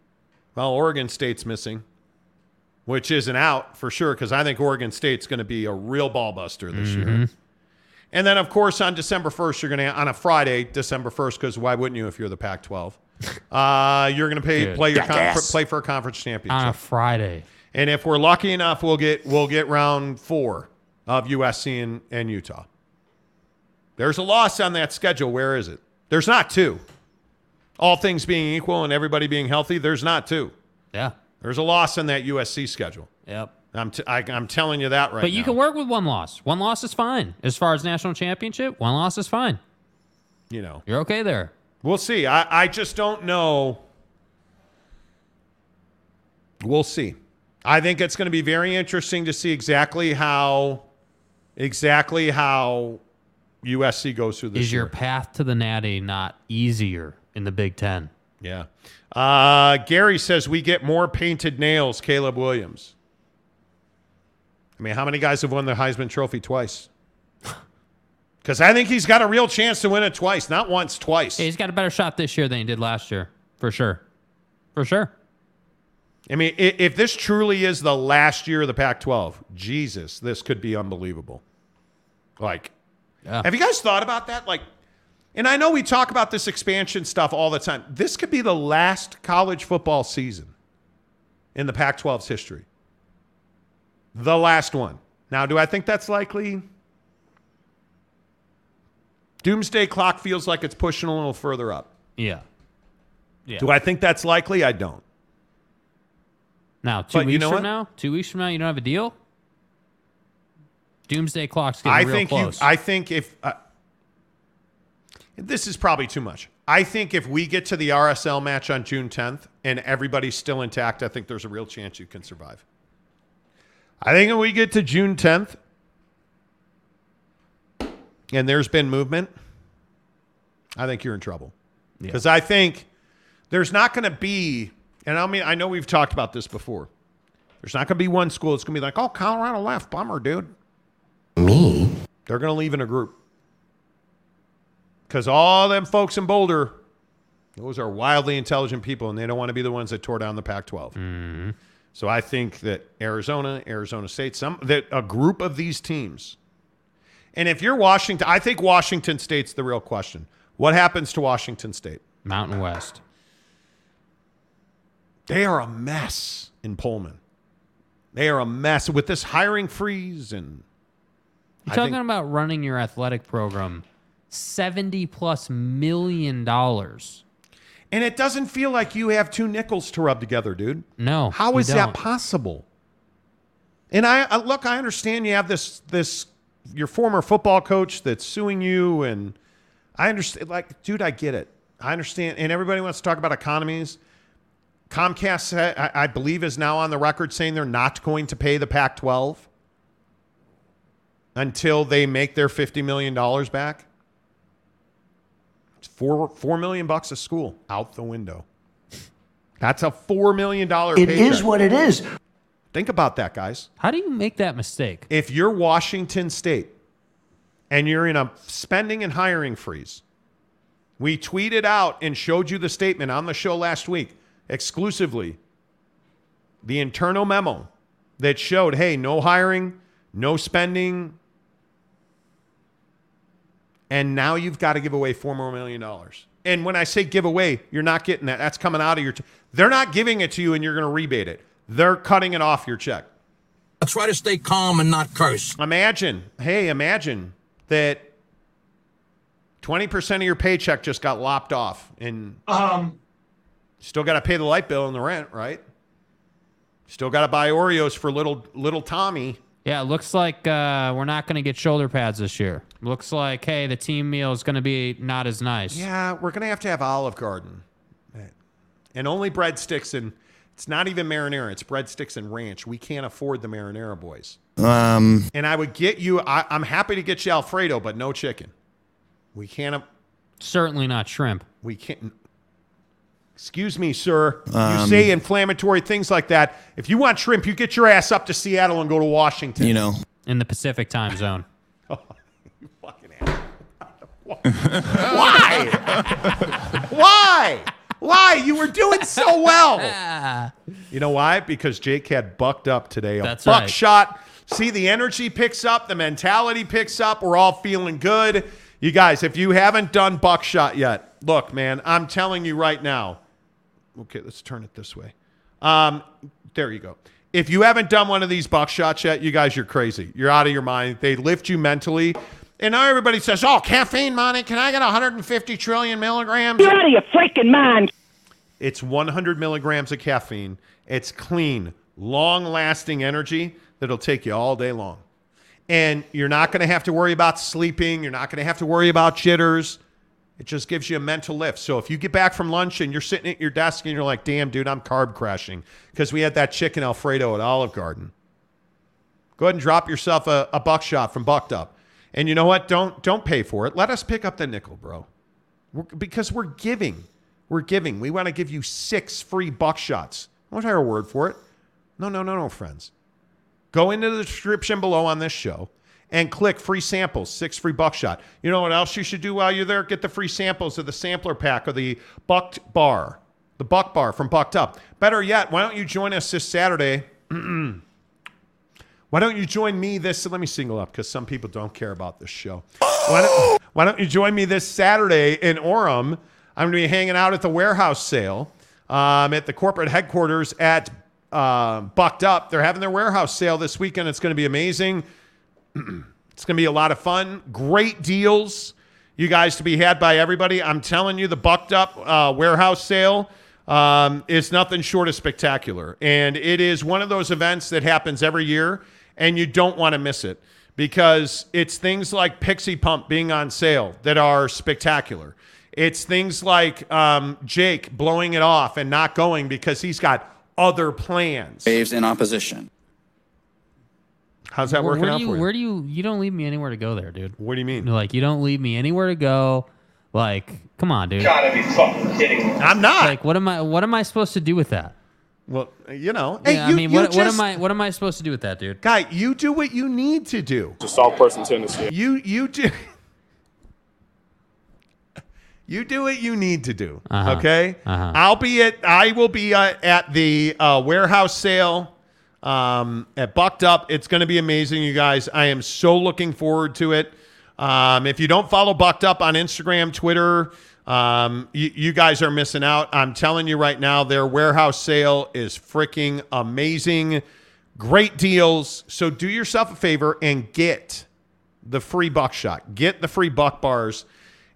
Well, Oregon State's missing, which isn't out for sure because I think Oregon State's going to be a real ball buster this year. Mhm. And then, of course, on December 1st, you're going to, on a Friday, December 1st, because why wouldn't you if you're the Pac 12? Uh, you're going to pay, Dude. play, your con- Jackass. play for a conference championship. On a Friday. And if we're lucky enough, we'll get we'll get round four of USC and, and Utah. There's a loss on that schedule. Where is it? There's not two. All things being equal and everybody being healthy, there's not two. Yeah. There's a loss in that USC schedule. Yep. I'm t- I, am telling you that right but you now. can work with one loss. One loss is fine. As far as national championship, one loss is fine. You know. You're okay there. We'll see. I, I just don't know. We'll see. I think it's going to be very interesting to see exactly how exactly how USC goes through this Is your year. path to the Natty not easier in the Big Ten? Yeah. Uh, Gary says we get more painted nails, Caleb Williams. I mean, how many guys have won the Heisman Trophy twice? Because I think he's got a real chance to win it twice, not once, twice. He's got a better shot this year than he did last year, for sure. For sure. I mean, if this truly is the last year of the Pac 12, Jesus, this could be unbelievable. Like, have you guys thought about that? Like, and I know we talk about this expansion stuff all the time. This could be the last college football season in the Pac 12's history. The last one. Now, do I think that's likely? Doomsday clock feels like it's pushing a little further up. Yeah. Yeah. Do I think that's likely? I don't. Now, two But you weeks know from what? now, two weeks from now, you don't have a deal. Doomsday clock's getting I real think close. you. I think if uh, this is probably too much. I think if we get to the RSL match on June 10th and everybody's still intact, I think there's a real chance you can survive. I think if we get to June 10th and there's been movement, I think you're in trouble. Because I think there's not going to be, and I mean, I know we've talked about this before. There's not going to be one school that's going to be like, oh, Colorado left. Bummer, dude. Me? They're going to leave in a group. Because all them folks in Boulder Those are wildly intelligent people, and they don't want to be the ones that tore down the Pac-12. Mm-hmm. So I think that Arizona, Arizona State, some that a group of these teams, and if you're Washington, I think Washington State's the real question. What happens to Washington State? Mountain West. They are a mess in Pullman. They are a mess with this hiring freeze and You're I talking think- about running your athletic program, seventy plus million dollars. And it doesn't feel like you have two nickels to rub together, dude. No, How is that possible? And I, I look, I understand you have this this your former football coach that's suing you, and I understand. Like, dude, I get it. I understand, and everybody wants to talk about economies. Comcast, I, I believe, is now on the record saying they're not going to pay the Pac-12 until they make their fifty million dollars back. It's four four million bucks a school out the window. That's a four million dollar. It is what it is. Think about that, guys. How do you make that mistake? If you're Washington State and you're in a spending and hiring freeze, we tweeted out and showed you the statement on the show last week exclusively. The internal memo that showed, hey, no hiring, no spending, and now you've got to give away four more million dollars. And when I say give away, you're not getting that. That's coming out of your. T- They're not giving it to you, and you're going to rebate it. They're cutting it off your check. I try to stay calm and not curse. Imagine, hey, imagine that 20% of your paycheck just got lopped off and Um, still got to pay the light bill and the rent, right? Still got to buy Oreos for little little Tommy. Yeah, it looks like uh, we're not going to get shoulder pads this year. Looks like, hey, the team meal is going to be not as nice. Yeah, we're going to have to have Olive Garden. And only breadsticks and it's not even marinara, it's breadsticks and ranch. We can't afford the marinara boys. Um, And I would get you I, I'm happy to get you Alfredo, but no chicken. We can't Certainly not shrimp. We can't. Excuse me, sir. you Um, say inflammatory things like that. If you want shrimp, you get your ass up to Seattle and go to Washington. you know, In the Pacific time zone. Why? why? Why? You were doing so well. You know why? Because Jake had bucked up today. A That's right. buckshot. See, the energy picks up, the mentality picks up. We're all feeling good. You guys, if you haven't done buckshot yet, look, man, I'm telling you right now. Okay, let's turn it this way. Um, there you go. If you haven't done one of these buckshots yet, you guys, you're crazy. You're out of your mind. They lift you mentally. And now everybody says, oh, caffeine money. Can I get 150 trillion milligrams? You're out of your freaking mind. It's 100 milligrams of caffeine. It's clean, long lasting energy that'll take you all day long. And you're not going to have to worry about sleeping. You're not going to have to worry about jitters. It just gives you a mental lift. So if you get back from lunch and you're sitting at your desk and you're like, damn, dude, I'm carb crashing because we had that chicken Alfredo at Olive Garden. Go ahead and drop yourself a, a buckshot from Bucked Up. And you know what? Don't don't pay for it. Let us pick up the nickel, bro. We're, because we're giving. We're giving. We want to give you six free buckshots. I won't hire a word for it. No, no, no, no, friends. Go into the description below on this show and click free samples, six free buckshot. You know what else you should do while you're there? Get the free samples of the sampler pack of the Bucked Bar, the Buck Bar from Bucked Up. Better yet, why don't you join us this Saturday? Why don't you join me this? Let me single up because some people don't care about this show. Why don't, why don't you join me this Saturday in Orem? I'm going to be hanging out at the warehouse sale um, at the corporate headquarters at um Bucked Up. They're having their warehouse sale this weekend. It's going to be amazing. it's going to be a lot of fun. Great deals, you guys, to be had by everybody. I'm telling you, the Bucked Up uh, warehouse sale um, is nothing short of spectacular. And it is one of those events that happens every year, and you don't want to miss it because it's things like Pixie Pump being on sale that are spectacular. It's things like um, Jake blowing it off and not going because he's got other plans. Waves in opposition. How's that where, working where out do you, for you? Where do you? You don't leave me anywhere to go there, dude. What do you mean? Like you don't leave me anywhere to go. Like, come on, dude. You Gotta be fucking kidding me. I'm not. Like, what am I? What am I supposed to do with that? Well, you know, Yeah, hey, I mean, you what, what am I? What am I supposed to do with that, dude? Guy, you do what you need to do. It's a soft person tendency. You you do You do what you need to do. Uh-huh. Okay. Uh-huh. I'll be at. I will be uh, at the uh, warehouse sale um, at Bucked Up. It's going to be amazing, you guys. I am so looking forward to it. Um, if you don't follow Bucked Up on Instagram, Twitter, um, you, you guys are missing out. I'm telling you right now, their warehouse sale is freaking amazing. Great deals. So do yourself a favor and get the free buckshot. Get the free buck bars.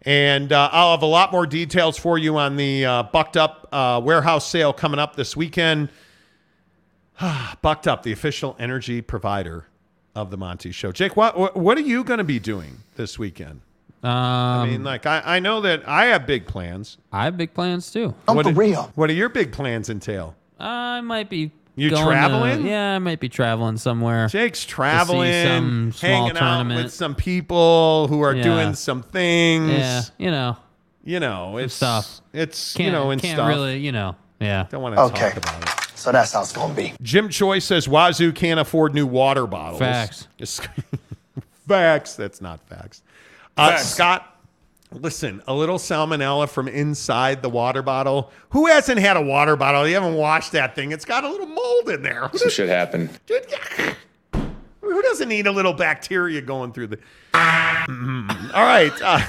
And uh, I'll have a lot more details for you on the uh, Bucked Up uh, warehouse sale coming up this weekend. Bucked Up, the official energy provider of the Monty Show. Jake, what what, what are you going to be doing this weekend? Um, I mean, like I, I know that I have big plans. I have big plans too. what do- real? What do your big plans entail? I might be. You going to- traveling? yeah, I might be traveling somewhere. Jake's to see traveling, some small hanging out with some people who are Yeah. doing some things. Yeah, you know, You know, it's stuff. It's Can't, you know, and can't stuff. really, you know, yeah. Don't want to Okay. talk about it. So that's how it's gonna be. Jim Choi says Wazoo can't afford new water bottles. Facts. Facts. That's not facts. Uh, Scott, listen, a little salmonella from inside the water bottle. Who hasn't had a water bottle? You haven't washed that thing. It's got a little mold in there. Some does, shit happened. who doesn't need a little bacteria going through the. All right. Uh,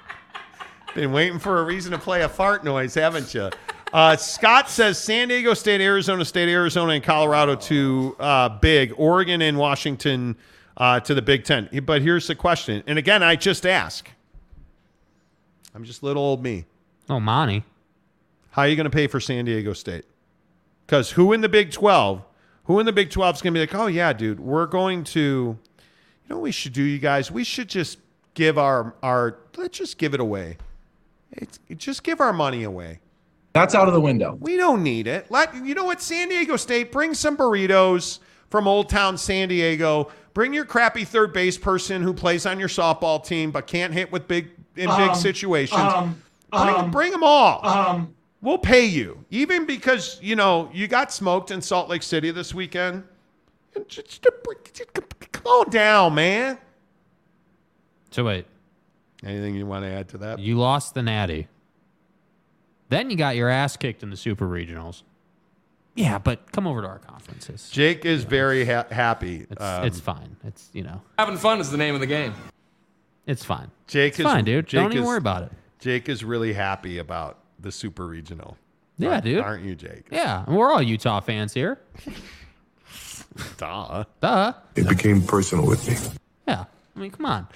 been waiting for a reason to play a fart noise, haven't you? Uh, Scott says San Diego State, Arizona State, Arizona, and Colorado too uh, big, Oregon and Washington uh, to the Big Ten. But here's the question, and again, I just ask. I'm just little old me. Oh, Monty. How are you going to pay for San Diego State? Because who in the Big 12, who in the Big 12 is going to be like, oh, yeah, dude, we're going to, you know what we should do, you guys? We should just give our, our let's just give it away. It's, just give our money away. That's out of the window. We don't need it. Let you know what San Diego State bring some burritos from Old Town San Diego. Bring your crappy third base person who plays on your softball team but can't hit with big in big Um, situations. um, bring, um, bring them all. Um, we'll pay you, even because you know you got smoked in Salt Lake City this weekend. Just, just- come on down, man. So wait, Anything you want to add to that? you lost the Natty. Then you got your ass kicked in the Super Regionals. Yeah, but come over to our conferences. Jake is very ha- happy. It's, Um, it's fine. It's you know, Having fun is the name of the game. it's fine. Jake It's is fine, dude. Jake Don't even is- worry about it. Jake is really happy about the super regional. Yeah, Aren't- dude. Aren't you, Jake? Yeah, and we're all Utah fans here. Duh. Duh. It became personal with me. Yeah. I mean, come on.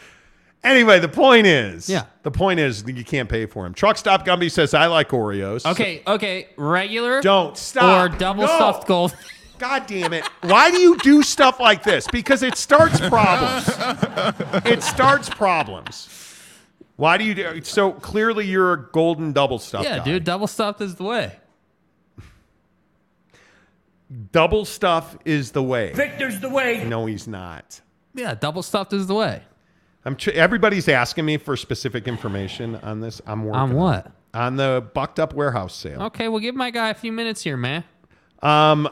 Anyway, the point is, Yeah. the point is that you can't pay for him. Truck Stop Gumby says I like Oreos. Okay, okay. Regular. Don't stop. Or double No. stuffed gold. God damn it. Why do you do stuff like this? Because it starts problems. it starts problems. Why do you do so clearly you're a golden double stuff yeah, guy. dude. Double stuffed is the way. Double stuff is the way. Victor's the way. No, he's not. Yeah, double stuffed is the way. I'm tr- everybody's asking me for specific information on this. I'm working On what? On the bucked up warehouse sale. Okay, well, give my guy a few minutes here, man. Um,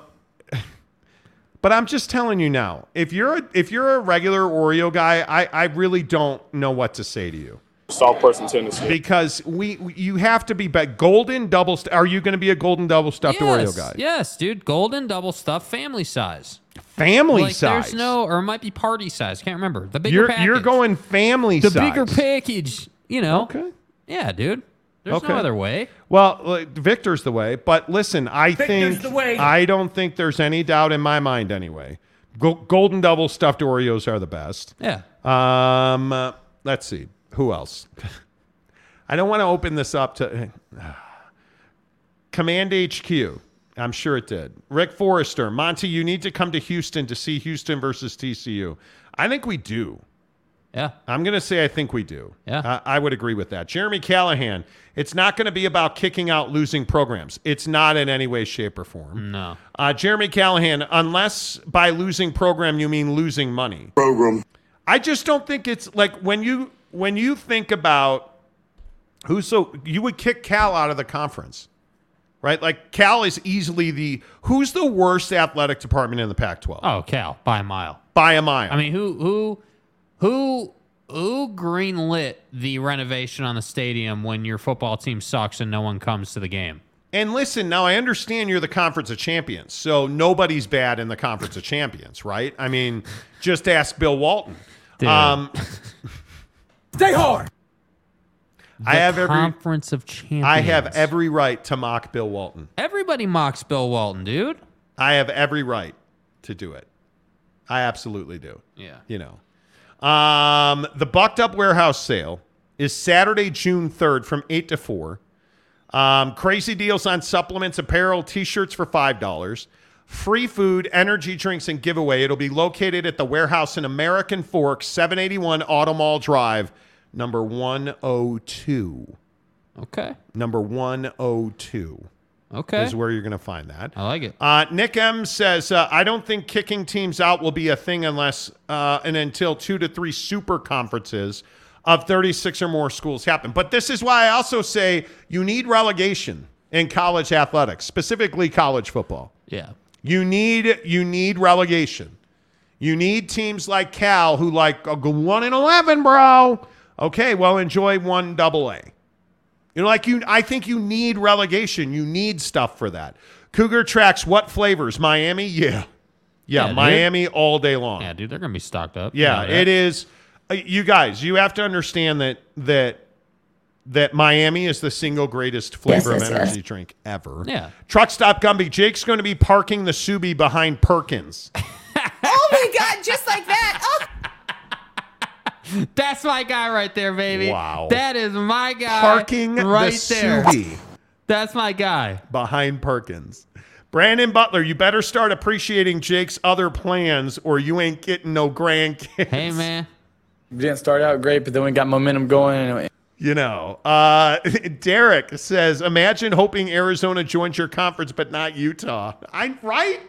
but I'm just telling you now. If you're a, if you're a regular Oreo guy, I I really don't know what to say to you South Person, Tennessee. because we you have to be but golden double. St- are you going to be a golden double stuffed Oreo yes, guy? Yes, dude. Golden double stuffed family size. Family like, size. There's no, or it might be party size. Can't remember. The bigger you're package. you're going family the size. bigger package. You know. Okay. Yeah, dude. There's Okay. no other way. Well, like, Victor's the way, but listen, I Victor's think the way. I don't think there's any doubt in my mind anyway. Go- golden double stuffed Oreos are the best. Yeah. Um, uh, let's see who else. I don't want to open this up to Command HQ. I'm sure it did. Rick Forrester, Monty, you need to come to Houston to see Houston versus TCU. I think we do. Yeah. I'm going to say I think we do. Yeah. I, I would agree with that. Jeremy Callahan, it's not going to be about kicking out losing programs. It's not in any way, shape, or form. No. Uh, Jeremy Callahan, unless by losing program you mean losing money. Program. I just don't think it's like when you when you think about who's so you would kick Cal out of the conference. Right? Like Cal is easily the who's the worst athletic department in the Pac-12 Oh, Cal by a mile. by a mile. I mean, who who who who greenlit the renovation on the stadium when your football team sucks and no one comes to the game? And listen, now I understand you're the Conference of Champions, so nobody's bad in the Conference of Champions, right? I mean, just ask Bill Walton. Um, Stay hard. I The have every Conference of Champions. I have every right to mock Bill Walton. Everybody mocks Bill Walton, dude. I have every right to do it. I absolutely do. Yeah. You know. Um, the Bucked Up Warehouse sale is Saturday, June 3rd from 8 to 4. Um, crazy deals on supplements, apparel, t shirts for $5. Free food, energy drinks, and giveaway. It'll be located at the warehouse in American Fork, 781 Auto Mall Drive, number 102. Okay. Number 102 Okay. is where you're going to find that. I like it. Uh, Nick M says, uh, I don't think kicking teams out will be a thing unless uh, and until two to three super conferences of 36 or more schools happen. But this is why I also say you need relegation in college athletics, specifically college football. Yeah. You need you need relegation. You need teams like Cal who like "I'll go one in eleven, bro. Okay, well enjoy one double A. You know, like you, I think you need relegation. You need stuff for that. Cougar tracks what flavors? Miami, yeah, yeah, Yeah, dude. Miami all day long. Yeah, dude, they're gonna be stocked up. Yeah, You know it is. uh, You guys, you have to understand that that that Miami is the single greatest flavor yes, of yes. energy drink ever. Yeah. Truck stop Gumby. Jake's going to be parking the Subi behind Perkins. Oh my god, just like that. Oh, That's my guy right there, baby. Wow. That is my guy. Parking right the there. Subi That's my guy. behind Perkins. Brandon Butler, you better start appreciating Jake's other plans, or you ain't getting no grandkids. Hey man. didn't start out great, but then we got momentum going. And You know, uh, Derek says, imagine hoping Arizona joins your conference, but not Utah. I'm right?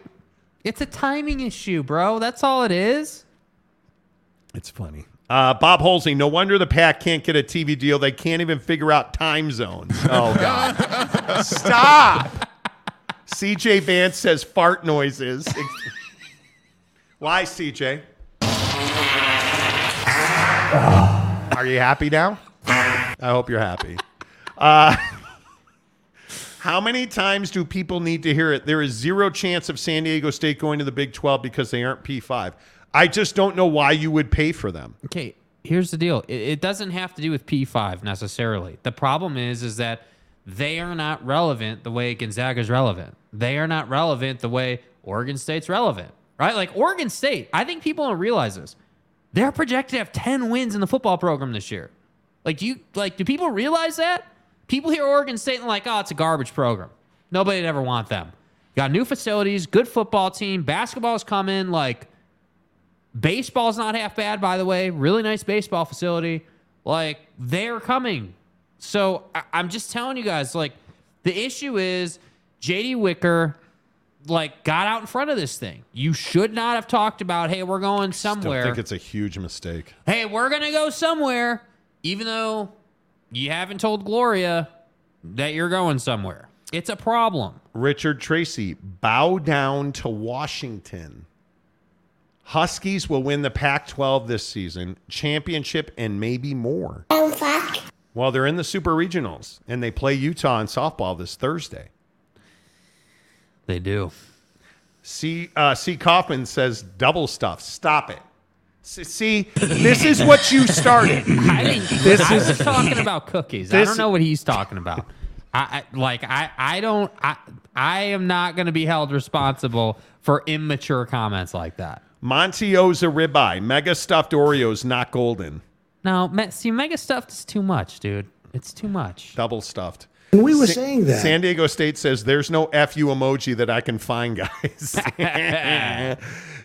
It's a timing issue, bro. That's all it is. It's funny. Uh, Bob Holsey, no wonder the Pack can't get a TV deal. They can't even figure out time zones. Oh, God. Stop. CJ Vance says fart noises. Why, CJ? Are you happy now? I hope you're happy. Uh, how many times do people need to hear it? There is zero chance of San Diego State going to the Big 12 because they aren't P5. I just don't know why you would pay for them. Okay, here's the deal. It, it doesn't have to do with P5 necessarily. The problem is, is that they are not relevant the way Gonzaga's relevant. They are not relevant the way Oregon State's relevant, right? Like Oregon State, I think people don't realize this. They're projected to have 10 wins in the football program this year. Like, do you like? Do people realize that? People hear Oregon State and like, oh, it's a garbage program. Nobody'd ever want them. Got new facilities, good football team, basketball's coming. Like, baseball's not half bad, by the way. Really nice baseball facility. Like, they're coming. So I- I'm just telling you guys, like, the issue is JD Wicker, like, got out in front of this thing. You should not have talked about, hey, we're going somewhere. I think it's a huge mistake. hey, we're gonna go somewhere, even though you haven't told Gloria that you're going somewhere. It's a problem. Richard Tracy, bow down to Washington. Huskies will win the Pac 12 this season, championship, and maybe more. Well, they're in the Super Regionals, and they play Utah in softball this Thursday. They do. C. Uh, C. Kaufman says double stuff. Stop it. S- See, this is what you started. I didn't. This I is- was talking about cookies. I don't know what he's talking about. I, I like. I. I don't. I. I am not going to be held responsible for immature comments like that. Montioza ribeye, mega stuffed Oreos, not golden. No, me- see, mega stuffed is too much, dude. It's too much. Double stuffed. And we were Sa- saying that. San Diego State says there's no FU emoji that I can find, guys.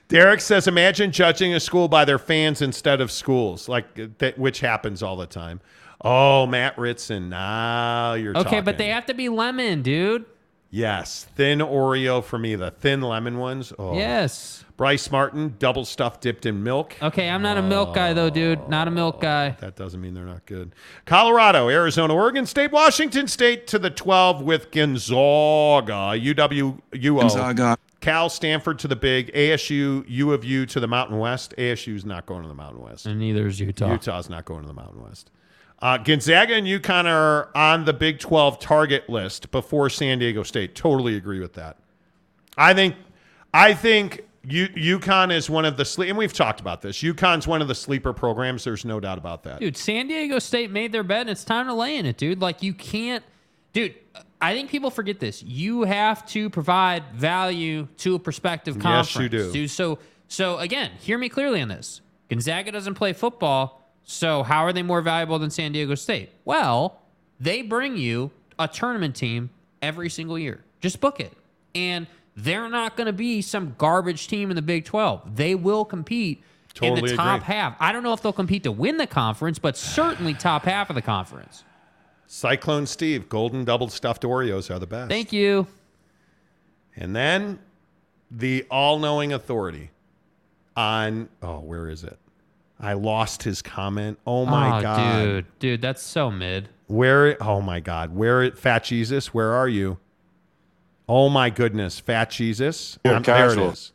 Derek says, imagine judging a school by their fans instead of schools, like uh, that, which happens all the time. Oh, Matt Ritson. Now you're Okay, talking. but they have to be lemon, dude. Yes, thin Oreo for me, the thin lemon ones. Oh. Yes. Bryce Martin, double stuffed dipped in milk. Okay, I'm not a milk guy though, dude. Not a milk guy. Oh, that doesn't mean they're not good. Colorado, Arizona, Oregon State, Washington State to the 12 with Gonzaga, UW, UO. Gonzaga. Cal, Stanford to the Big, ASU, U of U to the Mountain West. ASU's not going to the Mountain West. And neither is Utah. Utah's not going to the Mountain West. Uh, Gonzaga and UConn are on the Big 12 target list before San Diego State. Totally agree with that. I think, I think U- UConn is one of the sleep, and we've talked about this. UConn's one of the sleeper programs. There's no doubt about that. Dude, San Diego State made their bed and it's time to lay in it, dude. Like you can't dude, I think people forget this. You have to provide value to a prospective conference. Yes, you do. Dude, so so again, hear me clearly on this. Gonzaga doesn't play football, so how are they more valuable than San Diego State? Well, they bring you a tournament team every single year. Just book it. And they're not going to be some garbage team in the Big 12. They will compete in the top agree. half. I don't know if they'll compete to win the conference, but certainly top half of the conference. Cyclone Steve, golden double stuffed Oreos are the best. Thank you. And then the all knowing authority on, oh, where is it? I lost his comment. Oh my Oh, God. dude, dude, that's so mid. Where, oh my God. Where, Fat Jesus, where are you? Oh my goodness. Fat Jesus. Yeah, Um, there it casual. is.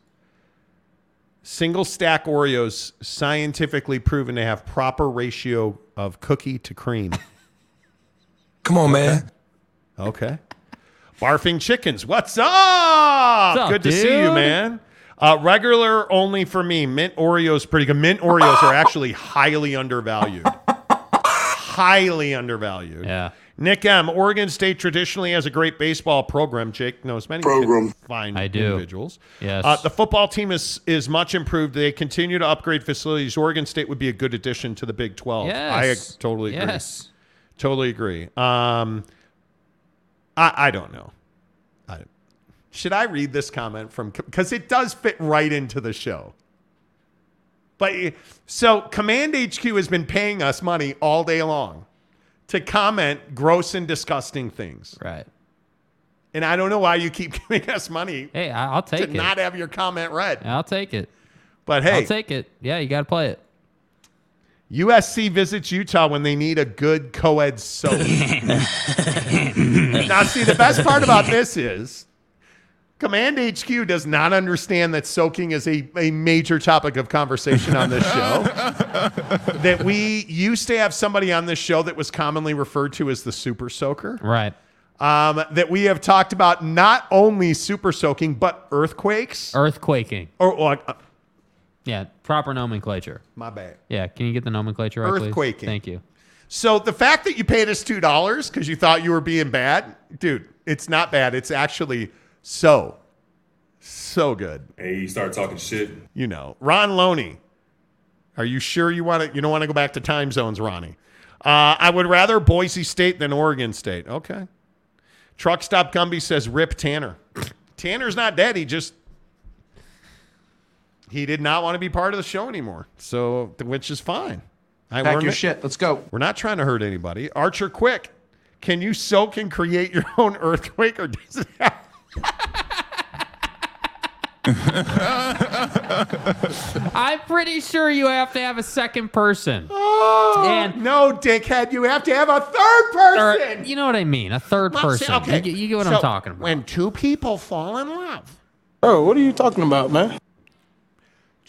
Single stack Oreos scientifically proven to have proper ratio of cookie to cream. Come on, man. Okay. Barfing chickens. What's up? What's up, good to see you, man. Uh, regular only for me. Mint Oreos pretty good. Mint Oreos are actually highly undervalued. highly undervalued. Yeah. Nick M. Oregon State traditionally has a great baseball program. Jake knows many Program. fine I do. individuals. Yes. Uh, the football team is is much improved. They continue to upgrade facilities. Oregon State would be a good addition to the Big 12. Yes. I totally agree. Yes. Totally agree. Um, I, I don't know. I, should I read this comment from because it does fit right into the show. But so Command HQ has been paying us money all day long to comment gross and disgusting things, Right. and I don't know why you keep giving us money Hey, I'll to take it. not have your comment read. I'll take it. But hey, I'll take it. Yeah, you got to play it. USC visits Utah when they need a good co-ed soap. now, see, the best part about this is Command HQ does not understand that soaking is a, a major topic of conversation on this show. that we used to have somebody on this show that was commonly referred to as the super soaker. Right. Um, that we have talked about not only super soaking, but earthquakes. Earthquaking. Or, or uh, Yeah, proper nomenclature. my bad. Yeah, can you get the nomenclature right, please? Earthquaking. Thank you. So the fact that you paid us two dollars because you thought you were being bad, dude, it's not bad. It's actually so, so good. Hey, you start talking shit. You know, Ron Loney. Are you sure you want to? You don't want to go back to time zones, Ronnie? Uh, I would rather Boise State than Oregon State. Okay. Truck Stop Gumby says rip Tanner. Tanner's not dead. He just he did not want to be part of the show anymore. So, which is fine. I Pack your shit. Let's go. We're not trying to hurt anybody. Archer, quick. Can you soak and create your own earthquake, or does it have? I'm pretty sure you have to have a second person. Oh, And- no, dickhead! You have to have a third Or, person. you know what I mean? A third Well, see, person. okay. You, get- you get what So, I'm talking about. When two people fall in love, Bro, what are you talking about, man?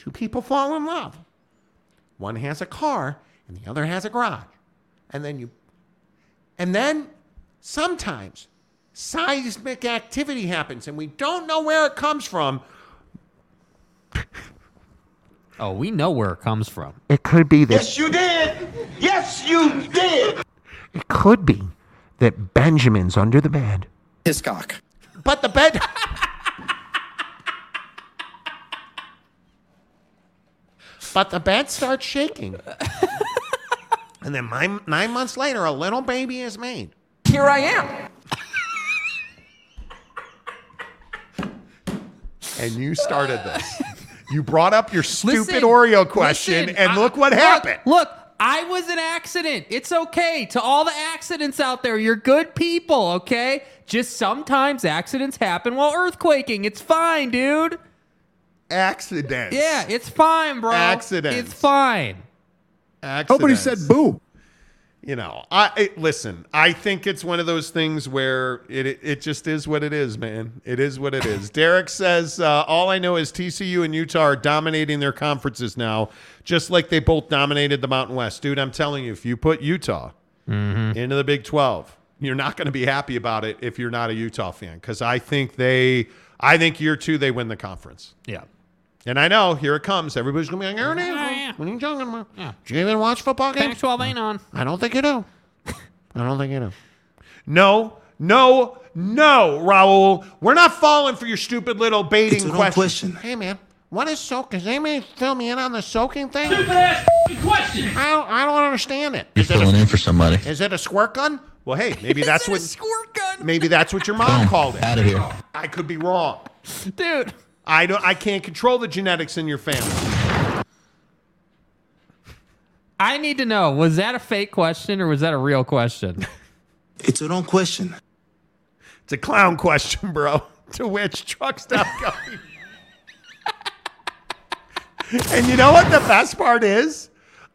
Two people fall in love. One has a car, and the other has a garage, and then you, and then sometimes seismic activity happens, and we don't know where it comes from. Oh, we know where it comes from. It could be that Yes, you did. Yes, you did. It could be that Benjamin's under the bed. His cock. But the bed. but the bed starts shaking. and then nine, nine months later, a little baby is made. Here I am. And you started this. You brought up your stupid Listen, Oreo question, listen, and I- look what look, happened. Look, I was an accident. It's okay. To all the accidents out there, you're good people, okay? Just sometimes accidents happen while earthquaking. It's fine, dude. Accidents. Yeah, it's fine, bro. Accidents. It's fine. Accidents. Nobody said boo. you know, I it, listen. I think it's one of those things where it it, it just is what it is, man. It is what it is. Derek says uh, all I know is TCU and Utah are dominating their conferences now, just like they both dominated the Mountain West, dude. I'm telling you, if you put Utah into the Big 12, you're not going to be happy about it if you're not a Utah fan, because I think they, I think year two they win the conference. Yeah. And I know here it comes. Everybody's gonna be like, "Aaron, Andrews, what are you talking about? Yeah. Do you even watch football games?" Pac-12 ain't on. I don't think you do. I don't think you do. No, no, no, Raul. We're not falling for your stupid little baiting It's question. question. Hey, man, what is soaking? Does anybody fill me in on the soaking thing? Stupid ass question. I don't, I don't understand it. You're Is it, filling a, in for somebody. is it a squirt gun? Well, hey, maybe that's what squirt gun. Maybe that's what your mom called it. Out of here. I could be wrong. Dude. I don't. I can't control the genetics in your family. I need to know, was that a fake question or was that a real question? It's a wrong question. It's a clown question, bro. To which truck stop going? and you know what the best part is?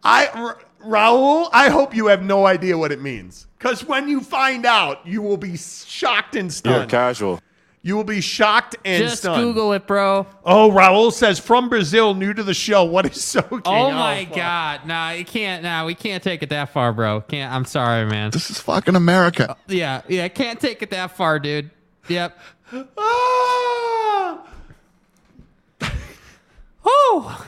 I R- Raul, I hope you have no idea what it means. Because when you find out, you will be shocked and stunned. You're casual. You will be shocked and Just stunned. Google it, bro. Oh, Raul says from Brazil, new to the show. What is soaking? Oh my fuck. god. Nah, you can't nah, we can't take it that far, bro. Can't I'm sorry, man. This is fucking America. Yeah, yeah, can't take it that far, dude. Yep. Ah! Oh,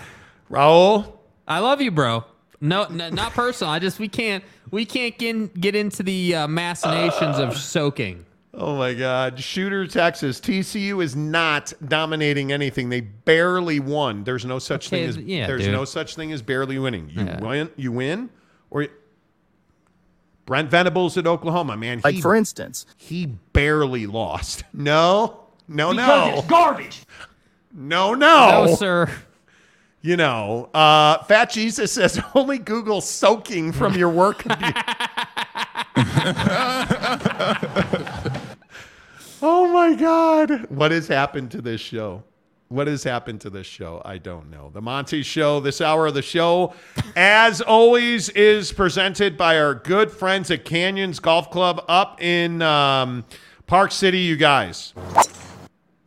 Raul, I love you, bro. No, n- not personal. I just we can't we can't get get into the uh, machinations of soaking. Oh my God. Shooter, Texas. TCU is not dominating anything. They barely won. There's no such Okay, thing as yeah, there's dude. no such thing as barely winning. You Yeah. win you win or Brent Venables at Oklahoma, man. Like for instance, he barely lost. No, no, Because no. it's garbage. No, no. No, sir. You know, uh, Fat Jesus says only Google soaking from your work computer. oh my God. What has happened to this show? What has happened to this show? I don't know. The Monty Show, this hour of the show, as always, is presented by our good friends at Canyons Golf Club up in um, Park City, you guys.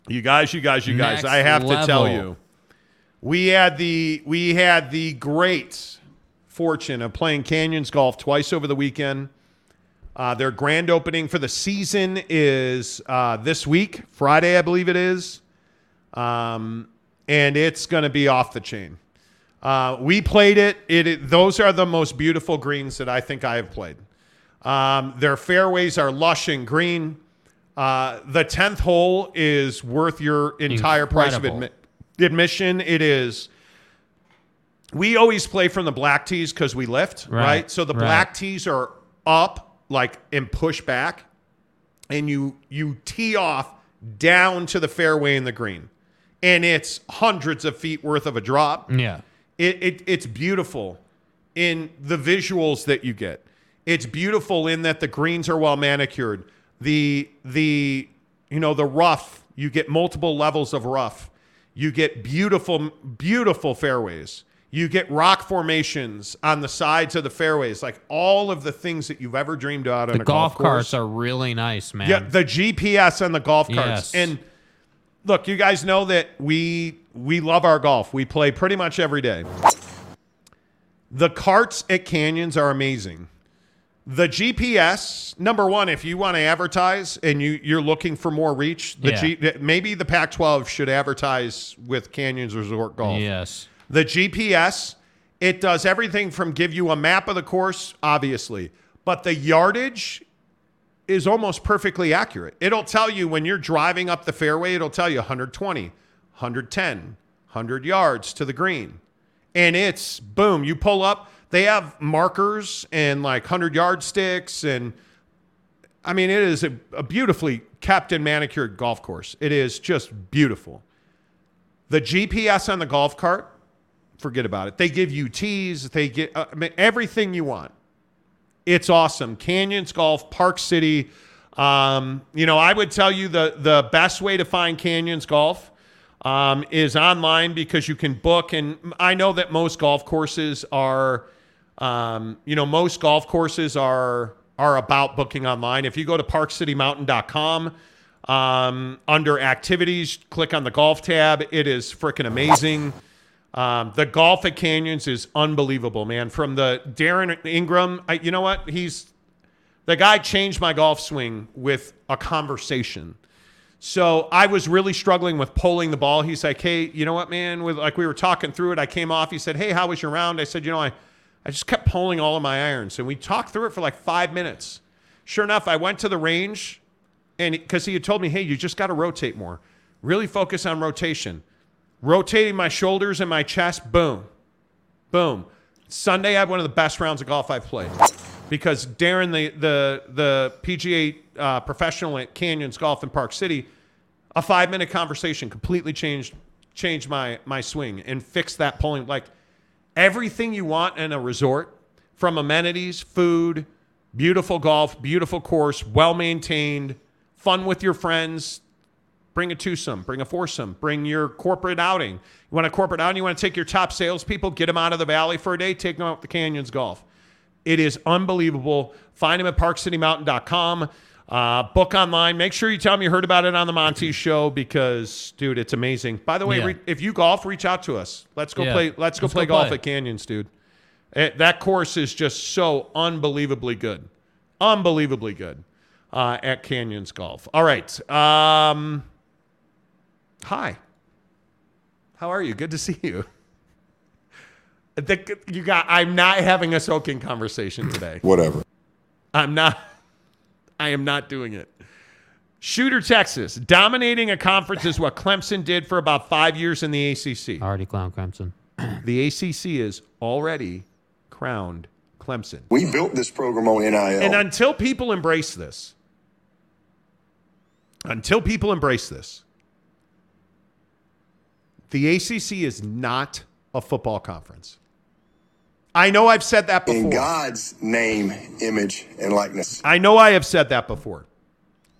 You guys, you guys, you guys. Next I have to tell you. We had the we had the great fortune of playing Canyons Golf twice over the weekend. Uh, their grand opening for the season is uh, this week, Friday, I believe it is, um, and it's going to be off the chain. Uh, we played it. It, it. Those are the most beautiful greens that I think I have played. Um, their fairways are lush and green. Uh, the tenth hole is worth your entire price of Incredible. admi- admission. It is. We always play from the black tees because we lift, right? Right, So the right. black tees are up, like and push back, and you you tee off down to the fairway in the green, and it's hundreds of feet worth of a drop. Yeah. It, it it's beautiful in the visuals that you get. It's beautiful in that the greens are well manicured. The the you know the rough, you get multiple levels of rough. You get beautiful beautiful fairways. You get rock formations on the sides of the fairways, like all of the things that you've ever dreamed about The a golf, golf, carts are really nice, man. Yeah, the GPS on the golf carts. Yes. And look, you guys know that we we love our golf. We play pretty much every day. The carts at Canyons are amazing. The GPS, number one, if you want to advertise and you you're looking for more reach, the Yeah. G, maybe the Pac-12 should advertise with Canyons Resort Golf. Yes. The GPS, it does everything from give you a map of the course, obviously, but the yardage is almost perfectly accurate. It'll tell you when you're driving up the fairway, it'll tell you 120, 110, 100 yards to the green. And it's boom, you pull up, they have markers and like 100 yard sticks. And I mean, it is a, a beautifully kept and manicured golf course. It is just beautiful. The GPS on the golf cart, forget about it. They give you tees, they get uh, everything you want. It's awesome. Canyons Golf, Park City. Um, you know, I would tell you the the best way to find Canyons Golf um, is online because you can book. And I know that most golf courses are Um, you know, most golf courses are are about booking online. If you go to parkcitymountain.com, um, under activities, click on the golf tab. It is freaking amazing. Um, the golf at Canyons is unbelievable, man. From the Darren Ingram, I, you know what? He's the guy changed my golf swing with a conversation. So I was really struggling with pulling the ball. He's like, "Hey, you know what, man? With like we were talking through it, I came off. He said, "Hey, how was your round?" I said, "You know, I, I just kept pulling all of my irons, and we talked through it for like five minutes. Sure enough, I went to the range, and because he had told me, "Hey, you just got to rotate more. Really focus on rotation." Rotating my shoulders and my chest, boom, boom. Sunday, I had one of the best rounds of golf I've played because Darren, the the the PGA uh, professional at Canyons Golf in Park City, a five minute conversation completely changed changed my my swing and fixed that pulling like everything you want in a resort from amenities, food, beautiful golf, beautiful course, well maintained, fun with your friends. Bring a twosome, bring a foursome, bring your corporate outing. You want a corporate outing? You want to take your top salespeople, get them out of the valley for a day, take them out to Canyons Golf. It is unbelievable. Find them at parkcitymountain.com. Uh, book online. Make sure you tell them you heard about it on the Monty Show because, dude, it's amazing. By the way, Yeah. re- if you golf, reach out to us. Let's go Yeah. play. Let's go Let's play go golf play. at Canyons, dude. It- that course is just so unbelievably good, unbelievably good uh, at Canyons Golf. All right. Um, hi. How are you? Good to see you. The, you got. I'm not having a soaking conversation today. Whatever. I'm not. I am not doing it. Shooter, Texas, dominating a conference is what Clemson did for about five years in the ACC. Already clown Clemson. The ACC is already crowned Clemson. We built this program on NIL. And until people embrace this, until people embrace this, the ACC is not a football conference. I know I've said that before. in God's name, image, and likeness. I know I have said that before.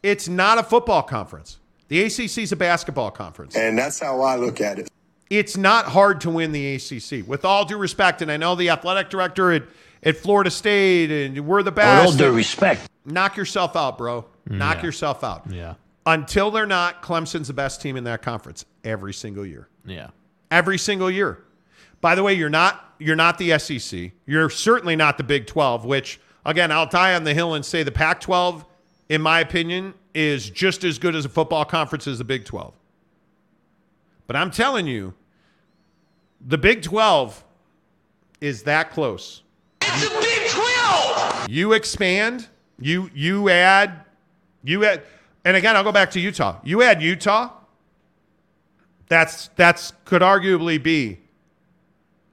It's not a football conference. The ACC is a basketball conference. And that's how I look at it. It's not hard to win the ACC. With all due respect, and I know the athletic director at, at Florida State, and we're the best. With all due respect. Knock yourself out, bro. Mm, Knock Yeah. yourself out. Yeah. Until they're not, Clemson's the best team in that conference every single year. Yeah. Every single year. By the way, you're not you're not the SEC. You're certainly not the Big 12, which again, I'll die on the hill and say the Pac-12 in my opinion is just as good as a football conference as the Big 12. But I'm telling you, the Big 12 is that close. It's the Big 12. You expand, you you add you add and again, I'll go back to Utah. You add Utah, that's that's could arguably be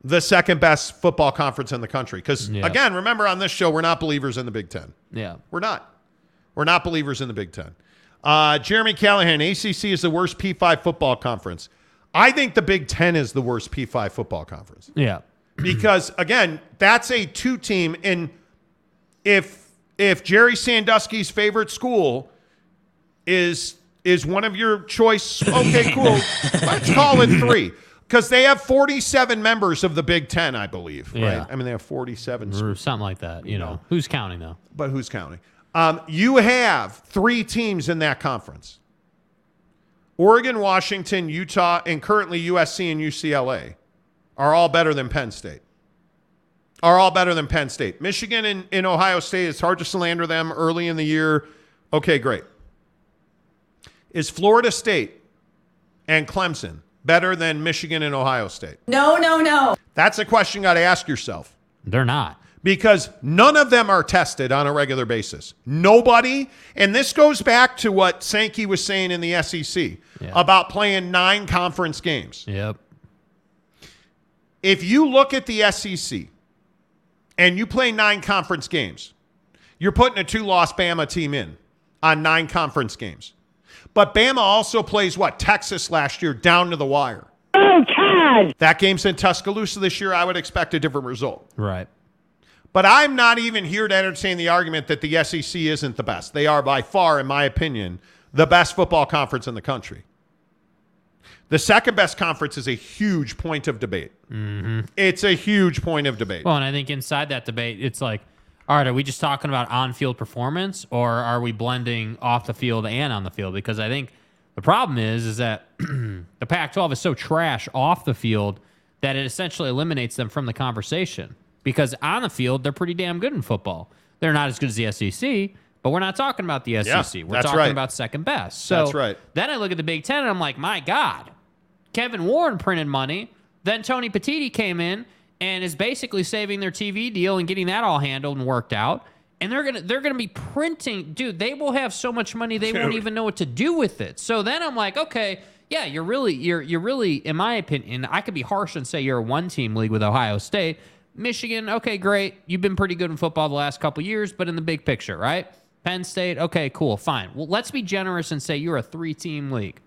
the second best football conference in the country. Because Yeah. again, remember on this show, we're not believers in the Big Ten. Yeah. We're not. We're not believers in the Big Ten. Uh, Jeremy Callahan, ACC is the worst P5 football conference. I think the Big Ten is the worst P5 football conference Yeah. because again, that's a two team. And if if Jerry Sandusky's favorite school is is one of your choice, okay, cool. Let's call it three because they have forty seven members of the Big Ten, I believe. Yeah. Right? I mean, they have forty seven. Or something like that. You know, who's counting though? But who's counting? Um, you have three teams in that conference Oregon, Washington, Utah, and currently USC and UCLA are all better than Penn State. Are all better than Penn State. Michigan and, and Ohio State, it's hard to slander them early in the year. Okay, great. Is Florida State and Clemson better than Michigan and Ohio State? No, no, no. That's a question you got to ask yourself They're not. because none of them are tested on a regular basis. Nobody, and this goes back to what Sankey was saying in the SEC about playing nine conference games. Yep. If you look at the SEC and you play nine conference games, you're putting a two loss Bama team in on nine conference games. But Bama also plays what? Texas last year down to the wire. Oh, God. That game's in Tuscaloosa this year. I would expect a different result. Right. But I'm not even here to entertain the argument that the SEC isn't the best. They are by far, in my opinion, the best football conference in the country. The second best conference is a huge point of debate. Mm-hmm. It's a huge point of debate. Well, and I think inside that debate, it's like, all right, are we just talking about on-field performance, or are we blending off the field and on the field? Because I think the problem is, is that the Pac-12 is so trash off the field that it essentially eliminates them from the conversation. Because on the field, they're pretty damn good in football. They're not as good as the SEC, but we're not talking about the SEC. Yeah, we're talking right. about second best. So That's right. Then I look at the Big Ten and I'm like, my God, Kevin Warren printed money. Then Tony Petitti came in and is basically saving their TV deal and getting that all handled and worked out. And they're gonna they're gonna be printing, dude. They will have so much money they won't even know what to do with it. So then I'm like, okay, yeah, you're really you're you're really, in my opinion, I could be harsh and say you're a one team league with Ohio State. Michigan, okay, great. You've been pretty good in football the last couple years, but in the big picture, right? Penn State, okay, cool, fine. Well, let's be generous and say you're a three team league.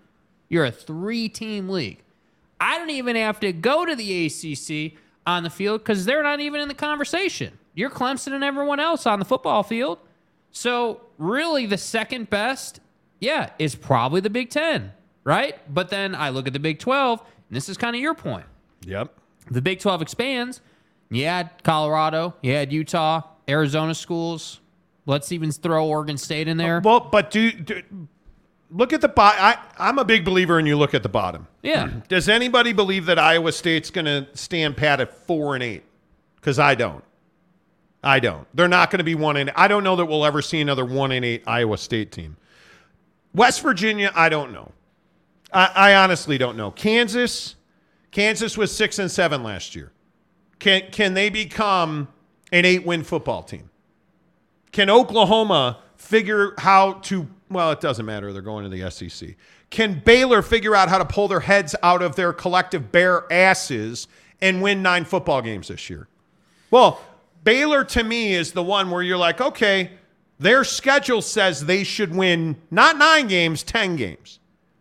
You're a three team league. I don't even have to go to the ACC on the field because they're not even in the conversation. You're Clemson and everyone else on the football field. So, really, the second best, yeah, is probably the Big Ten, right? But then I look at the Big 12, and this is kind of your point. Yep. The Big 12 expands. You had Colorado, you had Utah, Arizona schools. Let's even throw Oregon State in there. Well, but do, do look at the bottom. I I'm a big believer in you look at the bottom. Yeah. Does anybody believe that Iowa State's going to stand pat at four and eight? Because I don't. I don't. They're not going to be one and. I don't know that we'll ever see another one and eight Iowa State team. West Virginia, I don't know. I, I honestly don't know. Kansas, Kansas was six and seven last year. Can can they become an eight win football team? Can Oklahoma figure how to? Well, it doesn't matter. They're going to the SEC. Can Baylor figure out how to pull their heads out of their collective bare asses and win nine football games this year? Well, Baylor to me is the one where you're like, okay, their schedule says they should win not nine games, ten games,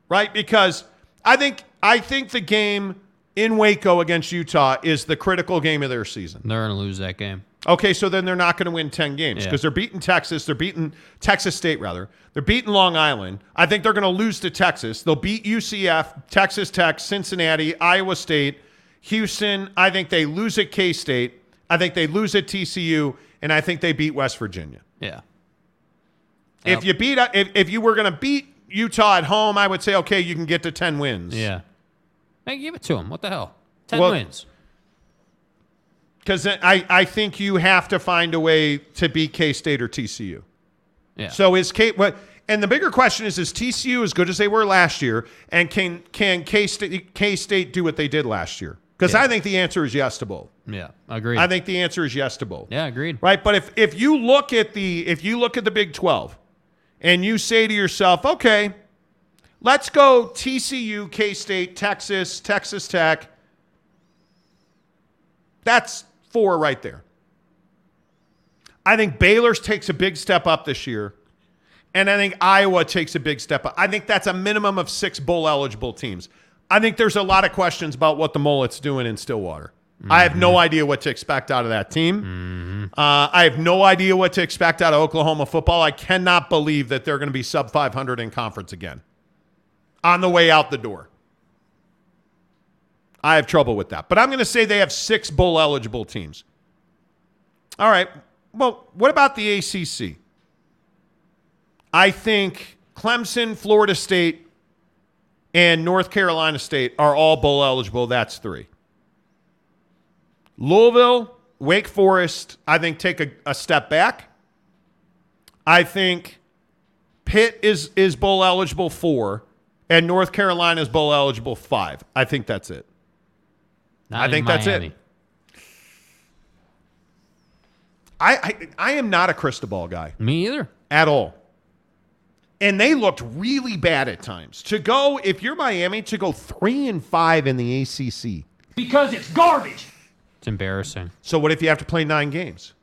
right? Because I think I think the game in Waco against Utah is the critical game of their season. They're going to lose that game. Okay, so then they're not going to win 10 games Yeah. because they're beating Texas. They're beating Texas State, rather. They're beating Long Island. I think they're going to lose to Texas. They'll beat UCF, Texas Tech, Cincinnati, Iowa State, Houston. I think they lose at K State. I think they lose at TCU. And I think they beat West Virginia. Yeah. If you beat, uh, if, if you were going to beat Utah at home, I would say, okay, you can get to 10 wins. Yeah. Hey, give it to them. What the hell? 10 Well, wins. Because I, I think you have to find a way to beat K State or TCU. Yeah. So is K what? And the bigger question is: Is TCU as good as they were last year? And can can K State K State do what they did last year? Because Yeah. I think the answer is yes to both. Yeah. Agreed. I think the answer is yes to both. Yeah, agreed. Right. But if if you look at the if you look at the Big Twelve, and you say to yourself, okay, let's go TCU, K State, Texas, Texas Tech. That's four right there. I think Baylor's takes a big step up this year. And I think Iowa takes a big step up. I think that's a minimum of six bowl eligible teams. I think there's a lot of questions about what the Mullet's doing in Stillwater. I have no idea what to expect out of that team. Uh, I have no idea what to expect out of Oklahoma football. I cannot believe that they're going to be sub 500 in conference again on the way out the door. I have trouble with that. But I'm going to say they have six bowl eligible teams. All right. Well, what about the ACC? I think Clemson, Florida State, and North Carolina State are all bowl eligible. That's three. Louisville, Wake Forest, I think take a, a step back. I think Pitt is is bowl eligible four, and North Carolina is bowl eligible five. I think that's it. Not I in think that's it. I, I I am not a crystal ball guy Me either. at all. And they looked really bad at times. To go, if you're Miami, to go three and five in the ACC. Because it's garbage. It's embarrassing. So what if you have to play nine games?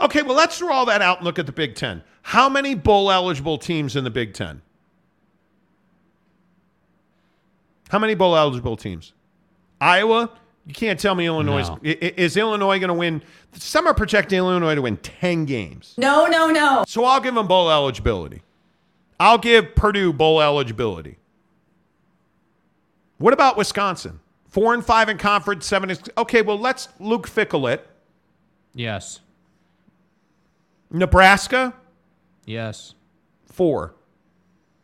Okay, well let's throw all that out and look at the Big Ten. How many bowl eligible teams in the Big Ten? How many bowl eligible teams? Iowa. You can't tell me Illinois No. is Illinois going to win. Some are projecting Illinois to win ten games. No, no, no. So I'll give them bowl eligibility. I'll give Purdue bowl eligibility. What about Wisconsin? Four and five in conference, seven is okay. Well, let's Luke Fickell it. Yes. Nebraska, Yes. four.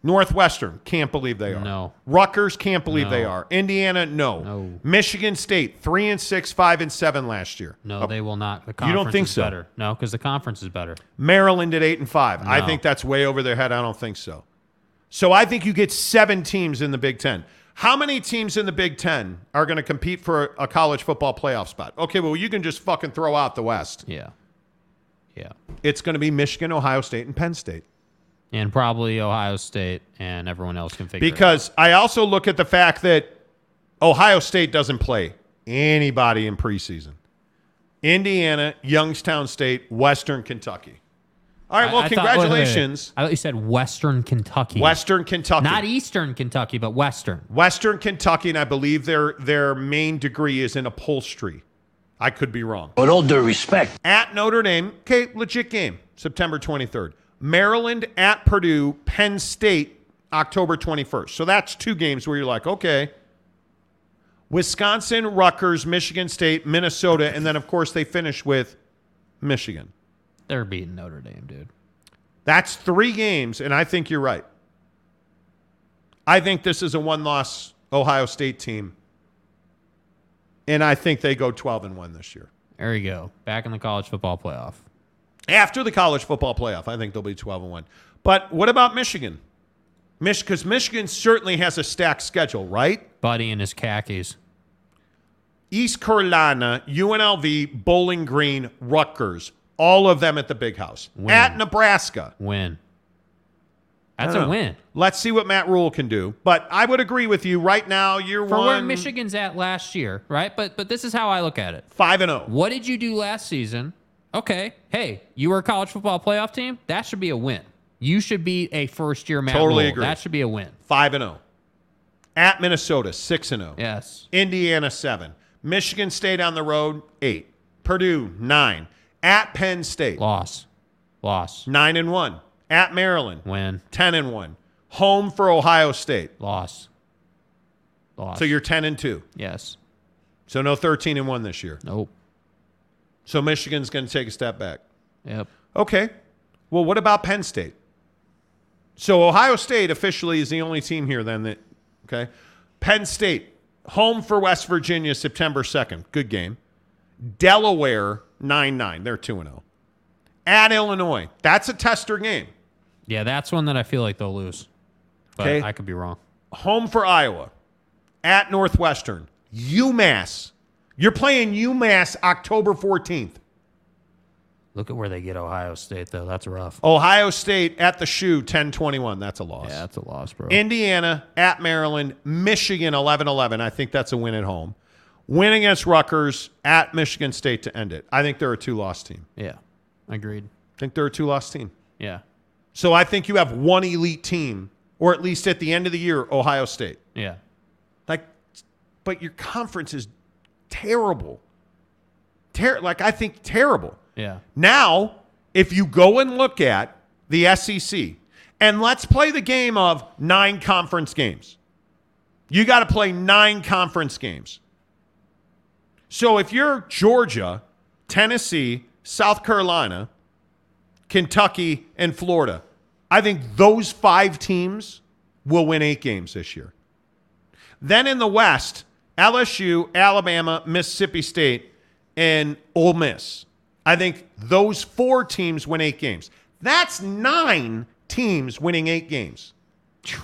Northwestern, can't believe they are. No. Rutgers, can't believe No. they are. Indiana, no. No. Michigan State, three and six, five and seven last year. No, Oh, they will not. The conference You don't think is so? better. No, because the conference is better. Maryland at eight and five. No. I think that's way over their head. I don't think so. So I think you get seven teams in the Big Ten. How many teams in the Big Ten are going to compete for a college football playoff spot? Okay, well, you can just fucking throw out the West. Yeah. Yeah. It's going to be Michigan, Ohio State, and Penn State. And probably Ohio State and everyone else can figure it out. Because I also look at the fact that Ohio State doesn't play anybody in preseason. Indiana, Youngstown State, Western Kentucky. All right, I- well, I thought- wait, wait, wait. congratulations. I thought you said Western Kentucky. Western Kentucky. Not Eastern Kentucky, but Western. Western Kentucky, and I believe their their main degree is in upholstery. I could be wrong. With all due respect. At Notre Dame, okay, legit game, September 23rd. Maryland at Purdue, Penn State, October 21st. So that's two games where you're like, okay. Wisconsin, Rutgers, Michigan State, Minnesota, and then of course they finish with Michigan. They're beating Notre Dame, dude. That's three games, and I think you're right. I think this is a one loss Ohio State team. And I think they go 12 and 1 this year. There you go. Back in the college football playoff. After the college football playoff, I think they'll be 12 and 1. But what about Michigan? Mich- Because Michigan certainly has a stacked schedule, right? Buddy and his khakis. East Carolina, UNLV, Bowling Green, Rutgers, all of them at the big house. Win. At Nebraska. Win. That's a know. win. Let's see what Matt Rhule can do. But I would agree with you. Right now, you're For one where Michigan's at last year, right? But but this is how I look at it. five and oh. zero. What did you do last season? Okay, hey, you were a college football playoff team. That should be a win. You should be a first year Matt Totally Rhule. agree. That should be a win. Five and zero. At Minnesota, six and zero. Yes. Indiana seven. Michigan State on the road eight. Purdue nine. At Penn State Loss. Loss. nine and one. At Maryland Win. ten and one. Home for Ohio State. Loss. Loss. So you're ten and two. yes. So no thirteen and one this year. Nope. So Michigan's going to take a step back. Yep. Okay. Well, what about Penn State? So Ohio State officially is the only team here then that okay. Penn State home for West Virginia September 2nd. Good game. Delaware 9-9. They're 2 and 0. At Illinois. That's a tester game. Yeah, that's one that I feel like they'll lose. But Okay. I could be wrong. Home for Iowa. At Northwestern. UMass. You're playing UMass October 14th. Look at where they get Ohio State though. That's rough. Ohio State at the shoe 10-21. That's a loss. Yeah, that's a loss, bro. Indiana at Maryland, Michigan 11 11. I think that's a win at home. Win against Rutgers at Michigan State to end it. I think they're a two loss team. yeah. Agreed. I think they're a two loss team. Yeah. So I think you have one elite team, or at least at the end of the year, Ohio State. Yeah. Like, but your conference is terrible. Ter- like, I think terrible. Yeah. Now, if you go and look at the SEC, and let's play the game of nine conference games. You got to play nine conference games. So if you're Georgia, Tennessee, South Carolina, Kentucky, and Florida, I think those five teams will win eight games this year. Then in the West, LSU, Alabama, Mississippi State, and Ole Miss. I think those four teams win eight games. That's nine teams winning eight games.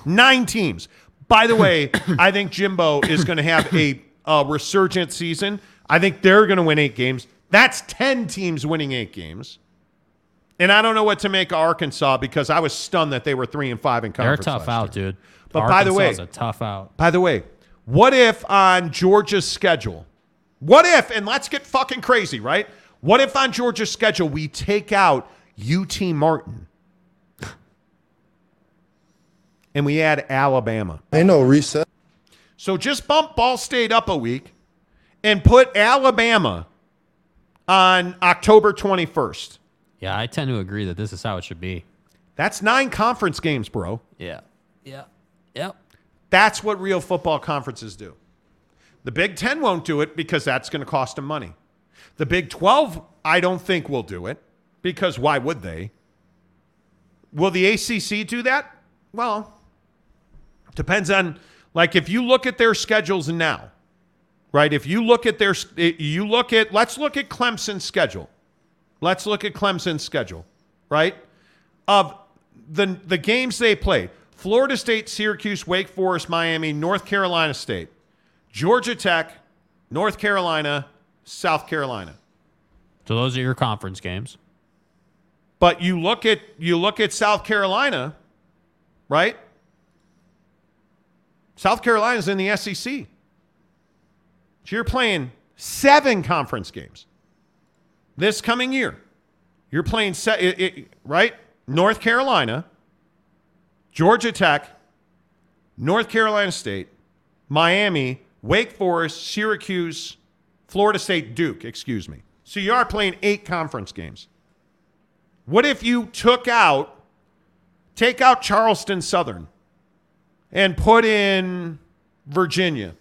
Nine teams. By the way, I think Jimbo is going to have a, a resurgent season. I think they're going to win eight games. That's 10 teams winning eight games. And I don't know what to make of Arkansas because I was stunned that they were three and five in conference. They're tough out, year. dude. But by the way, a tough out. by the way, what if on Georgia's schedule, what if, and let's get fucking crazy, right? What if on Georgia's schedule we take out UT Martin and we add Alabama? Ain't no reset. So just bump Ball State up a week and put Alabama on October 21st. Yeah, I tend to agree that this is how it should be. That's nine conference games, bro. Yeah. Yeah. Yep. That's what real football conferences do. The Big Ten won't do it because that's going to cost them money. The Big 12, I don't think will do it because why would they? Will the ACC do that? Well, depends on, like, if you look at their schedules now, right? If you look at their, you look at, let's look at Clemson's schedule. Let's look at Clemson's schedule, right? Of the, the games they played Florida State, Syracuse, Wake Forest, Miami, North Carolina State, Georgia Tech, North Carolina, South Carolina. So those are your conference games. But you look at you look at South Carolina, right? South Carolina's in the SEC. So you're playing seven conference games this coming year. You're playing se- it, it, right? North Carolina, Georgia Tech, North Carolina State, Miami, Wake Forest, Syracuse, Florida State, Duke, excuse me. So you are playing eight conference games. What if you took out, take out Charleston Southern and put in Virginia?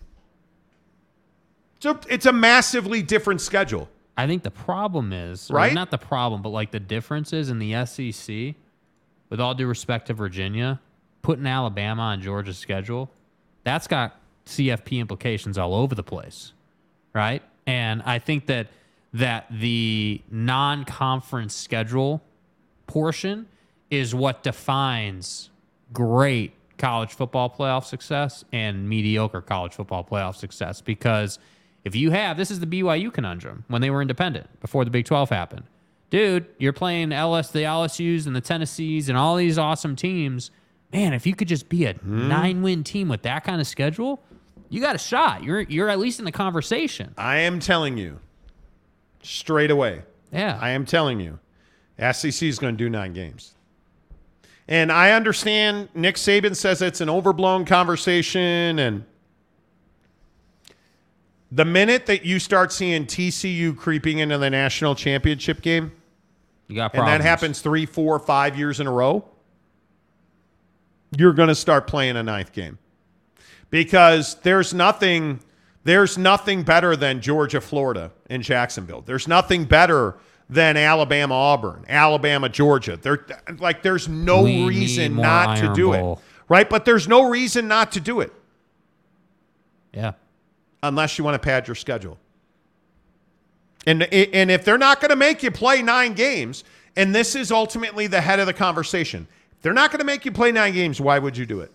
So it's a massively different schedule. I think the problem is, Right? Not the problem, but like the differences in the SEC, with all due respect to Virginia, putting Alabama on Georgia's schedule, that's got CFP implications all over the place, right? And I think that that the non-conference schedule portion is what defines great college football playoff success and mediocre college football playoff success because if you have this is the BYU conundrum when they were independent before the Big 12 happened. Dude, you're playing LS the LSUs and the Tennessees and all these awesome teams. Man, if you could just be a Hmm. 9-win team with that kind of schedule, you got a shot. You're you're at least in the conversation. I am telling you straight away. Yeah. I am telling you. SEC is going to do nine games. And I understand Nick Saban says it's an overblown conversation. And the minute that you start seeing TCU creeping into the national championship game, You got and that happens three, four, five years in a row, you're going to start playing a ninth game because there's nothing there's nothing better than Georgia Florida and Jacksonville. There's nothing better than Alabama Auburn, Alabama Georgia. There like there's no We reason not to do Bowl. it. Right? But there's no reason not to do it Yeah. unless you want to pad your schedule. And and if they're not going to make you play 9 games, and this is ultimately the head of the conversation. If they're not going to make you play 9 games, why would you do it?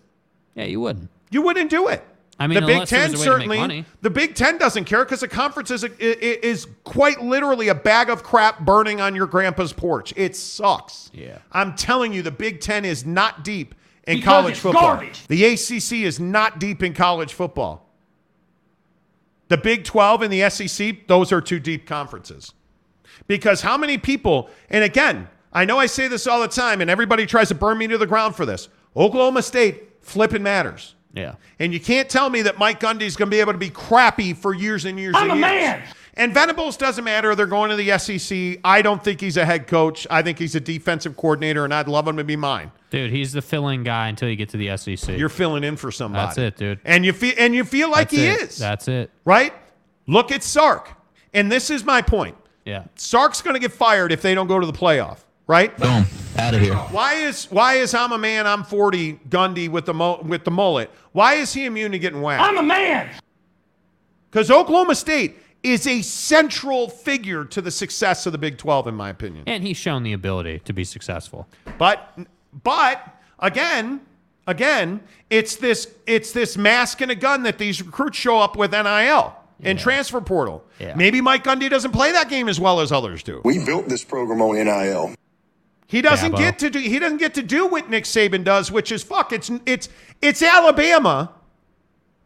Yeah, you wouldn't. You wouldn't do it. I mean, the Big Ten was a way to make certainly. The Big Ten doesn't care because the conference is, a, i- is quite literally a bag of crap burning on your grandpa's porch. It sucks. Yeah. I'm telling you, the Big Ten is not deep in Because college it's football. garbage. The ACC is not deep in college football. The Big 12 and the SEC, those are two deep conferences. Because how many people, and again, I know I say this all the time, and everybody tries to burn me to the ground for this. Oklahoma State flipping matters. Yeah. And you can't tell me that Mike Gundy's going to be able to be crappy for years and years I'm and a years. man. And Venables doesn't matter. They're going to the SEC. I don't think he's a head coach. I think he's a defensive coordinator, and I'd love him to be mine. Dude, he's the filling guy until you get to the SEC. You're filling in for somebody. That's it, dude. And you feel and you feel like That's he it. is. That's it. right? Look at Sark. And this is my point. Yeah. Sark's going to get fired if they don't go to the playoff, right? Boom. Out of here. Why is why is I'm a man, I'm 40 Gundy with the mo- with the mullet? Why is he immune to getting whacked? I'm a man. Because Oklahoma State is a central figure to the success of the Big 12, in my opinion. And he's shown the ability to be successful. But but again, again, it's this it's this mask and a gun that these recruits show up with NIL and transfer portal. Yeah. Maybe Mike Gundy doesn't play that game as well as others do. We built this program on NIL. He doesn't Dabo. get to do he doesn't get to do what Nick Saban does, which is fuck. It's it's it's Alabama.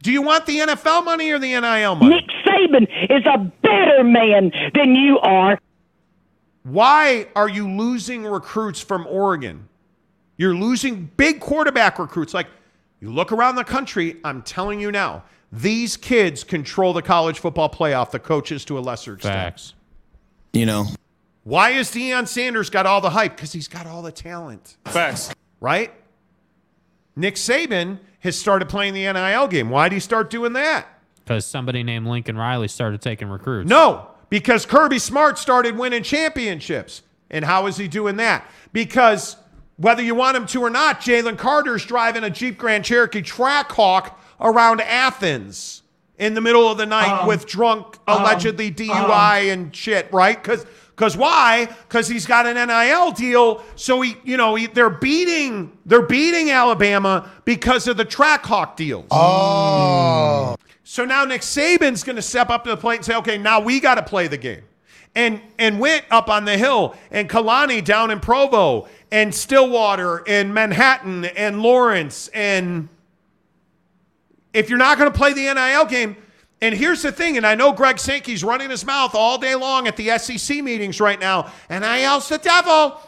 Do you want the NFL money or the NIL money? Nick Saban is a better man than you are. Why are you losing recruits from Oregon? You're losing big quarterback recruits. Like you look around the country, I'm telling you now, these kids control the college football playoff, the coaches to a lesser extent. Facts. You know, Why is Deion Sanders got all the hype? Because he's got all the talent. Facts. right? Nick Saban has started playing the NIL game. Why did he start doing that? Because somebody named Lincoln Riley started taking recruits. No, because Kirby Smart started winning championships. And how is he doing that? Because whether you want him to or not, Jalen Carter's driving a Jeep Grand Cherokee Trackhawk around Athens in the middle of the night Um, with drunk, um, allegedly DUI and shit, right? Because because why? Because he's got an NIL deal. So he, you know, he, they're beating they're beating Alabama because of the Trackhawk deals. Oh. So now Nick Saban's going to step up to the plate and say, okay, now we got to play the game. And and Whitt up on the hill and Kalani down in Provo and Stillwater and Manhattan and Lawrence and if you're not going to play the NIL game, and here's the thing, and I know Greg Sankey's running his mouth all day long at the SEC meetings right now. NIL's the devil.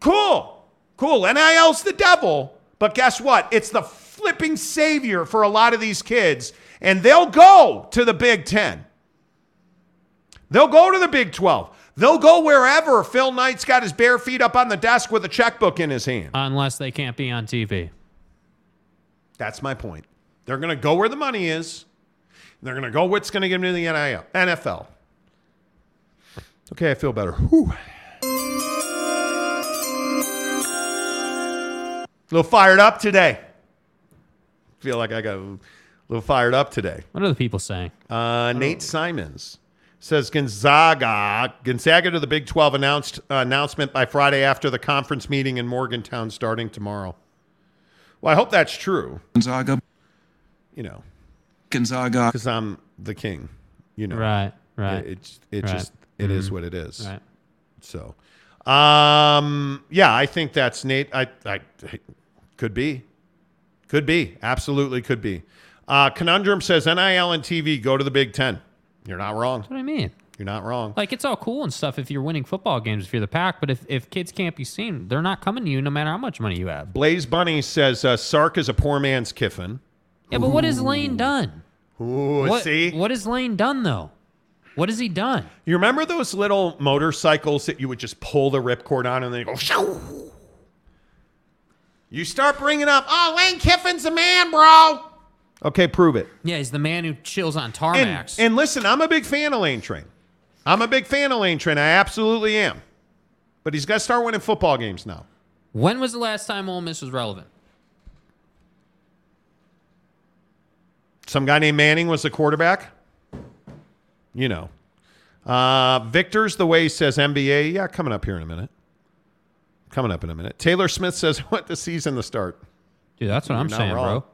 Cool, cool. NIL's the devil. But guess what? It's the flipping savior for a lot of these kids, and they'll go to the Big Ten. They'll go to the Big 12. They'll go wherever Phil Knight's got his bare feet up on the desk with a checkbook in his hand. Unless they can't be on TV. That's my point. They're going to go where the money is. They're going to go what's going to get them to the NIL, NFL. Okay, I feel better. Whew. A little fired up today. Feel like I got a little fired up today. What are the people saying? Uh, Nate Simons says Gonzaga, Gonzaga to the Big 12 announced uh, announcement by Friday after the conference meeting in Morgantown starting tomorrow. Well, I hope that's true. Gonzaga. You know, Gonzaga. because I'm the king. You know, Right, right. It, it, it Right. just it is Mhm. what it is. Right. So, um, yeah, I think that's Nate. I, I could be, could be, absolutely could be. Uh, Conundrum says NIL and TV go to the Big Ten. You're not wrong. That's what I mean. You're not wrong. Like it's all cool and stuff if you're winning football games if you're the Pac, but if, if kids can't be seen, they're not coming to you no matter how much money you have. Blaze Bunny says uh, Sark is a poor man's Kiffin. Yeah, but what has Lane done? Ooh, what, see? What has Lane done though? What has he done? You remember those little motorcycles that you would just pull the ripcord on and they go. Shoo! You start bringing up, oh, Lane Kiffin's a man, bro. Okay, prove it. Yeah, he's the man who chills on And, tarmacs. and listen, I'm a big fan of Lane Train. I'm a big fan of Lane Train. I absolutely am. But he's got to start winning football games now. when was the last time Ole Miss was relevant? Some guy named Manning was the quarterback. You know. Uh, Victor's the way he says NBA. Yeah, coming up here in a minute. Coming up in a minute. Taylor Smith says, What the season to start. Dude, that's what You're I'm saying, wrong. bro.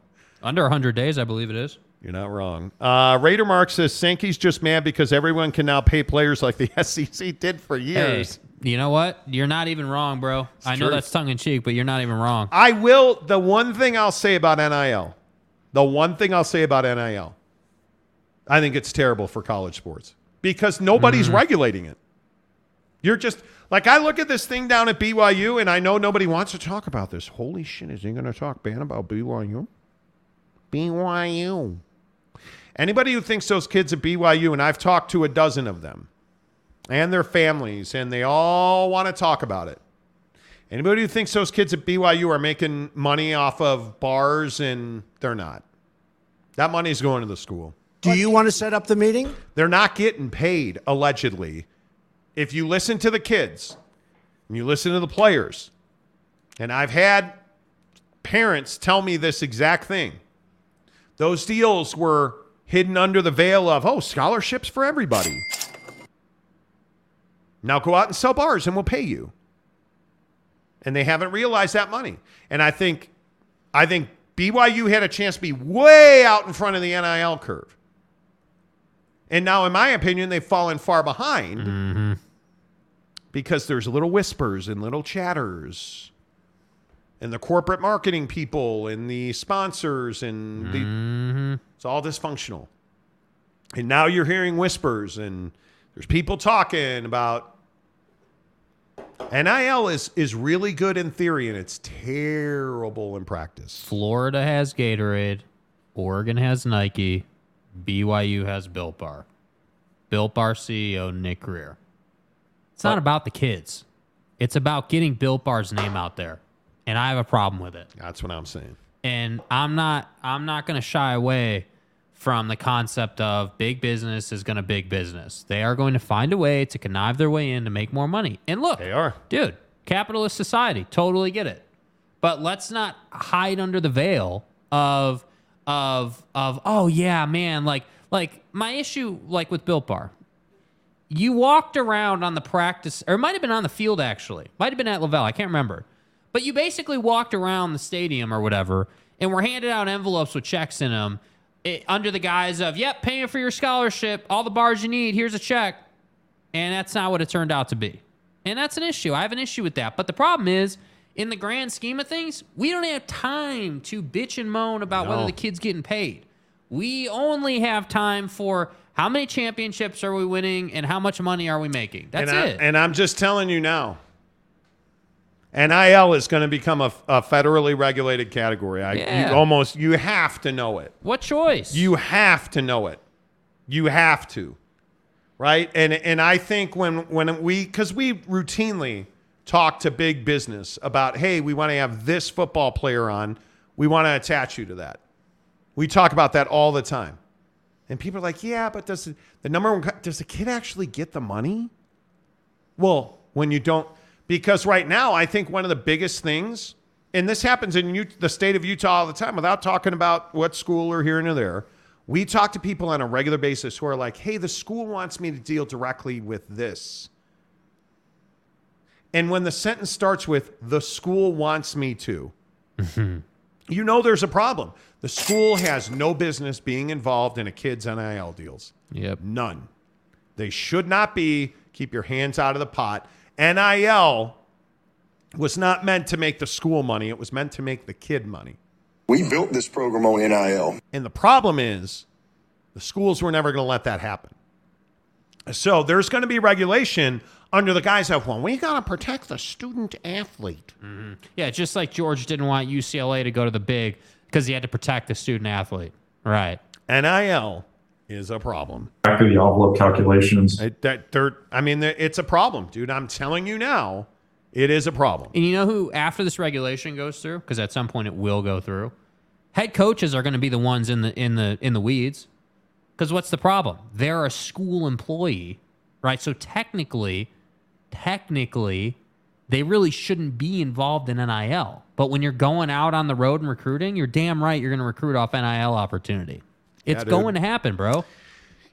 Under 100 days, I believe it is. You're not wrong. Uh, Raider Mark says Sankey's just mad because everyone can now pay players like the SEC did for years. Hey, you know what? You're not even wrong, bro. I know that's tongue in cheek, but you're not even wrong. I will. The one thing I'll say about NIL, the one thing I'll say about NIL, I think it's terrible for college sports because nobody's Mm-hmm. regulating it. You're just like I look at this thing down at BYU, and I know nobody wants to talk about this. Holy shit! Is he going to talk ban about BYU? BYU. Anybody who thinks those kids at BYU, and I've talked to a dozen of them, and their families, and they all want to talk about it. Anybody who thinks those kids at BYU are making money off of bars and they're not. That money's going to the school. Do you want to set up the meeting? They're not getting paid, allegedly. If you listen to the kids and you listen to the players, and I've had parents tell me this exact thing. Those deals were hidden under the veil of, oh, scholarships for everybody. Now go out and sell bars and we'll pay you. And they haven't realized that money. And I think I think BYU had a chance to be way out in front of the NIL curve. And now, in my opinion, they've fallen far behind mm-hmm. because there's little whispers and little chatters. And the corporate marketing people and the sponsors and the mm-hmm. it's all dysfunctional. And now you're hearing whispers and there's people talking about NIL is is really good in theory and it's terrible in practice. Florida has Gatorade, Oregon has Nike, BYU has Built Bar. Built Bar CEO Nick Greer. It's not about the kids. It's about getting Built Bar's name out there. And I have a problem with it. That's what I'm saying. And I'm not I'm not going to shy away from the concept of big business is going to big business. They are going to find a way to connive their way in to make more money. And look, They are. dude, capitalist society, totally get it. But let's not hide under the veil of of of oh yeah, man, like like my issue like with Built Bar. You walked around on the practice or it might have been on the field actually. Might have been at LaVell, I can't remember. But you basically walked around the stadium or whatever and were handed out envelopes with checks in them it, eh, under the guise of, "Yep, paying for your scholarship, all the bars you need, here's a check." And that's not what it turned out to be. And that's an issue. I have an issue with that. But the problem is, in the grand scheme of things, we don't have time to bitch and moan about whether the kid's getting paid. We only have time for how many championships are we winning and how much money are we making. That's and it. And I'm just telling you now. NIL is going to become a, a federally regulated category. I, Yeah. you almost you have to know it. what choice? You have to know it. You have to, right? And and I think when when we because we routinely talk to big business about, hey, we want to have this football player on, we want to attach you to that. We talk about that all the time, and people are like, yeah, but does the- the number one does the kid actually get the money? Well, when you don't, because right now, I think one of the biggest things, and this happens in the state of Utah all the time without talking about what school or here and there. We talk to people on a regular basis who are like, hey, the school wants me to deal directly with this. And when the sentence starts with, the school wants me to, mm-hmm. you know there's a problem. The school has no business being involved in a kid's NIL deals. Yep. None. They should not be. Keep your hands out of the pot. NIL was not meant to make the school money, it was meant to make the kid money. We built this program on NIL. And the problem is the schools were never going to let that happen. So there's going to be regulation under the guise of, well, we got to protect the student athlete. Mm-hmm. yeah, just like George didn't want UCLA to go to the big because he had to protect the student athlete. Right. NIL is a problem. Back to the envelope calculations. It, that they're, I mean, it's a problem, dude. I'm telling you now, it is a problem. And you know who, after this regulation goes through, because at some point it will go through, head coaches are going to be the ones in the in the in the weeds. Because what's the problem? They're a school employee, right? So technically, technically, they really shouldn't be involved in NIL. But when you're going out on the road and recruiting, you're damn right you're going to recruit off NIL opportunity. It's dude. going to happen, bro.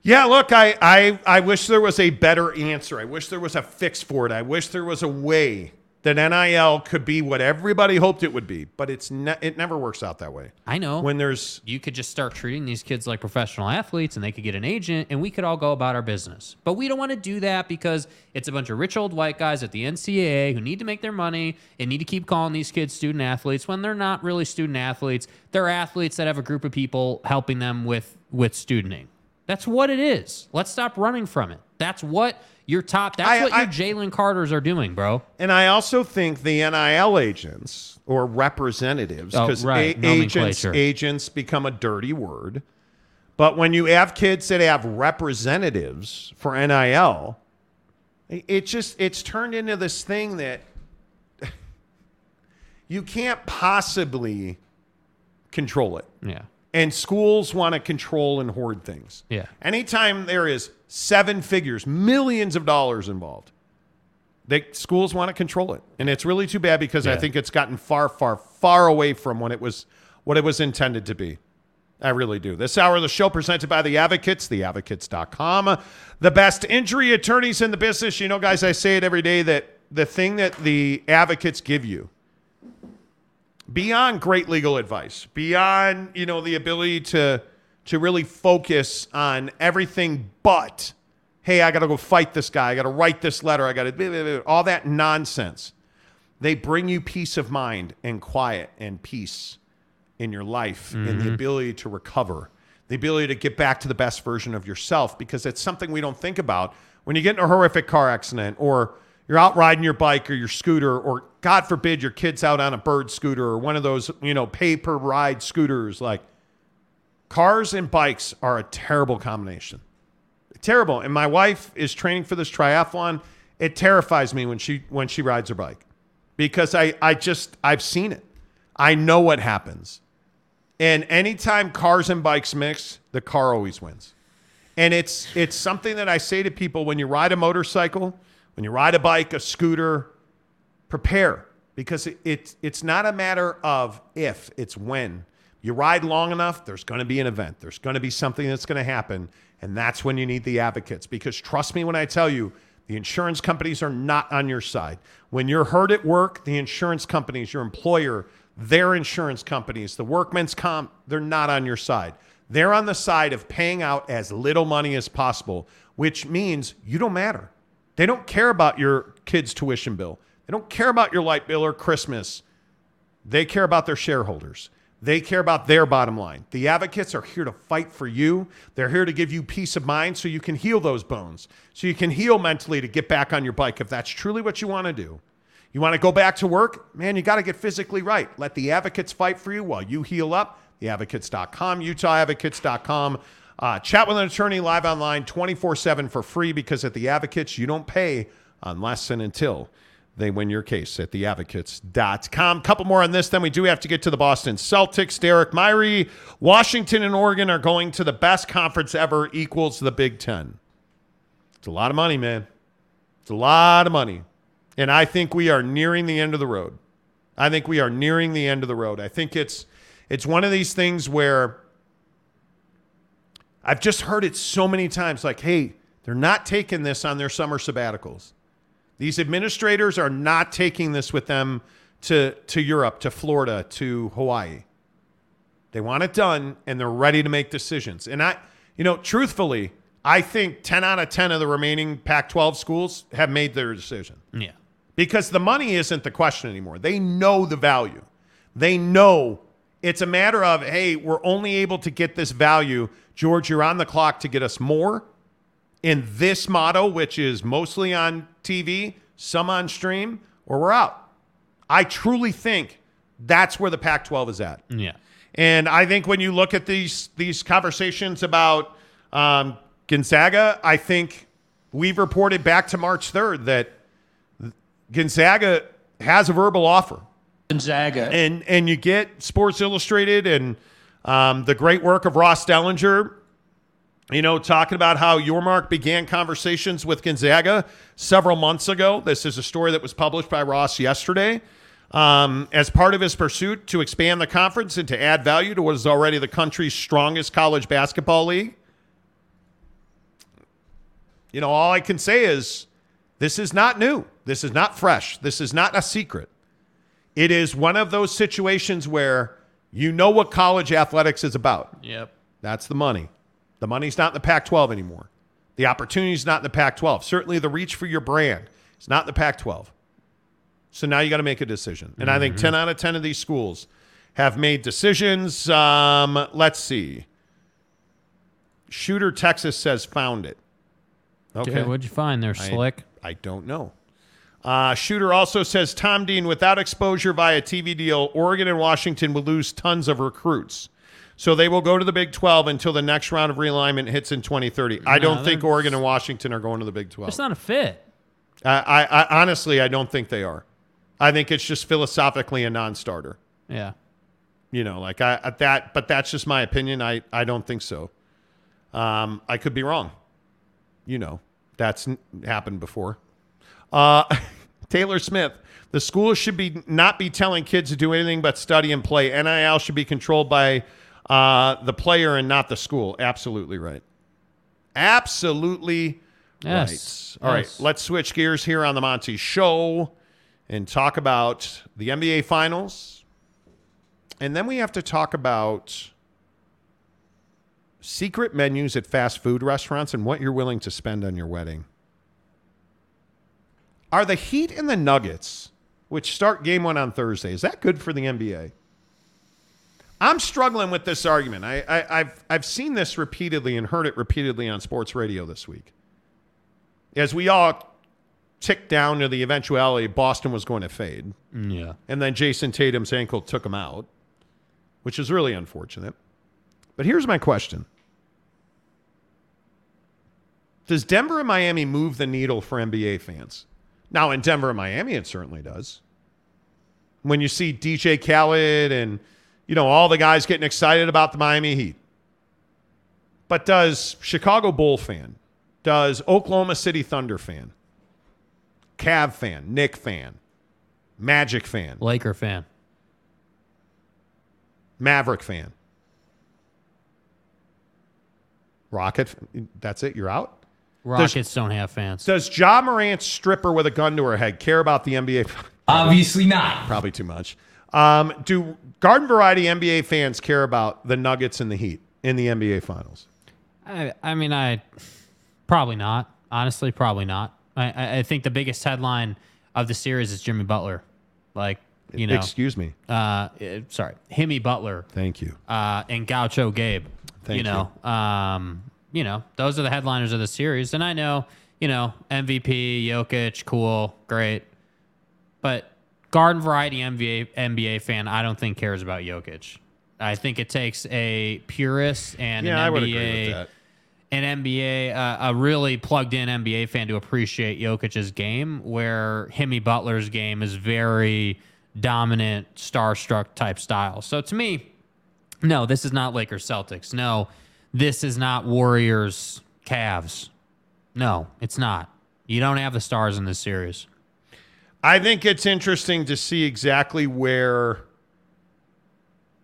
Yeah, look, I, I I wish there was a better answer. I wish there was a fix for it. I wish there was a way that NIL could be what everybody hoped it would be, but it's ne- it never works out that way. I know. When there's you could just start treating these kids like professional athletes and they could get an agent and we could all go about our business. But we don't want to do that because it's a bunch of rich old white guys at the NCAA who need to make their money and need to keep calling these kids student athletes when they're not really student athletes. They're athletes that have a group of people helping them with with studenting. That's what it is. Let's stop running from it. That's what your top that's I- what I- your Jalen Carters are doing, bro. And I also think the NIL agents or representatives, Oh, because right, agents agents become a dirty word. But when you have kids that have representatives for NIL, it- it just it's turned into this thing that you can't possibly control it. Yeah. And schools want to control and hoard things. Yeah. Anytime there is seven figures, millions of dollars involved, they schools want to control it. And it's really too bad because I think it's gotten far, far, far away from what it was what it was intended to be. I really do. This hour of the show presented by the Advocates, theadvocates.com. The best injury attorneys in the business. You know, guys, I say it every day that the thing that the advocates give you beyond great legal advice, beyond, you know, the ability to to really focus on everything but hey, I got to go fight this guy, I got to write this letter, I got to all that nonsense. They bring you peace of mind and quiet and peace in your life and the Mhm. ability to recover, the ability to get back to the best version of yourself because it's something we don't think about when you get in a horrific car accident or you're out riding your bike or your scooter or god forbid your kid's out on a bird scooter or one of those, you know, pay per ride scooters like cars and bikes are a terrible combination. Terrible. And my wife is training for this triathlon. It terrifies me when she when she rides her bike because I I just I've seen it. I know what happens. And anytime cars and bikes mix, the car always wins. And it's it's something that I say to people when you ride a motorcycle, when you ride a bike, a scooter, prepare because it, it's it's not a matter of if, it's when. You ride long enough, there's going to be an event. There's going to be something that's going to happen, and that's when you need the advocates because trust me when I tell you, the insurance companies are not on your side. When you're hurt at work, the insurance companies, your employer, their insurance companies, the workmen's comp, they're not on your side. They're on the side of paying out as little money as possible, which means you don't matter. They don't care about your kid's tuition bill. They don't care about your light bill or Christmas. They care about their shareholders. They care about their bottom line. The advocates are here to fight for you. They're here to give you peace of mind so you can heal those bones, so you can heal mentally to get back on your bike if that's truly what you want to do. You want to go back to work? Man, you got to get physically right. Let the advocates fight for you while you heal up. Theadvocates.com, UtahAdvocates.com. Uh, chat with an attorney live online 24 7 for free because at The Advocates, you don't pay unless and until they win your case at theadvocates.com. Couple more on this, then we do have to get to the Boston Celtics. Derek Myrie, Washington and Oregon are going to the best conference ever, equals the Big Ten. It's a lot of money, man. It's a lot of money. And I think we are nearing the end of the road. I think we are nearing the end of the road. I think it's it's one of these things where I've just heard it so many times like, hey, they're not taking this on their summer sabbaticals. These administrators are not taking this with them to, to Europe, to Florida, to Hawaii. They want it done and they're ready to make decisions. And I, you know, truthfully, I think 10 out of 10 of the remaining Pac 12 schools have made their decision Yeah. because the money isn't the question anymore. They know the value. They know it's a matter of, hey, we're only able to get this value. George, you're on the clock to get us more in this model, which is mostly on TV, some on stream, or we're out. I truly think that's where the Pac 12 is at. Yeah. And I think when you look at these these conversations about um, Gonzaga, I think we've reported back to March 3rd that Gonzaga has a verbal offer. Gonzaga. And and you get Sports Illustrated and um, the great work of Ross Dellenger, you know, talking about how Yormark began conversations with Gonzaga several months ago. This is a story that was published by Ross yesterday. Um, as part of his pursuit to expand the conference and to add value to what is already the country's strongest college basketball league. You know, all I can say is this is not new. This is not fresh. This is not a secret. It is one of those situations where you know what college athletics is about. Yep. That's the money. The money's not in the Pac 12 anymore. The opportunity's not in the Pac 12. Certainly the reach for your brand is not in the Pac 12. So now you got to make a decision. And I think 10 out of 10 of these schools have made decisions. Um, let's see. Shooter Texas says found it. Okay, what'd you find there, I- Slick? I, don't know. Uh, Shooter also says Tom Dean, without exposure via TV deal, Oregon and Washington will lose tons of recruits. So they will go to the Big 12 until the next round of realignment hits in 2030. I don't think Oregon and Washington are going to the Big 12. It's not a fit. I, I, I honestly, I don't think they are. I think it's just philosophically a non-starter. Yeah. You know, like I at that, but that's just my opinion. I, I don't think so. Um, I could be wrong. You know, that's n- happened before. Uh, Taylor Smith, the school should be not be telling kids to do anything but study and play. NIL should be controlled by uh, the player and not the school. Absolutely right. Absolutely Yes. right. All right, Yes. let's switch gears here on the Monty Show and talk about the NBA Finals. And then we have to talk about secret menus at fast food restaurants and what you're willing to spend on your wedding. Are the Heat and the Nuggets, which start game one on Thursday, is that good for the NBA? I'm struggling with this argument. I, I, I've, I've seen this repeatedly and heard it repeatedly on sports radio this week. As we all ticked down to the eventuality Boston was going to fade. Yeah. And then Jayson Tatum's ankle took him out, which is really unfortunate. But here's my question Does Denver and Miami move the needle for NBA fans? Now, in Denver and Miami, it certainly does. When you see DJ Khaled and you know, all the guys getting excited about the Miami Heat. But does Chicago Bull fan, does Oklahoma City Thunder fan, Cav fan, Knick fan, Magic fan, Laker fan, Maverick fan, Rocket, that's it, you're out? Rockets Does- don't have fans. Does Ja Morant's stripper with a gun to her head care about the NBA? Obviously not. Probably too much. Um, do garden variety NBA fans care about the Nuggets and the Heat in the NBA Finals? I, I mean, I probably not. Honestly, probably not. I- I, I think the biggest headline of the series is Jimmy Butler. Like, you know, Excuse me. uh, eh, sorry, Himmy Butler. Thank you. Uh, and Gaucho Gabe. Thank you know, um, you know, those are the headliners of the series. And I know, you know, MVP, Jokic, cool, great. But garden variety NBA NBA fan, I don't think cares about Jokic. I think it takes a purist and Yeah, an NBA would agree with that. an NBA, uh, a really plugged in NBA fan to appreciate Jokic's game, where Himmy Butler's game is very dominant, starstruck type style. So to me, no, this is not Lakers Celtics. No, this is not Warriors Cavs. No, it's not. You don't have the stars in this series. I think it's interesting to see exactly where.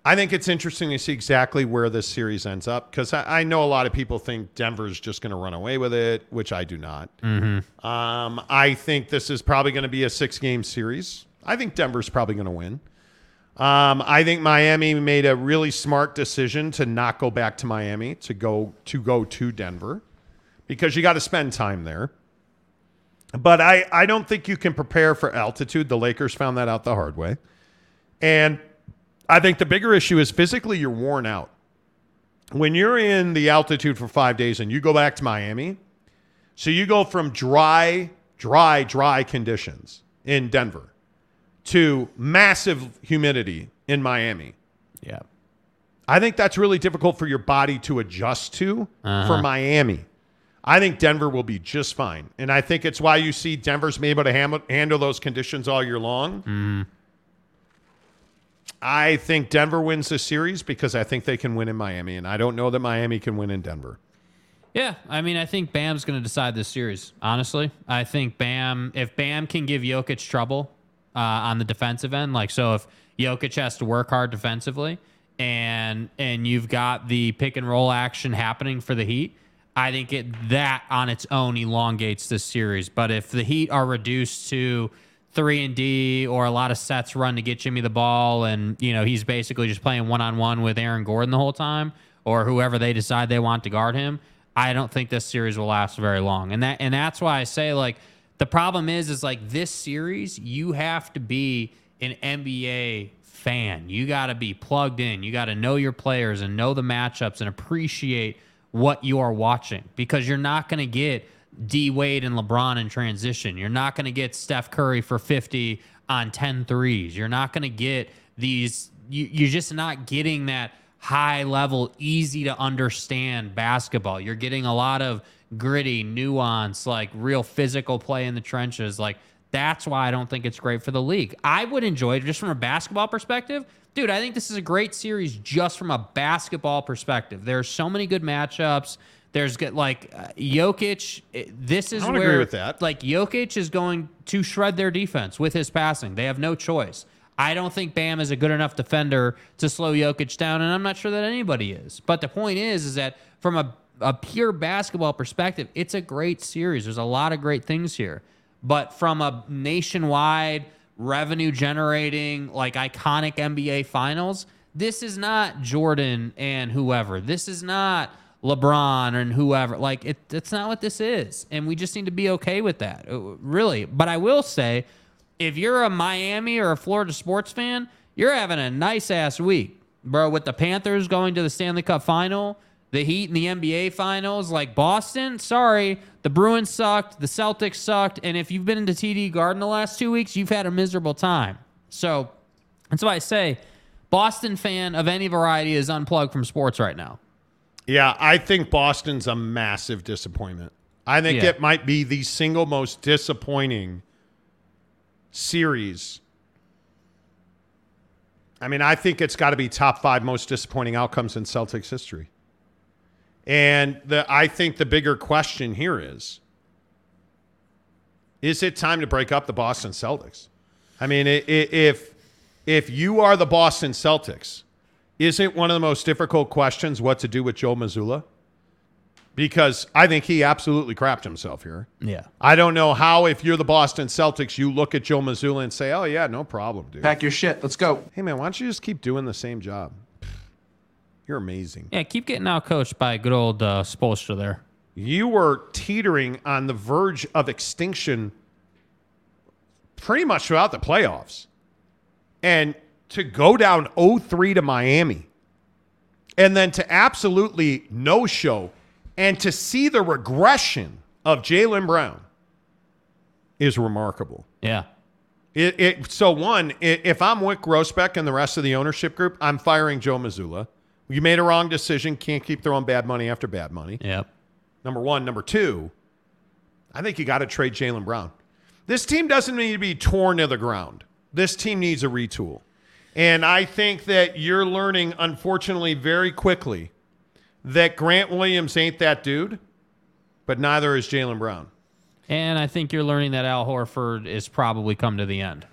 I think it's interesting to see exactly where this series ends up because I, I know a lot of people think Denver's just going to run away with it, which I do not. Mm-hmm. Um, I think this is probably going to be a six game series. I think Denver's probably going to win. Um, I think Miami made a really smart decision to not go back to Miami to go to go to Denver because you got to spend time there. But I, I don't think you can prepare for altitude. The Lakers found that out the hard way. And I think the bigger issue is physically you're worn out. When you're in the altitude for five days and you go back to Miami, so you go from dry, dry, dry conditions in Denver to massive humidity in Miami. Yeah. I think that's really difficult for your body to adjust to Uh-huh. for Miami. I think Denver will be just fine. And I think it's why you see Denver's been able to ham- handle those conditions all year long. Mm-hmm. I think Denver wins this series because I think they can win in Miami. And I don't know that Miami can win in Denver. Yeah, I mean, I think Bam's going to decide this series. Honestly, I think Bam. If Bam can give Jokic trouble uh, on the defensive end, like so, if Jokic has to work hard defensively, and and you've got the pick and roll action happening for the Heat, I think it that on its own elongates this series. But if the Heat are reduced to three and D or a lot of sets run to get Jimmy the ball, and you know he's basically just playing one on one with Aaron Gordon the whole time, or whoever they decide they want to guard him. I don't think this series will last very long, and that and that's why I say like the problem is is like this series you have to be an NBA fan. You got to be plugged in. You got to know your players and know the matchups and appreciate what you are watching because you're not going to get D Wade and LeBron in transition. You're not going to get Steph Curry for 50 on 10 threes. You're not going to get these you, you're just not getting that high level easy to understand basketball. You're getting a lot of gritty nuance like real physical play in the trenches like that's why I don't think it's great for the league. I would enjoy it just from a basketball perspective. Dude, I think this is a great series just from a basketball perspective. There's so many good matchups. There's good like uh, Jokic. eh, This is I where agree with that. like Jokic is going to shred their defense with his passing. They have no choice. I don't think Bam is a good enough defender to slow Jokic down, and I'm not sure that anybody is. But the point is, is that from a, a pure basketball perspective, it's a great series. There's a lot of great things here. But from a nationwide revenue generating, like iconic NBA finals, this is not Jordan and whoever. This is not LeBron and whoever. Like it, it's not what this is, and we just need to be okay with that, uh, really. But I will say, if you're a Miami or a Florida sports fan, you're having a nice ass week, bro. With the Panthers going to the Stanley Cup final, the Heat in the NBA finals, like Boston. Sorry, the Bruins sucked, the Celtics sucked, and if you've been into TD Garden the last two weeks, you've had a miserable time. So that's why I say, Boston fan of any variety is unplugged from sports right now. Yeah, I think Boston's a massive disappointment. I think Yeah. it might be the single most disappointing series I mean, I think it's got to be top five most disappointing outcomes in Celtics history. And the I think the bigger question here is is it time to break up the Boston Celtics? I mean, i- i- if if you are the Boston Celtics, isn't one of the most difficult questions what to do with Joe Mazzulla? Because I think he absolutely crapped himself here. Yeah. I don't know how, if you're the Boston Celtics, you look at Joe Mazzulla and say, "Oh yeah, no problem, dude." Pack your shit. Let's go. Hey man, why don't you just keep doing the same job? You're amazing. Yeah, keep getting out coached by good old uh, Spoelstra there. You were teetering on the verge of extinction pretty much throughout the playoffs. And to go down 0-3 to Miami and then to absolutely no show and to see the regression of Jaylen Brown is remarkable. Yeah. It, it so one, if I'm Wyc Grousbeck and the rest of the ownership group, I'm firing Joe Mazzulla. You made a wrong decision. Can't keep throwing bad money after bad money. Yep. Number one. Number two, I think you got to trade Jaylen Brown. This team doesn't need to be torn to the ground. This team needs a retool. And I think that you're learning, unfortunately, very quickly that Grant Williams ain't that dude, but neither is Jaylen Brown. And I think you're learning that Al Horford is probably come to the end.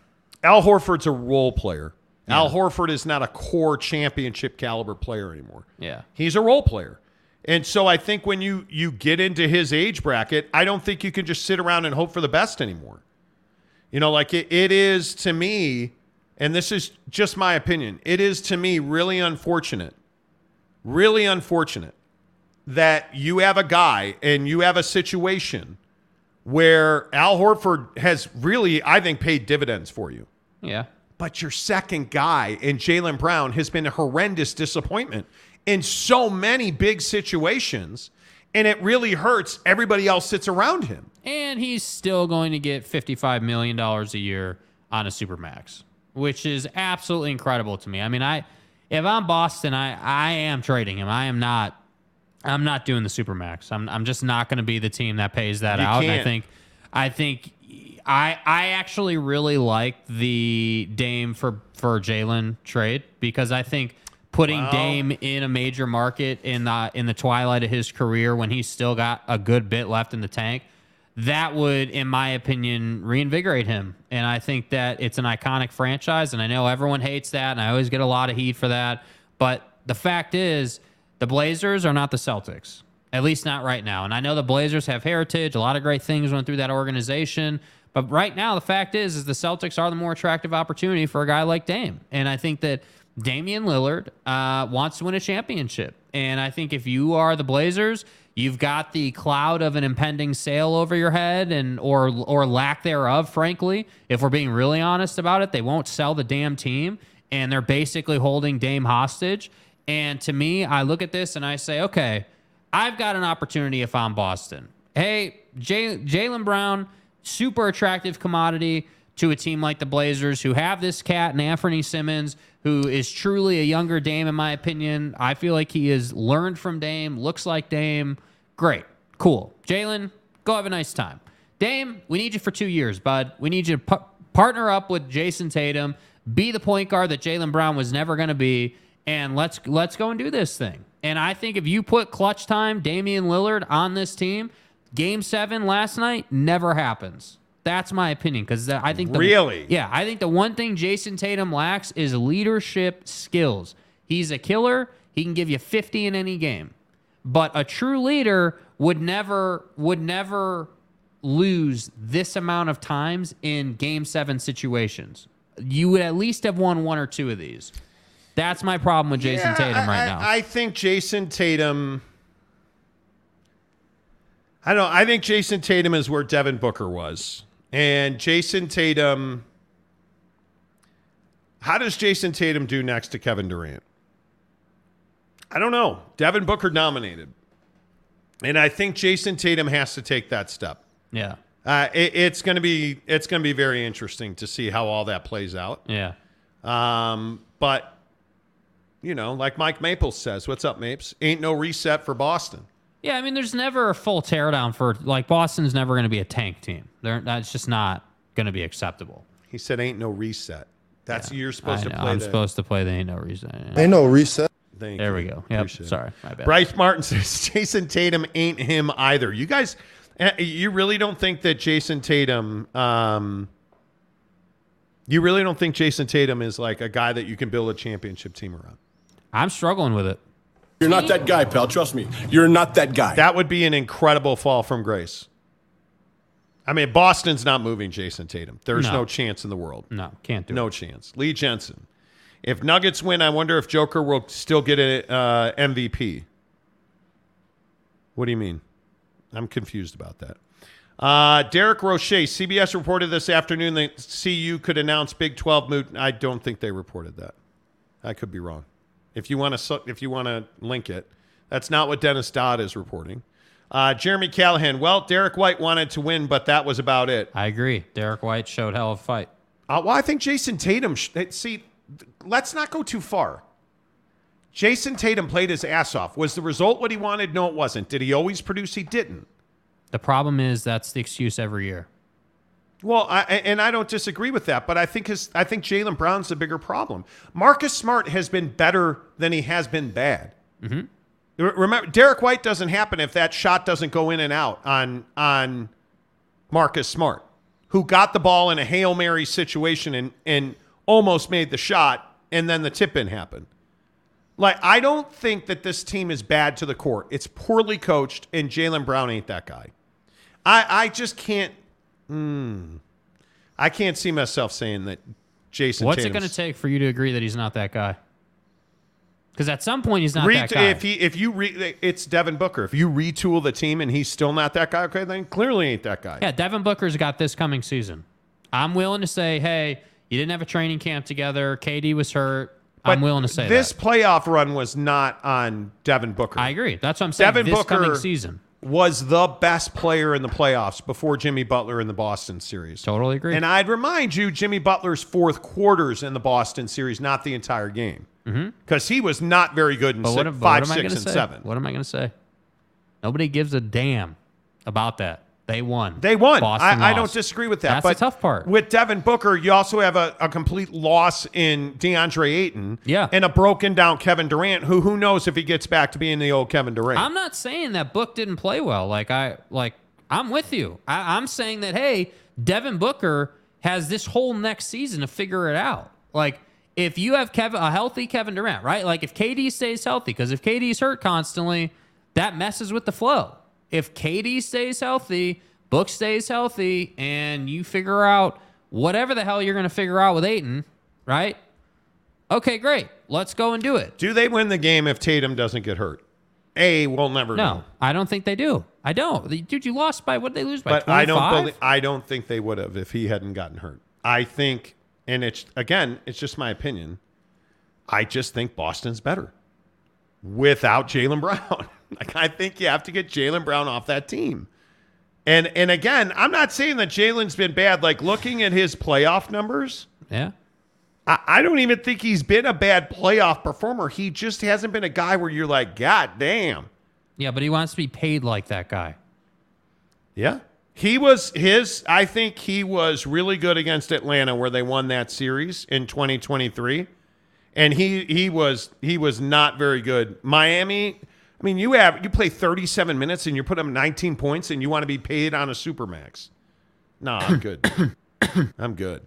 Al Horford's a role player. Al Horford is not a core championship caliber player anymore. Yeah. He's a role player. And so I think when you you get into his age bracket, I don't think you can just sit around and hope for the best anymore. You know, like it, it is to me, and this is just my opinion, it is to me really unfortunate, really unfortunate that you have a guy and you have a situation where Al Horford has really, I think, paid dividends for you. Yeah. But your second guy in Jaylen Brown has been a horrendous disappointment in so many big situations, and it really hurts everybody else sits around him. And he's still going to get $55 million a year on a Supermax, which is absolutely incredible to me. I mean, I if I'm Boston, I, I am trading him. I am not I'm not doing the Supermax. I'm I'm just not going to be the team that pays that You out. I think I think I I actually really like the Dame for for Jaylen trade because I think putting Dame in a major market in the in the twilight of his career when he's still got a good bit left in the tank, that would, in my opinion, reinvigorate him. And I think that it's an iconic franchise, and I know everyone hates that, and I always get a lot of heat for that. But the fact is, the Blazers are not the Celtics, at least not right now. And I know the Blazers have heritage, a lot of great things went through that organization. But right now, the fact is, is the Celtics are the more attractive opportunity for a guy like Dame. And I think that Damian Lillard uh, wants to win a championship. And I think if you are the Blazers, you've got the cloud of an impending sale over your head and or or lack thereof, frankly. If we're being really honest about it, they won't sell the damn team and they're basically holding Dame hostage. And to me, I look at this and I say, okay, I've got an opportunity if I'm Boston. Hey, Jaylen Brown, super attractive commodity to a team like the Blazers, who have this cat Anthony Simons, who is truly a younger Dame, in my opinion. I feel like he has learned from Dame, looks like Dame. Great, cool. Jaylen, go have a nice time. Dame, we need you for two years, bud. We need you to pa- partner up with Jayson Tatum, be the point guard that Jaylen Brown was never going to be, and let's let's go and do this thing. And I think if you put clutch time, Damian Lillard on this team, Game Seven last night never happens. That's my opinion because I think the, Really? yeah, I think the one thing Jayson Tatum lacks is leadership skills. He's a killer. He can give you 50 in any game. But a true leader would never would never lose this amount of times in game 7 situations. You would at least have won one or two of these. That's my problem with Jayson Yeah, Tatum right I, now. I think Jayson Tatum. I don't know. I think Jayson Tatum is where Devin Booker was. And Jayson Tatum. How does Jayson Tatum do next to Kevin Durant? I don't know. Devin Booker dominated. And I think Jayson Tatum has to take that step. yeah. Uh, it, it's going to be it's going to be very interesting to see how all that plays out. Yeah. Um, but you know, like Mike Maples says, "What's up, Mapes? Ain't no reset for Boston." Yeah, I mean, there's never a full teardown for like Boston's never going to be a tank team. They're, that's just not going to be acceptable. He said, "Ain't no reset." That's you're supposed I to know, play. I'm the- supposed to play They Ain't No Reason. Ain't no reset. Thank there you. we go. Yep. Appreciate. Sorry, my bad. Bryce Martin says Jayson Tatum ain't him either. You guys, eh, you really don't think that Jayson Tatum, um, you really don't think Jayson Tatum is like a guy that you can build a championship team around? I'm struggling with it. You're not that guy, pal. Trust me. You're not that guy. That would be an incredible fall from grace. I mean, Boston's not moving Jayson Tatum. There's No. no, chance in the world. No, can't do no it. chance. Lee Jensen. If Nuggets win, I wonder if Joker will still get an uh, MVP. What do you mean? I'm confused about that. Uh, Derek Roche, CBS reported this afternoon that CU could announce Big 12 moot. I don't think they reported that. I could be wrong. If you want to, if you want to link it, that's not what Dennis Dodd is reporting. Uh, Jeremy Callahan. Well, Derek White wanted to win, but that was about it. I agree. Derek White showed hell of a fight. Uh, well, I think Jayson Tatum. Sh- see, let's not go too far. Jayson Tatum played his ass off. Was the result what he wanted? No, it wasn't. Did he always produce? He didn't. The problem is that's the excuse every year. Well, I, and I don't disagree with that, but I think his, I think Jaylen Brown's the bigger problem. Marcus Smart has been better than he has been bad. Mm-hmm. Remember, Derek White doesn't happen if that shot doesn't go in and out on on Marcus Smart, who got the ball in a hail mary situation and and almost made the shot, and then the tip in happened. Like I don't think that this team is bad to the core. It's poorly coached, and Jaylen Brown ain't that guy. I I just can't. Mm, I can't see myself saying that Jayson. What's it going to take for you to agree that he's not that guy? Because at some point he's not Re- that guy. If he if you re- it's Devin Booker. If you retool the team and he's still not that guy, okay, then clearly ain't that guy. yeah, Devin Booker's got this coming season. I'm willing to say, hey, you didn't have a training camp together. KD was hurt. I'm willing to say this that. playoff run was not on Devin Booker. I agree. That's what I'm saying. Devin this Booker coming season. Was the best player in the playoffs before Jimmy Butler in the Boston series. Totally agree. And I'd remind you, Jimmy Butler's fourth quarters in the Boston series, not the entire game, mm-hmm. because he was not very good in But six, what, five, what six, and say? seven. What am I going to say? Nobody gives a damn about that. They won. They won. Boston I, I don't disagree with that. That's but the tough part. With Devin Booker, you also have a, a complete loss in DeAndre Ayton. Yeah. And a broken down Kevin Durant, who who knows if he gets back to being the old Kevin Durant. I'm not saying that Book didn't play well. Like I like I'm with you. I, I'm saying that hey, Devin Booker has this whole next season to figure it out. Like if you have Kevin a healthy Kevin Durant, right? Like if KD stays healthy, because if KD's hurt constantly, that messes with the flow. If KD stays healthy, Book stays healthy, and you figure out whatever the hell you're going to figure out with Ayton, right? Okay, great. Let's go and do it. Do they win the game if Tatum doesn't get hurt? A, we'll never No, know. I don't think they do. I don't. Dude, you lost by what they lose by? But I don't believe I don't think they would have if he hadn't gotten hurt. I think, and it's again, it's just my opinion. I just think Boston's better without Jaylen Brown. like I think you have to get Jaylen Brown off that team. And and again, I'm not saying that Jaylen's been bad. Like looking at his playoff numbers, Yeah. I, I don't even think he's been a bad playoff performer. He just hasn't been a guy where you're like, God damn. Yeah, but he wants to be paid like that guy. Yeah. He was his, I think he was really good against Atlanta where they won that series in 2023. And he he was he was not very good. Miami, I mean, you have you play 37 minutes and you put up 19 points and you want to be paid on a supermax. No, I'm good. I'm good.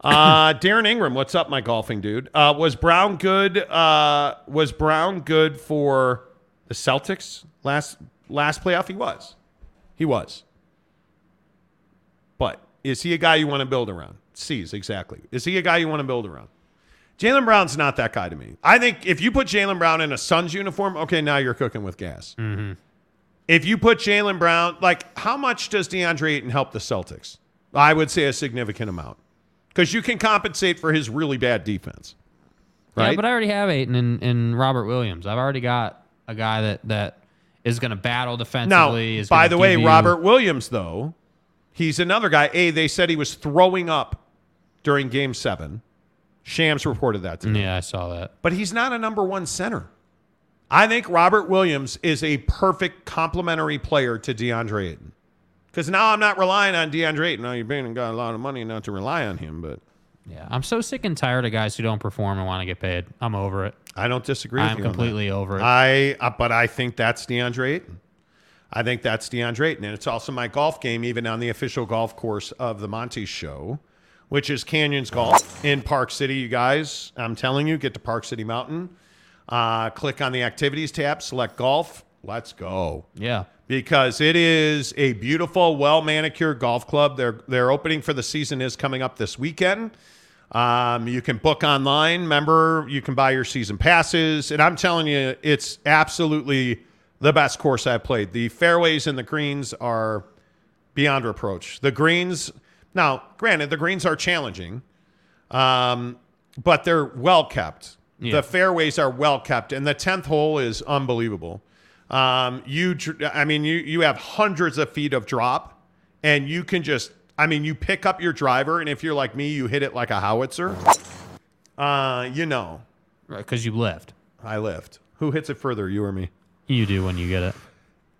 Uh, Darren Ingram, what's up, my golfing dude? Uh, was Brown good? Uh, was Brown good for the Celtics last last playoff? He was. He was. But is he a guy you want to build around? C's exactly. Is he a guy you want to build around? Jaylen Brown's not that guy to me. I think if you put Jaylen Brown in a Suns uniform, okay, now you're cooking with gas. Mm-hmm. If you put Jaylen Brown, like, how much does DeAndre Ayton help the Celtics? I would say a significant amount because you can compensate for his really bad defense. Right? Yeah, but I already have Ayton and, and Robert Williams. I've already got a guy that that is going to battle Now, defensively. is by the way, you- Robert Williams, though, he's another guy. A, they said he was throwing up during game seven. Shams reported that to me. Yeah, I saw that. But he's not a number one center. I think Robert Williams is a perfect complementary player to DeAndre Ayton. Because now I'm not relying on DeAndre Ayton. Now you've been and got a lot of money not to rely on him, but Yeah, I'm so sick and tired of guys who don't perform and want to get paid. I'm over it. I don't disagree. I'm you on that. completely over it. I uh, but I think that's DeAndre Ayton. I think that's DeAndre Ayton, and it's also my golf game, even on the official golf course of the Monty Show, which is Canyons Golf in Park City. You guys, I'm telling you, get to Park City Mountain. Uh, click on the activities tab, select golf. Let's go. Yeah. Because it is a beautiful, well manicured golf club. Their their opening for the season is coming up this weekend. Um, you can book online. Remember, you can buy your season passes. And I'm telling you, it's absolutely the best course I've played. The fairways and the greens are beyond reproach. The greens, now, granted, the greens are challenging, um, but they're well kept. Yeah. The fairways are well kept, and the tenth hole is unbelievable. Um, you, I mean, you you have hundreds of feet of drop, and you can just, I mean, you pick up your driver, and if you're like me, you hit it like a howitzer. Uh, you know, because you lift. I lift. Who hits it further, you or me? You do when you get it.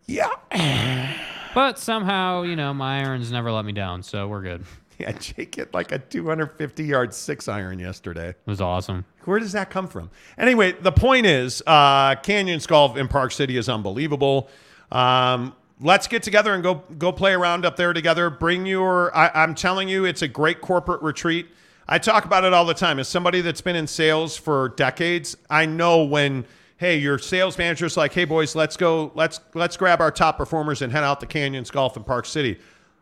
Yeah. But somehow, you know, my irons never let me down, so we're good. Yeah, Jake hit like a 250 yard six iron yesterday. It was awesome. Where does that come from? Anyway, the point is, uh, Canyons Golf in Park City is unbelievable. Um, let's get together and go go play around up there together. Bring your. I, I'm telling you, it's a great corporate retreat. I talk about it all the time. As somebody that's been in sales for decades, I know when hey, your sales manager's like, hey boys, let's go, let's let's grab our top performers and head out to Canyons Golf in Park City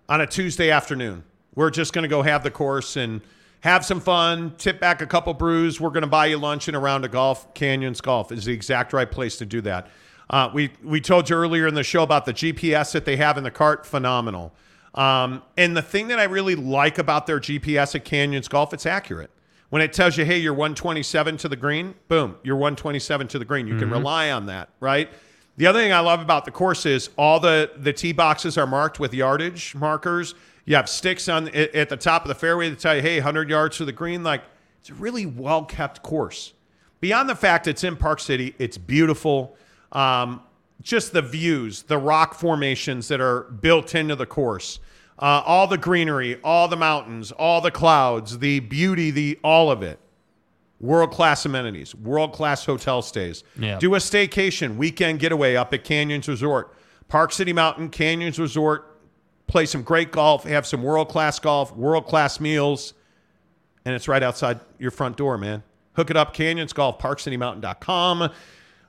on a Tuesday afternoon. We're just to go have the course and have some fun, tip back a couple brews. We're to buy you lunch and a round of golf. Canyons Golf is the exact right place to do that. Uh, we we told you earlier in the show about the GPS that they have in the cart, phenomenal. Um, and the thing that I really like about their GPS at Canyons Golf, it's accurate. When it tells you, hey, you're 127 to the green, boom, you're 127 to the green. You can Mhm. rely on that, right? The other thing I love about the course is all the the tee boxes are marked with yardage markers. You have sticks on at at the top of the fairway to tell you, hey, 100 yards to the green. Like it's a really well kept course. Beyond the fact it's in Park City, it's beautiful. Um, just the views, the rock formations that are built into the course, uh, all the greenery, all the mountains, all the clouds, the beauty, the all of it. World class amenities, world class hotel stays. Yeah. Do a staycation, weekend getaway up at Canyons Resort, Park City Mountain, Canyons Resort. Play some great golf, have some world class golf, world class meals, and it's right outside your front door, man. Hook it up, Canyons Golf, ParkCityMountain.com.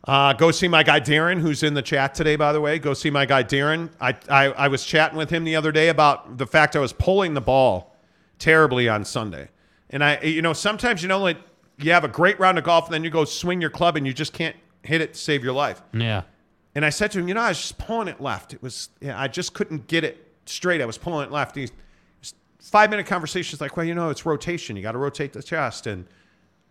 Uh, go see my guy Darren, who's in the chat today, by the way. Go see my guy Darren. I, I, I was chatting with him the other day about the fact I was pulling the ball terribly on Sunday. And I, you know, sometimes, you know, like you have a great round of golf and then you go swing your club and you just can't hit it to save your life. Yeah. And I said to him, you know, I was just pulling it left. It was, yeah, I just couldn't get it straight. I was pulling it left. He's five minute conversations like, well, you know, it's rotation. You got to rotate the chest. And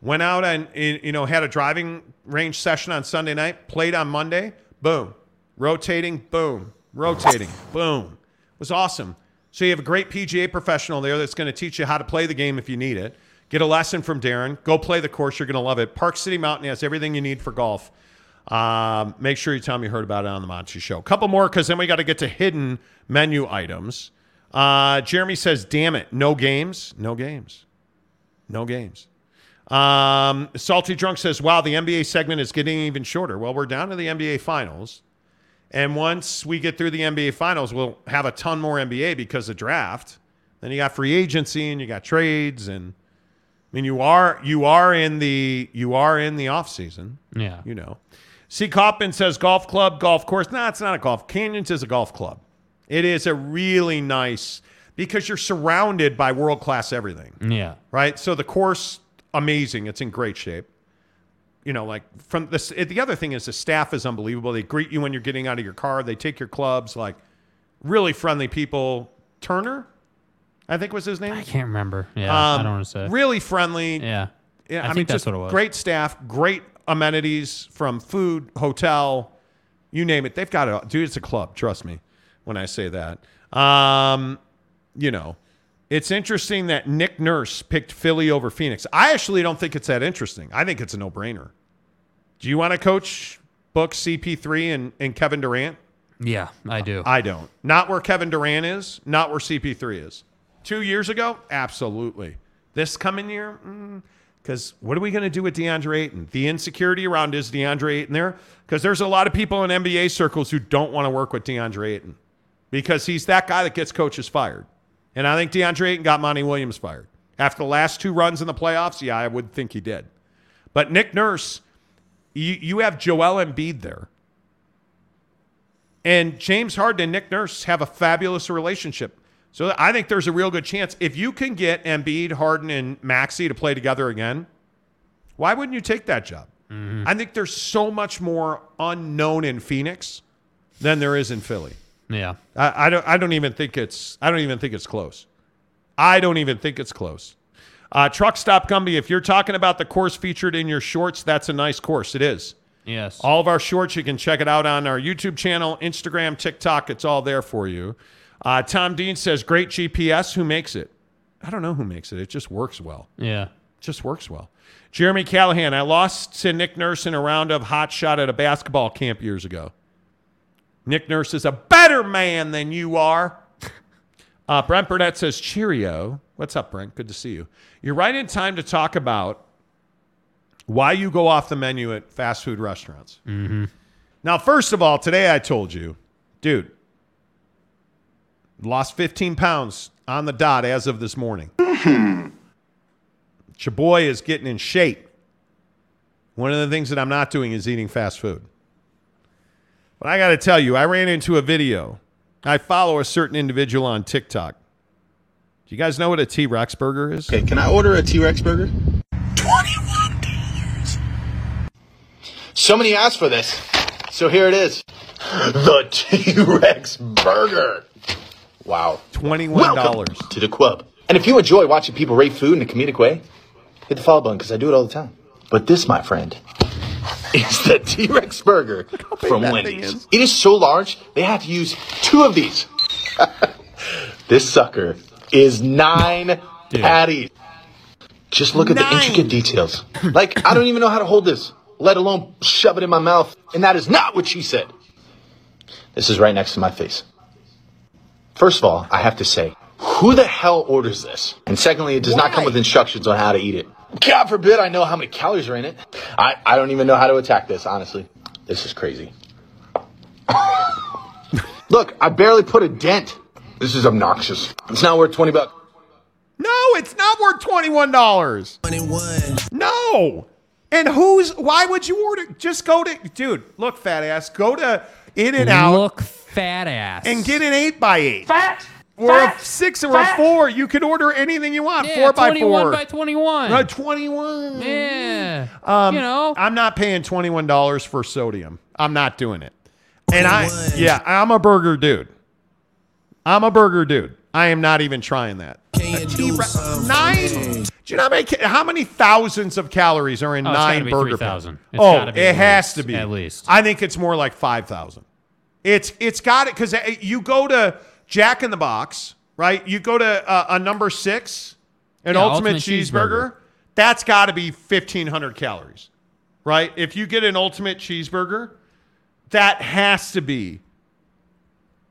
went out and, you know, had a driving range session on Sunday night, played on Monday, boom, rotating, boom, rotating, boom. It was awesome. So you have a great PGA professional there that's going to teach you how to play the game if you need it. Get a lesson from Darren. Go play the course. You're going to love it. Park City Mountain has everything you need for golf. Um, make sure you tell me you heard about it on the Monty Show. A couple more because then we got to get to hidden menu items. Uh, Jeremy says, "Damn it, no games, no games, no games." Um, Salty Drunk says, "Wow, the NBA segment is getting even shorter." Well, we're down to the NBA Finals, and once we get through the NBA Finals, we'll have a ton more NBA because of draft. Then you got free agency and you got trades, and I mean, you are you are in the you are in the off season. Yeah. you know. C. Kaufman says golf club, golf course. No, it's not a golf. Canyons is a golf club. It is a really nice because you're surrounded by world class everything. Yeah. Right. So the course, amazing. It's in great shape. You know, like from this. The other thing is the staff is unbelievable. They greet you when you're getting out of your car. They take your clubs. Like really friendly people. Turner, I think was his name. I can't remember. Yeah. I don't want to say. Really friendly. Yeah. Yeah, I I, think mean, that's just what it was. great staff, great amenities from food, hotel, you name it. They've got it. all. Dude, it's a club. Trust me when I say that. Um, you know, it's interesting that Nick Nurse picked Philly over Phoenix. I actually don't think it's that interesting. I think it's a no brainer. Do you want to coach book CP3 and, and Kevin Durant? Yeah, I do. I don't. Not where Kevin Durant is, not where CP3 is. Two years ago, absolutely. This coming year, mm, because what are we going to do with DeAndre Ayton? The insecurity around is DeAndre Ayton there? Because there's a lot of people in NBA circles who don't want to work with DeAndre Ayton because he's that guy that gets coaches fired. And I think DeAndre Ayton got Monty Williams fired. After the last two runs in the playoffs, yeah, I would think he did. But Nick Nurse, you, you have Joel Embiid there. And James Harden and Nick Nurse have a fabulous relationship. So I think there's a real good chance if you can get Embiid, Harden, and Maxey to play together again, why wouldn't you take that job? Mm-hmm. I think there's so much more unknown in Phoenix than there is in Philly. Yeah. I, I don't. I don't even think it's. I don't even think it's close. I don't even think it's close. Uh, Truck Stop Gumby. If you're talking about the course featured in your shorts, that's a nice course. It is. Yes. All of our shorts, you can check it out on our YouTube channel, Instagram, TikTok. It's all there for you. Uh, Tom Dean says, "Great GPS. Who makes it? I don't know who makes it. It just works well. Yeah. Just works well." Jeremy Callahan. I lost to Nick Nurse in a round of hot shot at a basketball camp years ago. Nick Nurse is a better man than you are. Uh, Brent Burnett says, Cheerio. What's up, Brent? Good to see you. You're right in time to talk about why you go off the menu at fast food restaurants. Mm-hmm. Now, first of all, today I told you, dude, lost 15 pounds on the dot as of this morning. Your boy is getting in shape. One of the things that I'm not doing is eating fast food. But I got to tell you, I ran into a video. I follow a certain individual on TikTok. Do you guys know what a T Rex burger is? Okay, can I order a T Rex burger? $21. Somebody asked for this, so here it is. The T Rex burger. Wow. $21. Welcome to the club. And if you enjoy watching people rate food in a comedic way, hit the follow button because I do it all the time. But this, my friend, is the T Rex burger from Wendy's. is. It is so large, they have to use two of these. this sucker is nine patties. Just look at the intricate details. Like, I don't even know how to hold this, let alone shove it in my mouth. And that is not what she said. This is right next to my face. First of all, I have to say, who the hell orders this? And secondly, it does not come with instructions on how to eat it. God forbid I know how many calories are in it. I, I don't even know how to attack this, honestly. This is crazy. Look, I barely put a dent. This is obnoxious. It's not worth 20 bucks. No, it's not worth $21. 21. No. And who's, why would you order? Just go to, dude, look, fat ass, go to In and Out Look fat ass. and get an 8 by 8 Fat. Or Fat. a 6 or Fat. a 4. You can order anything you want. Yeah, 4 by 21 4 by 21. Uh, 21. Yeah. Um, you know. I'm not paying $21 for sodium. I'm not doing it. And I, yeah, I'm a burger dude. I'm a burger dude. I am not even trying that. A T-Rex- nine. Do you know how many, how many thousands of calories are in Oh, nine burger 3,000. patties? It's Oh, it at has least, to be at least. I think it's more like five thousand. It's it's got it because you go to Jack in the Box, right? You go to uh, a number six, an Yeah, ultimate, ultimate cheeseburger. cheeseburger. That's got to be fifteen hundred calories, right? If you get an ultimate cheeseburger, that has to be.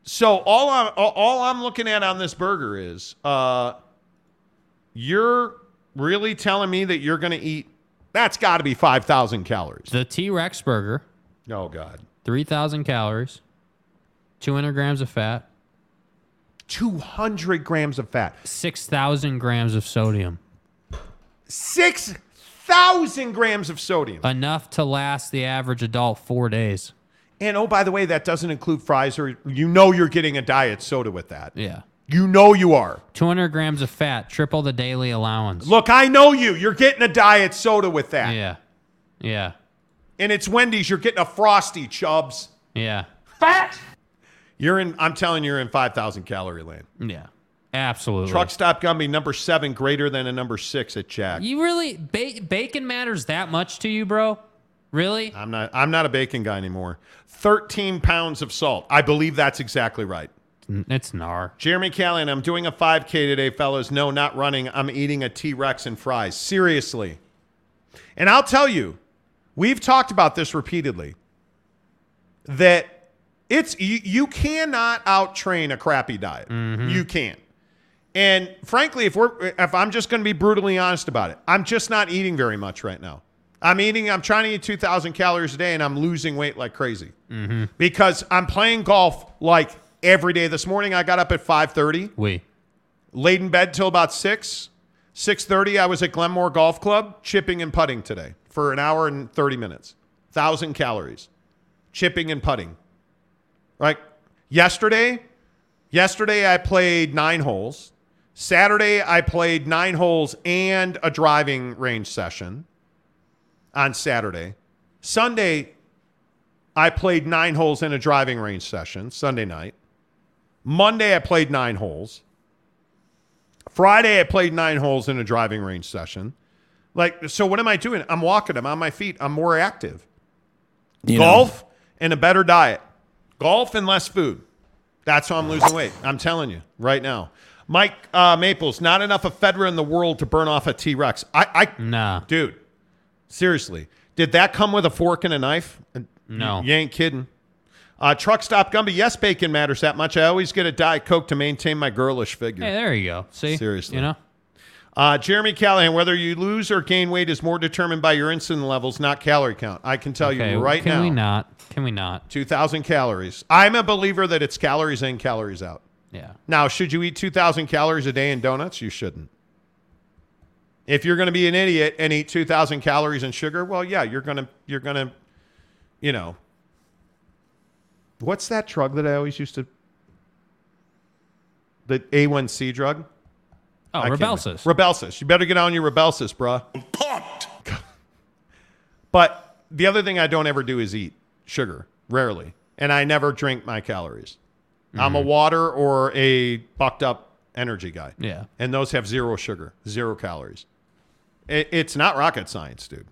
So all I'm all- I'm looking at on this burger is, uh, you're really telling me that you're going to eat? That's got to be five thousand calories. The T Rex burger, Oh God, 3,000 calories, 200 grams of fat, two hundred grams of fat, 6,000 grams of sodium. six thousand grams of sodium. Enough to last the average adult four days. And oh, by the way, that doesn't include fries, or you know you're getting a diet soda with that. Yeah. You know you are. 200 grams of fat, triple the daily allowance. Look, I know you. You're getting a diet soda with that. Yeah. Yeah. And it's Wendy's. You're getting a frosty, Chubbs. Yeah. Fat. You're in. I'm telling you, you're in five thousand calorie land. Yeah. Absolutely. Truck stop Gumby number seven greater than a number six at Jack. You really ba- bacon matters that much to you, bro? Really? I'm not. I'm not a bacon guy anymore. Thirteen pounds of salt. I believe that's exactly right. It's gnar. Jeremy Callan, I'm doing a 5K today, fellas. No, not running. I'm eating a T Rex and fries. Seriously. And I'll tell you, we've talked about this repeatedly that it's you, you cannot out train a crappy diet. You can't. And frankly, if we're if I'm just going to be brutally honest about it, I'm just not eating very much right now. I'm eating. I'm trying to eat 2,000 calories a day, and I'm losing weight like crazy Mm-hmm. because I'm playing golf like every day. This morning, I got up at 5:30. We laid in bed till about six. 6:30, I was at Glenmoor Golf Club chipping and putting today for an hour and 30 minutes. Thousand calories, chipping and putting. Right. Yesterday, yesterday I played nine holes. Saturday I played nine holes and a driving range session on Saturday. Sunday, I played nine holes in a driving range session Sunday night. Monday, I played nine holes. Friday, I played nine holes in a driving range session. Like, so what am I doing? I'm walking. I'm on my feet. I'm more active. You know- Golf and a better diet. Golf and less food. That's how I'm losing weight. I'm telling you right now. Mike uh, Maples, not enough ephedra in the world to burn off a T Rex. I, I, nah, dude, seriously, did that come with a fork and a knife? No. you, you ain't kidding. Uh, truck stop Gumby. Yes, bacon matters that much. I always get a diet coke to maintain my girlish figure. Hey, there you go. See, Seriously. you know. Uh, Jeremy Callahan, whether you lose or gain weight is more determined by your insulin levels, not calorie count. I can tell Okay, you right can now. Can we not? Can we not? 2,000 calories. I'm a believer that it's calories in, calories out. Yeah. Now, should you eat 2,000 calories a day in donuts? You shouldn't. If you're going to be an idiot and eat 2,000 calories in sugar, well, yeah, you're going to, you're going to, you know, what's that drug that I always used to, the A1C drug? Oh, I can't Rybelsus. remember. Rybelsus. You better get on your Rybelsus, bruh. Pumped. But the other thing I don't ever do is eat sugar, rarely. And I never drink my calories. I'm a Mm-hmm. water or a bucked up energy guy. Yeah. And those have zero sugar, zero calories. It, it's not rocket science, dude.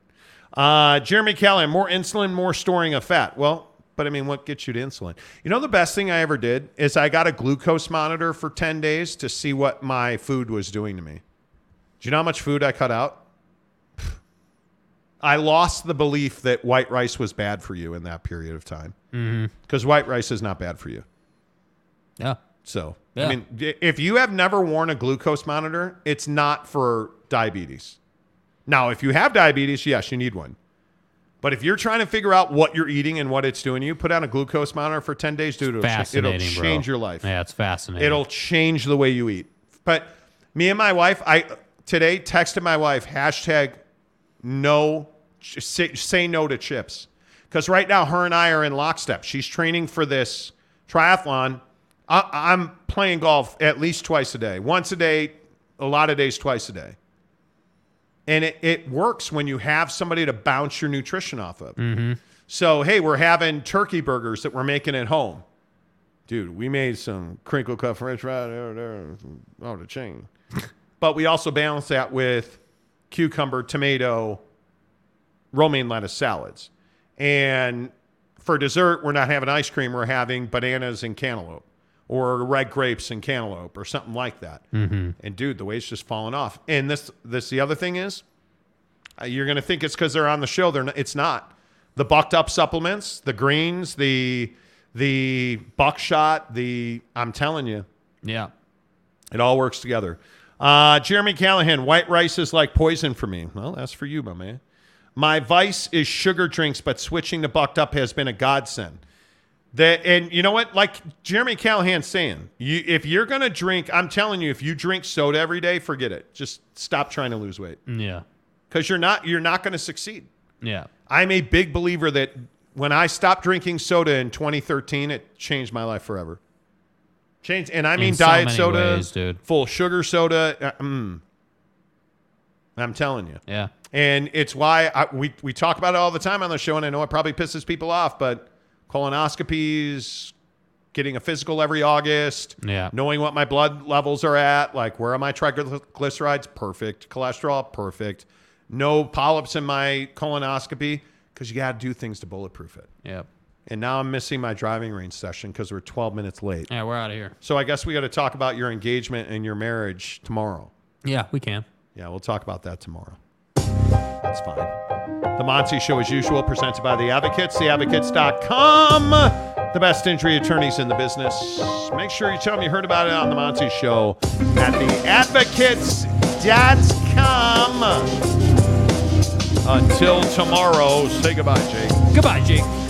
Uh, Jeremy Callahan, more insulin, more storing of fat. Well, but I mean, what gets you to insulin? You know, the best thing I ever did is I got a glucose monitor for 10 days to see what my food was doing to me. Do you know how much food I cut out? I lost the belief that white rice was bad for you in that period of time. Mhm. Because white rice is not bad for you. Yeah. So, Yeah. I mean, if you have never worn a glucose monitor, it's not for diabetes. Now, if you have diabetes, yes, you need one. But if you're trying to figure out what you're eating and what it's doing, you put on a glucose monitor for 10 days, dude, it'll, it'll Fascinating, bro. change your life. Yeah, it's fascinating. It'll change the way you eat. But me and my wife, I today texted my wife hashtag no say, say no to chips because right now her and I are in lockstep. She's training for this triathlon. I, I'm playing golf at least twice a day, once a day, a lot of days, twice a day. And it, it works when you have somebody to bounce your nutrition off of. Mm-hmm. So, hey, we're having turkey burgers that we're making at home. Dude, we made some crinkle cut french fries there, there, oh, the chain. but we also balance that with cucumber, tomato, romaine lettuce salads. And for dessert, we're not having ice cream, we're having bananas and cantaloupe or red grapes and cantaloupe or something like that. Mhm. And dude, the weight's just falling off. And this, this, the other thing is, uh, you're going to think it's because they're on the show. They're not, it's not. The bucked up supplements, the greens, the the buckshot, the I'm telling you, Yeah. it all works together. Uh, Jeremy Callahan, white rice is like poison for me. Well, that's for you, my man. My vice is sugar drinks, but switching to bucked up has been a godsend. That and you know what? Like Jeremy Callahan's saying, you if you're gonna drink, I'm telling you, if you drink soda every day, forget it. Just stop trying to lose weight Yeah. because you're not you're not going to succeed. Yeah. I'm a big believer that when I stopped drinking soda in 2013, it changed my life forever. Changed, and I mean so diet soda, ways, full sugar soda. uh, mm. I'm telling you. Yeah. And it's why I, we we talk about it all the time on the show, and I know it probably pisses people off, but colonoscopies, getting a physical every August, Yeah. knowing what my blood levels are at, like where are my triglycerides, perfect, cholesterol, perfect, no polyps in my colonoscopy, because you got to do things to bulletproof it. Yep. And now I'm missing my driving range session because we're 12 minutes late. Yeah, we're out of here. So I guess we got to talk about your engagement and your marriage tomorrow. Yeah, we can. Yeah, we'll talk about that tomorrow. That's fine. The Monty Show, as usual, presented by The Advocates, theadvocates.com, the best injury attorneys in the business. Make sure you tell them you heard about it on The Monty Show at theadvocates.com. Until tomorrow, say goodbye, Jake. Goodbye, Jake.